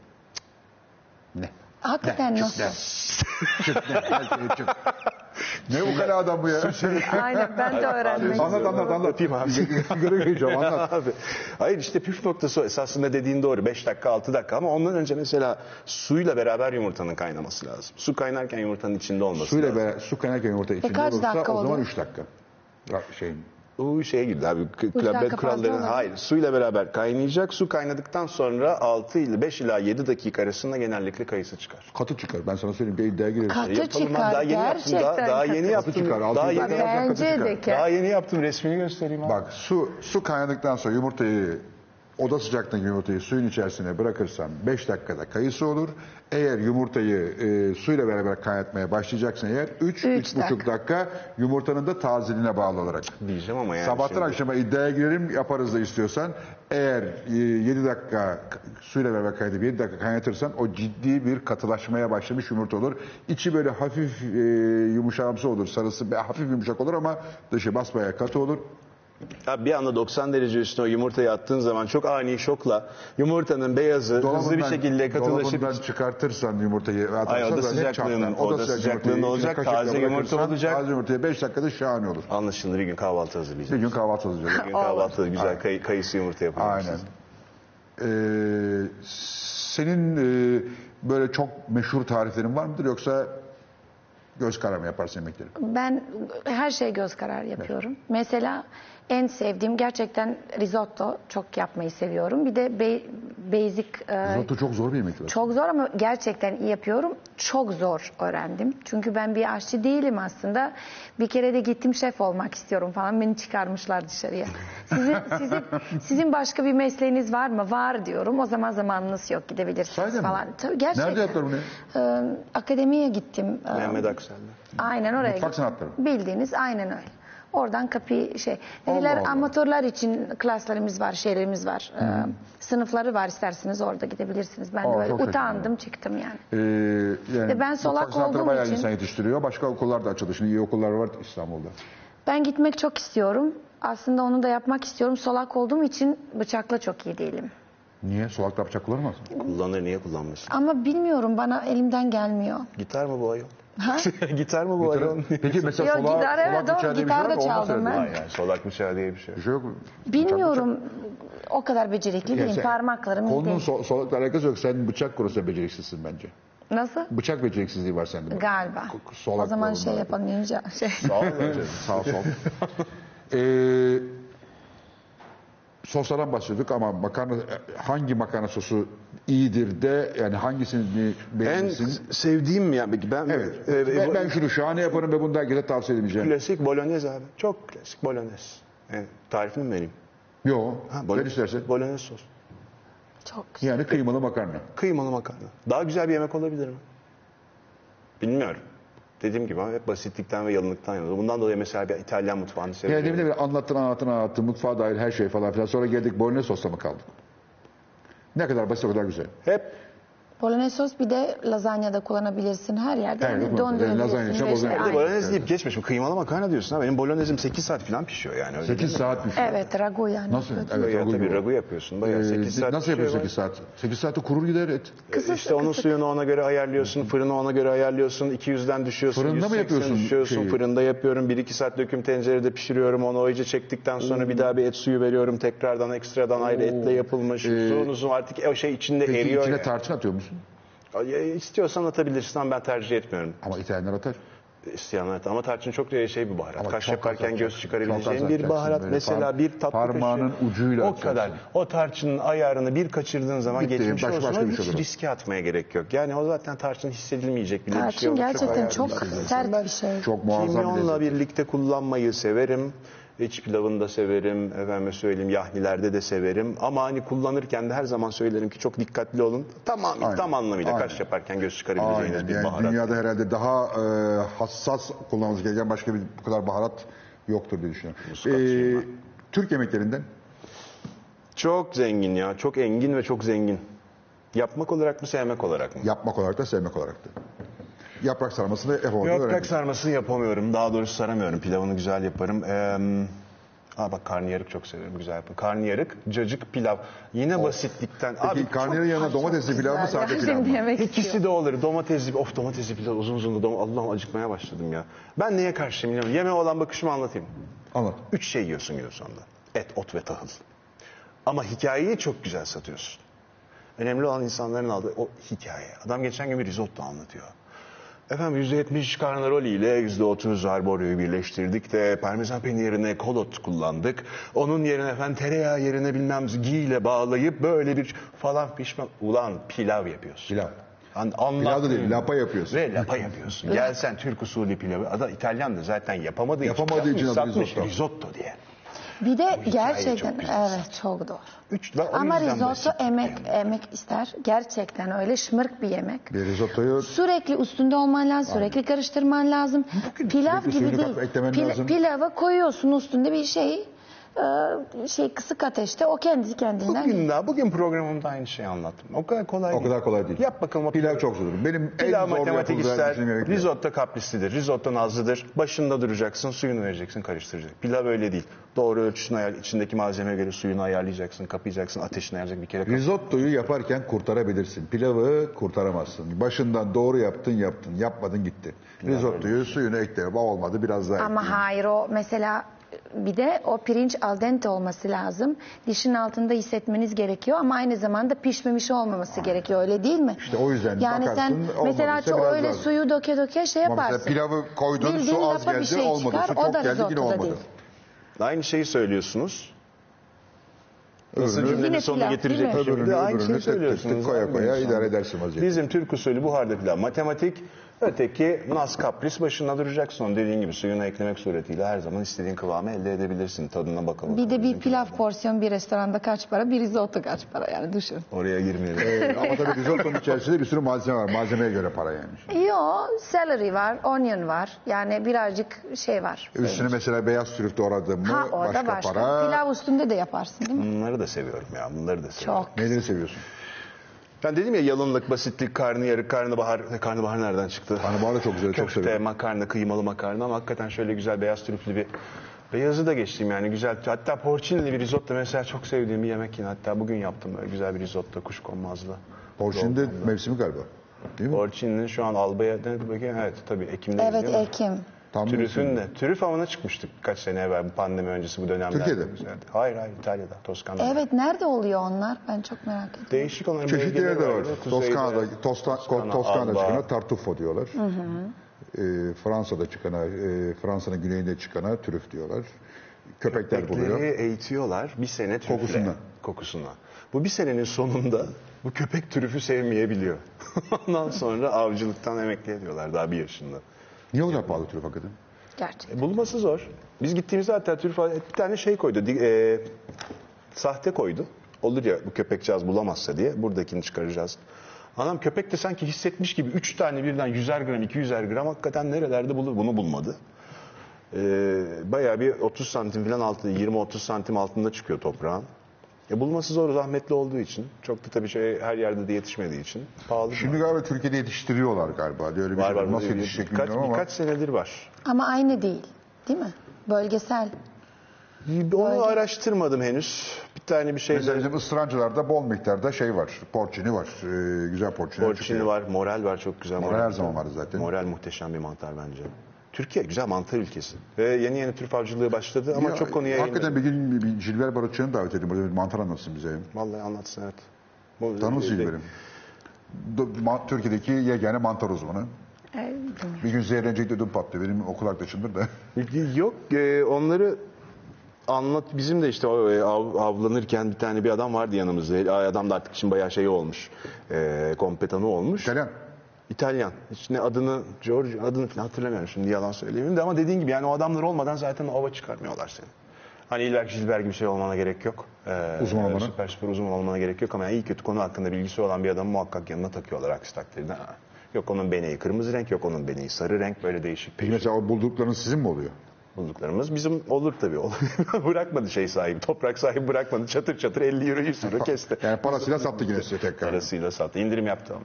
Ne? Hakikaten nasıl? Ne? Bu kadar adam bu ya? Aynen ben de öğrenmek anlat anlat anlat. Öpeyim abi. Sigara gireceğim anlat. Abi, hayır işte püf noktası o. esasında dediğin doğru 5 dakika 6 dakika ama ondan önce mesela suyla beraber yumurtanın kaynaması lazım. Su kaynarken yumurtanın içinde olması Suyla lazım. beraber, su kaynarken yumurta içinde kaç olursa dakika o zaman olur? 3 dakika. Şeyin. O şeye girdi abi. Klabet olur. Hayır. Suyla beraber kaynayacak. Su kaynadıktan sonra 6 ile 5 ila 7 dakika arasında genellikle kayısı çıkar. Katı çıkar. Ben sana söyleyeyim bir iddiaya gireriz. Katı Yapalım çıkar. Daha yeni yaptım. Daha, daha yeni yaptım. çıkar, altı Daha yeni, çıkar. ki. daha yeni yaptım. Resmini göstereyim abi. Bak su su kaynadıktan sonra yumurtayı oda sıcaklığındaki yumurtayı suyun içerisine bırakırsan 5 dakikada kayısı olur. Eğer yumurtayı e, suyla beraber kaynatmaya başlayacaksın eğer 3 Üç 3,5 dakika. dakika yumurtanın da tazeliğine bağlı olarak. Diyeceğim ama yani. Sabahtan şimdi- akşama iddiaya girelim yaparız da istiyorsan. Eğer 7 dakika suyla beraber kaynatıp 7 dakika kaynatırsan o ciddi bir katılaşmaya başlamış yumurta olur. İçi böyle hafif e, yumuşamsı olur. Sarısı be- hafif yumuşak olur ama dışı basbayağı katı olur. Abi bir anda 90 derece üstüne o yumurtayı attığın zaman çok ani şokla yumurtanın beyazı hızlı bir şekilde katılaşıp dolabından çıkartırsan yumurtayı Ay, oda sıcaklığının- çatlar. oda sıcak sıcaklığında yumurtayı olacak, içine kaşıkla taze yumurta bırakırsan, olacak. Taze yumurtayı 5 dakikada şahane olur. anlaşılır bir gün kahvaltı Bir hazırlayacağız. gün kahvaltı hazırlayacağız. Bir gün kahvaltıda güzel kay- kayısı yumurta yapalım. Aynen. Ee, senin e, böyle çok meşhur tariflerin var mıdır yoksa göz kararı yaparsın yemekleri? Ben her şey göz kararı yapıyorum. Mesela en sevdiğim gerçekten risotto çok yapmayı seviyorum. Bir de be- basic e, Risotto çok zor bir yemektir. çok zor ama gerçekten iyi yapıyorum. Çok zor öğrendim. Çünkü ben bir aşçı değilim aslında. Bir kere de gittim şef olmak istiyorum falan. Beni çıkarmışlar dışarıya. Sizin, sizin, sizin başka bir mesleğiniz var mı? Var diyorum. O zaman zamanınız yok gidebilirsiniz Sahiden mi? falan. Tabii, gerçekten. Nerede yaptılar bunu? Ee, akademiye gittim. Ee, Mehmet Aksel'de. Aynen oraya. Mutfak gittim. sanatları. Bildiğiniz aynen öyle. Oradan kapı şey. Dediler Allah. amatörler için klaslarımız var, şeylerimiz var. Ee, Hmm. sınıfları var isterseniz orada gidebilirsiniz. Ben de Aa, böyle çok utandım çıktım yani. Ee, yani E ben solak mutfak sanatları olduğum bayağı için- insan yetiştiriyor. Başka okullar da açıldı. Şimdi iyi okullar var İstanbul'da. Ben gitmek çok istiyorum. Aslında onu da yapmak istiyorum. Solak olduğum için bıçakla çok iyi değilim. Niye? Solakta bıçak kullanmaz mı? Kullanır niye kullanmasın? Ama bilmiyorum bana elimden gelmiyor. Gitar mı bu ayol? Gitar mı bu ayol? Peki mesela Yok, solak, gitar, evet, solak doğru. bir şey Gitar var da mı? Olmaz çaldım ben. Hayır yani solak bıçağı diye bir şey yok. Bir şey yok. Bilmiyorum. O kadar becerikli değilim. sen- Parmaklarım iyi Kolunun değil. so- solakla alakası yok. Sen bıçak konusunda beceriksizsin bence. Nasıl? Bıçak beceriksizliği var sende. Galiba. Solak o zaman kolunda. şey yapalım ninja. Şey. Sağ ol. Sağ sol. Ee, soslardan bahsediyorduk ama makarna hangi makarna sosu iyidir de yani hangisini En beğenirsin? sevdiğim ya peki ben Evet. e, e, ben, ben şunu şahane yaparım ve bunu herkese tavsiye edemeyeceğim. klasik bolognese abi. Çok klasik bolognese. Yani tarifini mi vereyim? Yok. Ha, Ben bolo- istersen. Bolognese sos. Çok güzel. Yani kıymalı makarna. Kıymalı makarna. Daha güzel bir yemek olabilir mi? Bilmiyorum. Dediğim gibi ama hep basitlikten ve yalınlıktan yanıyor. Bundan dolayı mesela bir İtalyan mutfağını Yani seviyorum. demin de bir anlattın anlattın anlattın mutfağa dair her şey falan filan. Sonra geldik bolognese sosla mı kaldık? Ne kadar basit o kadar güzel. Hep Bolognese sos bir de lazanyada kullanabilirsin her yerde. Her yerde Yani dondurabilirsin. Lazanya bolognese. Bir de bolognese deyip geçme şimdi kıymalı makarna diyorsun ha. Benim bolognezim 8 saat falan pişiyor yani. Öyle 8 değil mi? saat pişiyor. Evet ragu yani. Nasıl? Evet, Bayağı ragu tabii ragu yapıyorsun. Bayağı Ee, 8 saat nasıl yapıyorsun bayağı. 8 saat? 8 saatte kurur gider et. Kısık işte onun kısık. suyunu ona göre ayarlıyorsun, fırını ona göre ayarlıyorsun, 200'den düşüyorsun, Fırında mı 180 yapıyorsun düşüyorsun, şeyi? fırında yapıyorum, 1-2 saat döküm tencerede pişiriyorum, onu o iyice çektikten sonra bir daha bir et suyu veriyorum, tekrardan ekstradan ayrı etle yapılmış, uzun uzun artık o şey içinde Peki eriyor. içine yani. tarçın atıyor musun? Ay, İstiyorsan atabilirsin ama ben tercih etmiyorum. Ama İtalyanlar atar. İsteyenler ama tarçın çok şey bir baharat. Ama Kaş çok yaparken az göz çıkarabileceğin Çok az bir baharat. böyle. Mesela Par- bir tatlı parmağının kaşığı. ucuyla O atacaksın. kadar. O tarçının ayarını bir kaçırdığın zaman Bitti, geçmiş baş- olsun. başka Ama bir şey hiç olur. riske atmaya gerek yok. Yani o zaten tarçın hissedilmeyecek bile bir şey Tarçın olur. gerçekten ayarlı çok bir şey. sert bir şey. Çok muazzam bir Kimyonla birlikte kullanmayı severim. İç pilavını da severim. Efendime söyleyeyim yahnilerde de severim. Ama hani kullanırken de her zaman söylerim ki çok dikkatli olun. Tamam Aynen. tam anlamıyla Aynen. kaş yaparken göz çıkarabileceğiniz Aynen. bir Yani baharat. dünyada herhalde daha e, hassas kullanılması gereken başka bir bu kadar baharat yoktur diye düşünüyorum. Ee. Türk yemeklerinden Çok zengin ya. Çok engin ve çok zengin. Yapmak olarak mı sevmek olarak mı? yapmak olarak da sevmek olarak da. Yaprak sarmasını yapamadım. Yaprak öğrendim. sarmasını yapamıyorum. Daha doğrusu saramıyorum. Pilavını güzel yaparım. Ee, aa bak karnıyarık çok severim. Güzel yaparım. Karnıyarık, cacık, pilav. Yine basitlikten. Peki Abi karnıyarın yanına domatesli pilav mı sade Ya, pilav mı? yemek İkisi de olur. Domatesli, of domatesli pilav uzun uzun da dom- Allah'ım acıkmaya başladım ya. Ben neye karşıyım biliyor musun? Yemeğe olan bakışımı anlatayım. Anlat. Üç şey yiyorsun günün sonunda. Et, ot ve tahıl. Ama hikayeyi çok güzel satıyorsun. Önemli olan insanların aldığı o hikaye. Adam geçen gün bir risotto anlatıyor. Efendim %70 karnaroli ile %30 arboryoyu birleştirdik de parmesan peyniri yerine kolot kullandık. Onun yerine efendim tereyağı yerine bilmem ghee ile bağlayıp böyle bir falan pişman. Ulan pilav yapıyorsun. Pilav. An, Pilav da değil, lapa yapıyorsun. Ve lapa yapıyorsun. Gelsen Türk usulü pilavı. Adam İtalyan da zaten yapamadığı, Yapamadığı için satmış risotto. risotto diye. Bir de gerçekten çok güzel. evet çok doğru. Üç, ben o Ama yüzden risotto basit emek yani. emek ister. Gerçekten öyle şımarık bir yemek. Bir risottoyu Sürekli üstünde olman lazım, sürekli karıştırman lazım. Pilav sürekli gibi suyunu değil. kat- eklemen Pil- lazım. Pilava koyuyorsun üstünde bir şey, e, şey kısık ateşte o kendi kendinden. Bugün daha, bugün programımda aynı şeyi anlattım. O kadar kolay o değil. kadar kolay değil. Yap bakalım o Pilav çok zordur. Benim Pilav en zor matematik ister, risotto kaprislidir, risotto nazlıdır. Başında duracaksın, suyunu vereceksin, karıştıracaksın. Pilav öyle değil. Doğru ölçüsünü ayar, içindeki malzemeye göre suyunu ayarlayacaksın, kapayacaksın, ateşini ayarlayacaksın bir kere. kap- Risottoyu yaparken kurtarabilirsin. Pilavı kurtaramazsın. Başından doğru yaptın yaptın. Yapmadın gitti. Risottoyu suyunu ekle. Ba olmadı biraz daha Ama ekleyeyim. hayır o mesela bir de o pirinç al dente olması lazım. Dişin altında hissetmeniz gerekiyor ama aynı zamanda pişmemiş olmaması gerekiyor öyle değil mi? İşte o yüzden Yani sen mesela çok öyle lazım. suyu döke döke şey Ama yaparsın. mesela pilavı koydun Bildiğin su az geldi şey olmadı. çıkar, su o çok da geldi yine olmadı. değil. Aynı şeyi söylüyorsunuz. Nasıl Öbürünü- cümlenin sonuna getirecek bir şey. Öbürünü, Aynı öbürünü tık koya Aynı koya insan. idare edersin vaziyeti. Bizim Türk usulü buharda pilav matematik. Öteki nas kapris başında duracaksın. Onun dediğin gibi suyunu eklemek suretiyle her zaman istediğin kıvamı elde edebilirsin. Tadına bakalım. Bir de bir pilav porsiyon bir restoranda kaç para, bir risotto kaç para yani düşün. Oraya girmeyelim. Ee, ama tabii risottonun içerisinde bir sürü malzeme var. Malzemeye göre para yani. Yo, celery var, onion var. Yani birazcık şey var. Üstüne mesela beyaz trüf doğradın mı Ha o başka, başka. para. Pilav üstünde de yaparsın değil mi? Bunları da seviyorum ya. Bunları da seviyorum. Çok. Neleri seviyorsun? Ben dedim ya yalınlık, basitlik, karnıyarık, karnabahar. Karnabahar nereden çıktı? Karnabahar da çok güzel, çok Köfte, seviyorum. makarna, kıymalı makarna ama hakikaten şöyle güzel beyaz trüflü bir Beyazı da geçtim yani güzel. Hatta porcinli bir risotto mesela çok sevdiğim bir yemek yine. Hatta bugün yaptım böyle güzel bir risotto kuşkonmazlı. Porşinde mevsimi galiba. Değil mi? Porcin'in şu an albaya evet tabii Ekim'de Evet değil mi? Ekim. Tam Trüfün mevsimi. de. Trüf avına çıkmıştık birkaç sene evvel bu pandemi öncesi bu dönemlerde. Türkiye'de mi? Evet. Hayır hayır İtalya'da, Toskana'da. Evet nerede oluyor onlar? Ben çok merak ediyorum. Değişik onların Çeşitli yerde var. Toskana'da, Tosta, Toskana, Toskana'da çıkana tartufo diyorlar. Ee, Fransa'da çıkana, e, Fransa'nın güneyinde çıkana trüf diyorlar. Köpekler buluyor. Köpekleri eğitiyorlar bir sene trüfle. Kokusuna. Kokusuna. Bu bir senenin sonunda bu köpek trüfü sevmeyebiliyor. Ondan sonra avcılıktan emekli ediyorlar daha bir yaşında. Niye o kadar pahalı trüf hakikaten? Gerçekten. E, bulması zor. Biz gittiğimizde hatta trüf bir tane şey koydu. di- e, sahte koydu. Olur ya bu köpekcağız bulamazsa diye buradakini çıkaracağız. Anam köpek de sanki hissetmiş gibi 3 tane birden 100'er gram 200'er gram hakikaten nerelerde bulur bunu bulmadı. Ee, bayağı bir 30 santim falan altında 20-30 santim altında çıkıyor toprağın. Ya bulması zor, zahmetli olduğu için. Çok da tabii şey her yerde de yetişmediği için pahalı. Şimdi galiba Türkiye'de yetiştiriyorlar galiba. Öyle bir var şey. var. Nasıl Bir- yetişecek birkaç, bilmiyorum ama. birkaç senedir var. Ama aynı değil. Değil mi? Bölgesel. Onu araştırmadım henüz. Bir tane bir şey Mesela bizim ısırancılarda bol miktarda şey var. Porcini var. Ee, güzel porcini. Porcini var, moral var çok güzel. Moral her zaman vardı zaten. Moral muhteşem bir mantar bence. Türkiye güzel mantar ülkesi. Ve yeni yeni tür avcılığı başladı ama Ya, çok konuya Hakikaten bir gün bir Jilber Barutçı'nı davet edeyim. Burada bir mantar anlatsın bize. Vallahi anlatsın evet. Bu- Tanır Jilber'im. Do- ma- Türkiye'deki yegane mantar uzmanı. Ee. Bir gün zehirlenecek dedim patlıyor. Benim okul arkadaşımdır da. Yok e, onları anlat bizim de işte o, e, av- avlanırken bir tane bir adam vardı yanımızda. Adam da artık şimdi bayağı şey olmuş. E, kompetanı olmuş. İtalyan. İtalyan. Hiç ne adını George adını falan hatırlamıyorum şimdi yalan söyleyeyim de ama dediğin gibi yani o adamlar olmadan zaten ova çıkarmıyorlar seni. Hani illa Gilbert gibi şey olmana gerek yok. Ee, Uzman olmana. Süper süper uzman olmana gerek yok ama yani iyi kötü konu hakkında bilgisi olan bir adamı muhakkak yanına takıyorlar aksi takdirde. Ha. Yok onun beneği kırmızı renk, yok onun beneği sarı renk böyle değişik Peki mesela o bulduklarınız sizin mi oluyor? bulduklarımız bizim olur tabii. Bırakmadı şey sahibi, toprak sahibi bırakmadı. Çatır çatır 50 euro 100 euro kesti. Yani parasıyla sattı yine size tekrar. Parasıyla sattı. İndirim yaptı ama.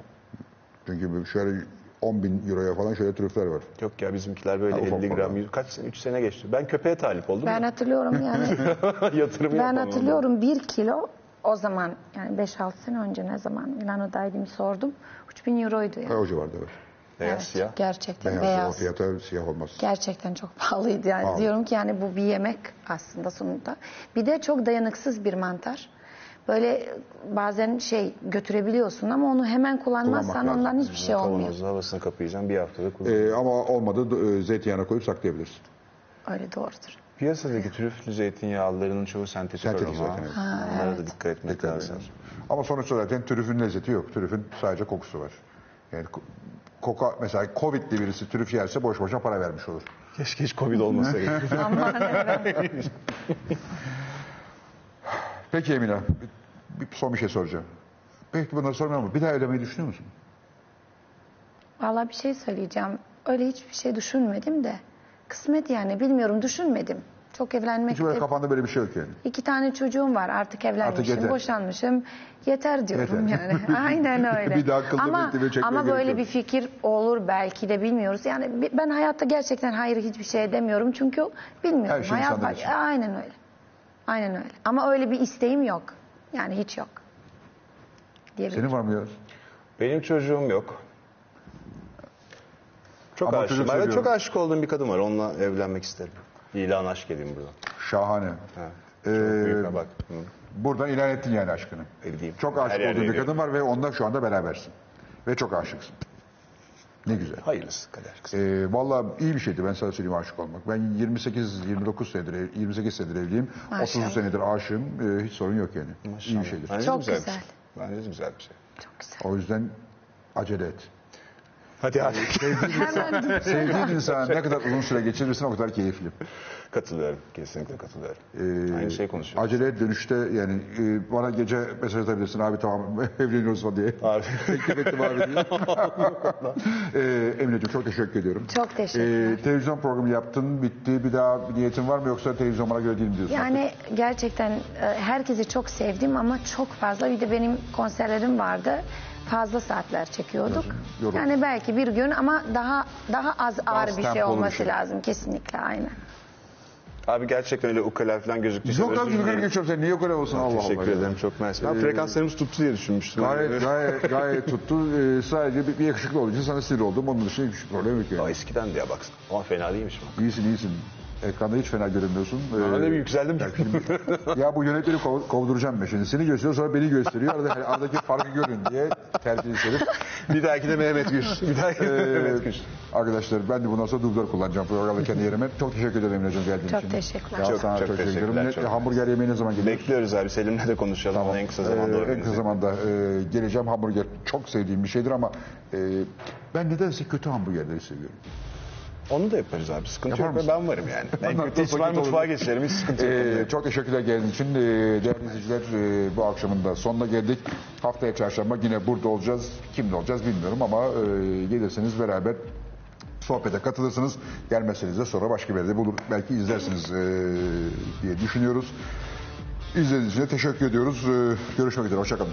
Çünkü şöyle 10 bin euroya falan şöyle trüfler var. Yok ya bizimkiler böyle Ha, ufak 50 gram. 100, kaç sene, 3 sene geçti. Ben köpeğe talip oldum. Ben hatırlıyorum yani. Yatırım ben yapamam. hatırlıyorum bir kilo o zaman yani 5-6 sene önce ne zaman Milano'daydım sordum. 3000 euroydu Ha, yani. o civarda var. Beyaz Evet, siyah. Gerçekten Beyaz, beyaz. o fiyata siyah olmaz. Gerçekten çok pahalıydı yani. Pahalı. Diyorum ki yani bu bir yemek aslında sonunda. Bir de çok dayanıksız bir mantar. Böyle bazen şey götürebiliyorsun ama onu hemen kullanmazsan Kullanmak lazım. ondan hiçbir şey olmuyor. Kavanozda havasını kapayacağım bir haftada kullan. Ee, ama olmadı e, zeytinyağına koyup saklayabilirsin. Öyle doğrudur. Piyasadaki trüflü zeytinyağlarının çoğu sentetik, Sentetik aroma. zaten, evet. Onlara da dikkat etmek Dikkat lazım. Ama sonuçta zaten trüfün lezzeti yok. Trüfün sadece kokusu var. Yani ko- koka mesela Covid'li birisi trüf yerse boş boşuna para vermiş olur. Keşke hiç Covid olmasaydı. Peki Emine, bir, bir son bir şey soracağım. Belki bunları sormuyorum ama bir daha evlenmeyi düşünüyor musun? Vallahi bir şey söyleyeceğim. Öyle hiçbir şey düşünmedim de. Kısmet yani bilmiyorum düşünmedim. Çok evlenmek Hiç böyle kafanda böyle bir şey yok yani. İki tane çocuğum var artık evlenmişim, yeter. boşanmışım. Yeter diyorum Yeter. yani. Aynen öyle. Bir daha kıllı ama, bekleme çekmeye ama gerek böyle yok. bir fikir olur belki de bilmiyoruz. Yani bi- ben hayatta gerçekten hayır hiçbir şey demiyorum. Çünkü bilmiyorum. Her şey Hayat insanlar için. Aynen öyle. Aynen öyle. Ama öyle bir isteğim yok. Yani hiç yok. Diyebilirim. Senin var mı ya? Benim çocuğum yok. Çok Ama aşık. çocuk Ben seviyorum. çok aşık olduğum bir kadın var. Onunla evlenmek isterim. İlan aşk edeyim buradan. Şahane. Ha. Ee, bak. Hı. buradan ilan ettin yani aşkını. Edeyim. Çok Her aşık yerde olduğun bir ediyorum. kadın var ve onunla şu anda berabersin. Ve çok aşıksın. Ne güzel. Hayırlısı kader. kızım. Ee, Valla iyi bir şeydi ben sana söyleyeyim aşık olmak. Ben 28-29 senedir, ev- 28 senedir evliyim. Maşallah. 30 senedir aşığım. Ee, hiç sorun yok yani. İyi bir şeydir. Bence Çok güzel. bir güzel. şey. Bence de güzel bir şey. Çok güzel. O yüzden acele et. Hadi hadi. Sevdiğin insan ne kadar uzun süre geçirirsen o kadar keyifli. Katılıyorum. Kesinlikle katılıyorum. Ee, Aynı şeyi konuşuyoruz. Acele dönüşte yani e, bana gece mesaj atabilirsin abi tamam evleniyoruz falan diye. Abi. Teklif ettim abi diye. ee, Emine'ciğim çok teşekkür ediyorum. Çok teşekkürler. Ee, televizyon programı yaptın bitti bir daha bir niyetin var mı yoksa televizyon bana göre değil mi diyorsun? Yani gerçekten e, herkesi çok sevdim ama çok fazla bir de benim konserlerim vardı. Fazla saatler çekiyorduk. Yoruldun. Yani belki bir gün ama daha daha az ağır bir şey tempolu bir olması şey. lazım kesinlikle aynen. Abi gerçekten öyle ukala falan gözüktüyse Yok abi dilerim. geçiyorum sen niye yukarı olsun Allah Allah. Teşekkür ederim çok mersi. Ben Ee, frekanslarımız tuttu diye düşünmüştüm. Gayet, gayet, gayet tuttu. Ee, sadece bir, bir yakışıklı olduğu için sana sinir oldum. Onun dışında hiçbir problem yok yani. eskiden de ya baksana. Ama fena değilmiş bu. İyisin iyisin. Ekranda hiç fena görünmüyorsun. Ee, bir yükseldim. ya bu yönetmeni kov- kovduracağım ben şimdi. Seni gösteriyor sonra beni gösteriyor. Arada, hani aradaki farkı görün diye terbiyesiz herif. bir dahaki de Mehmet Güç. Bir dahaki de Ee, Mehmet Güç. arkadaşlar ben de bundan sonra dublör kullanacağım programda kendi yerime. Çok teşekkür ederim Emre'cim geldiğin Çok için. teşekkürler. Ya Çok- sana çok çok, teşekkür ederim. Ne- çok hamburger yemeği ne zaman geliyor? Bekliyoruz abi. Selim'le de konuşalım. Onu en kısa zamanda Ee, en organize kısa zamanda e, geleceğim. Hamburger çok sevdiğim bir şeydir ama e, ben nedense kötü hamburgerleri seviyorum. Onu da yaparız abi. Sıkıntı Yapar yok. mısın? Ben varım yani. En Ondan kötü ihtimal mutfağa geçelim. Hiç sıkıntı yok. Ee, çok teşekkürler geldiğiniz için. Ee, değerli izleyiciler e, bu akşamın da sonuna geldik. Haftaya çarşamba yine burada olacağız. Kimle olacağız bilmiyorum ama e, gelirseniz beraber sohbete katılırsınız. Gelmezseniz de sonra başka bir yerde bulur. Belki izlersiniz e, diye düşünüyoruz. İzlediğiniz için de teşekkür ediyoruz. Ee, görüşmek üzere. Hoşçakalın.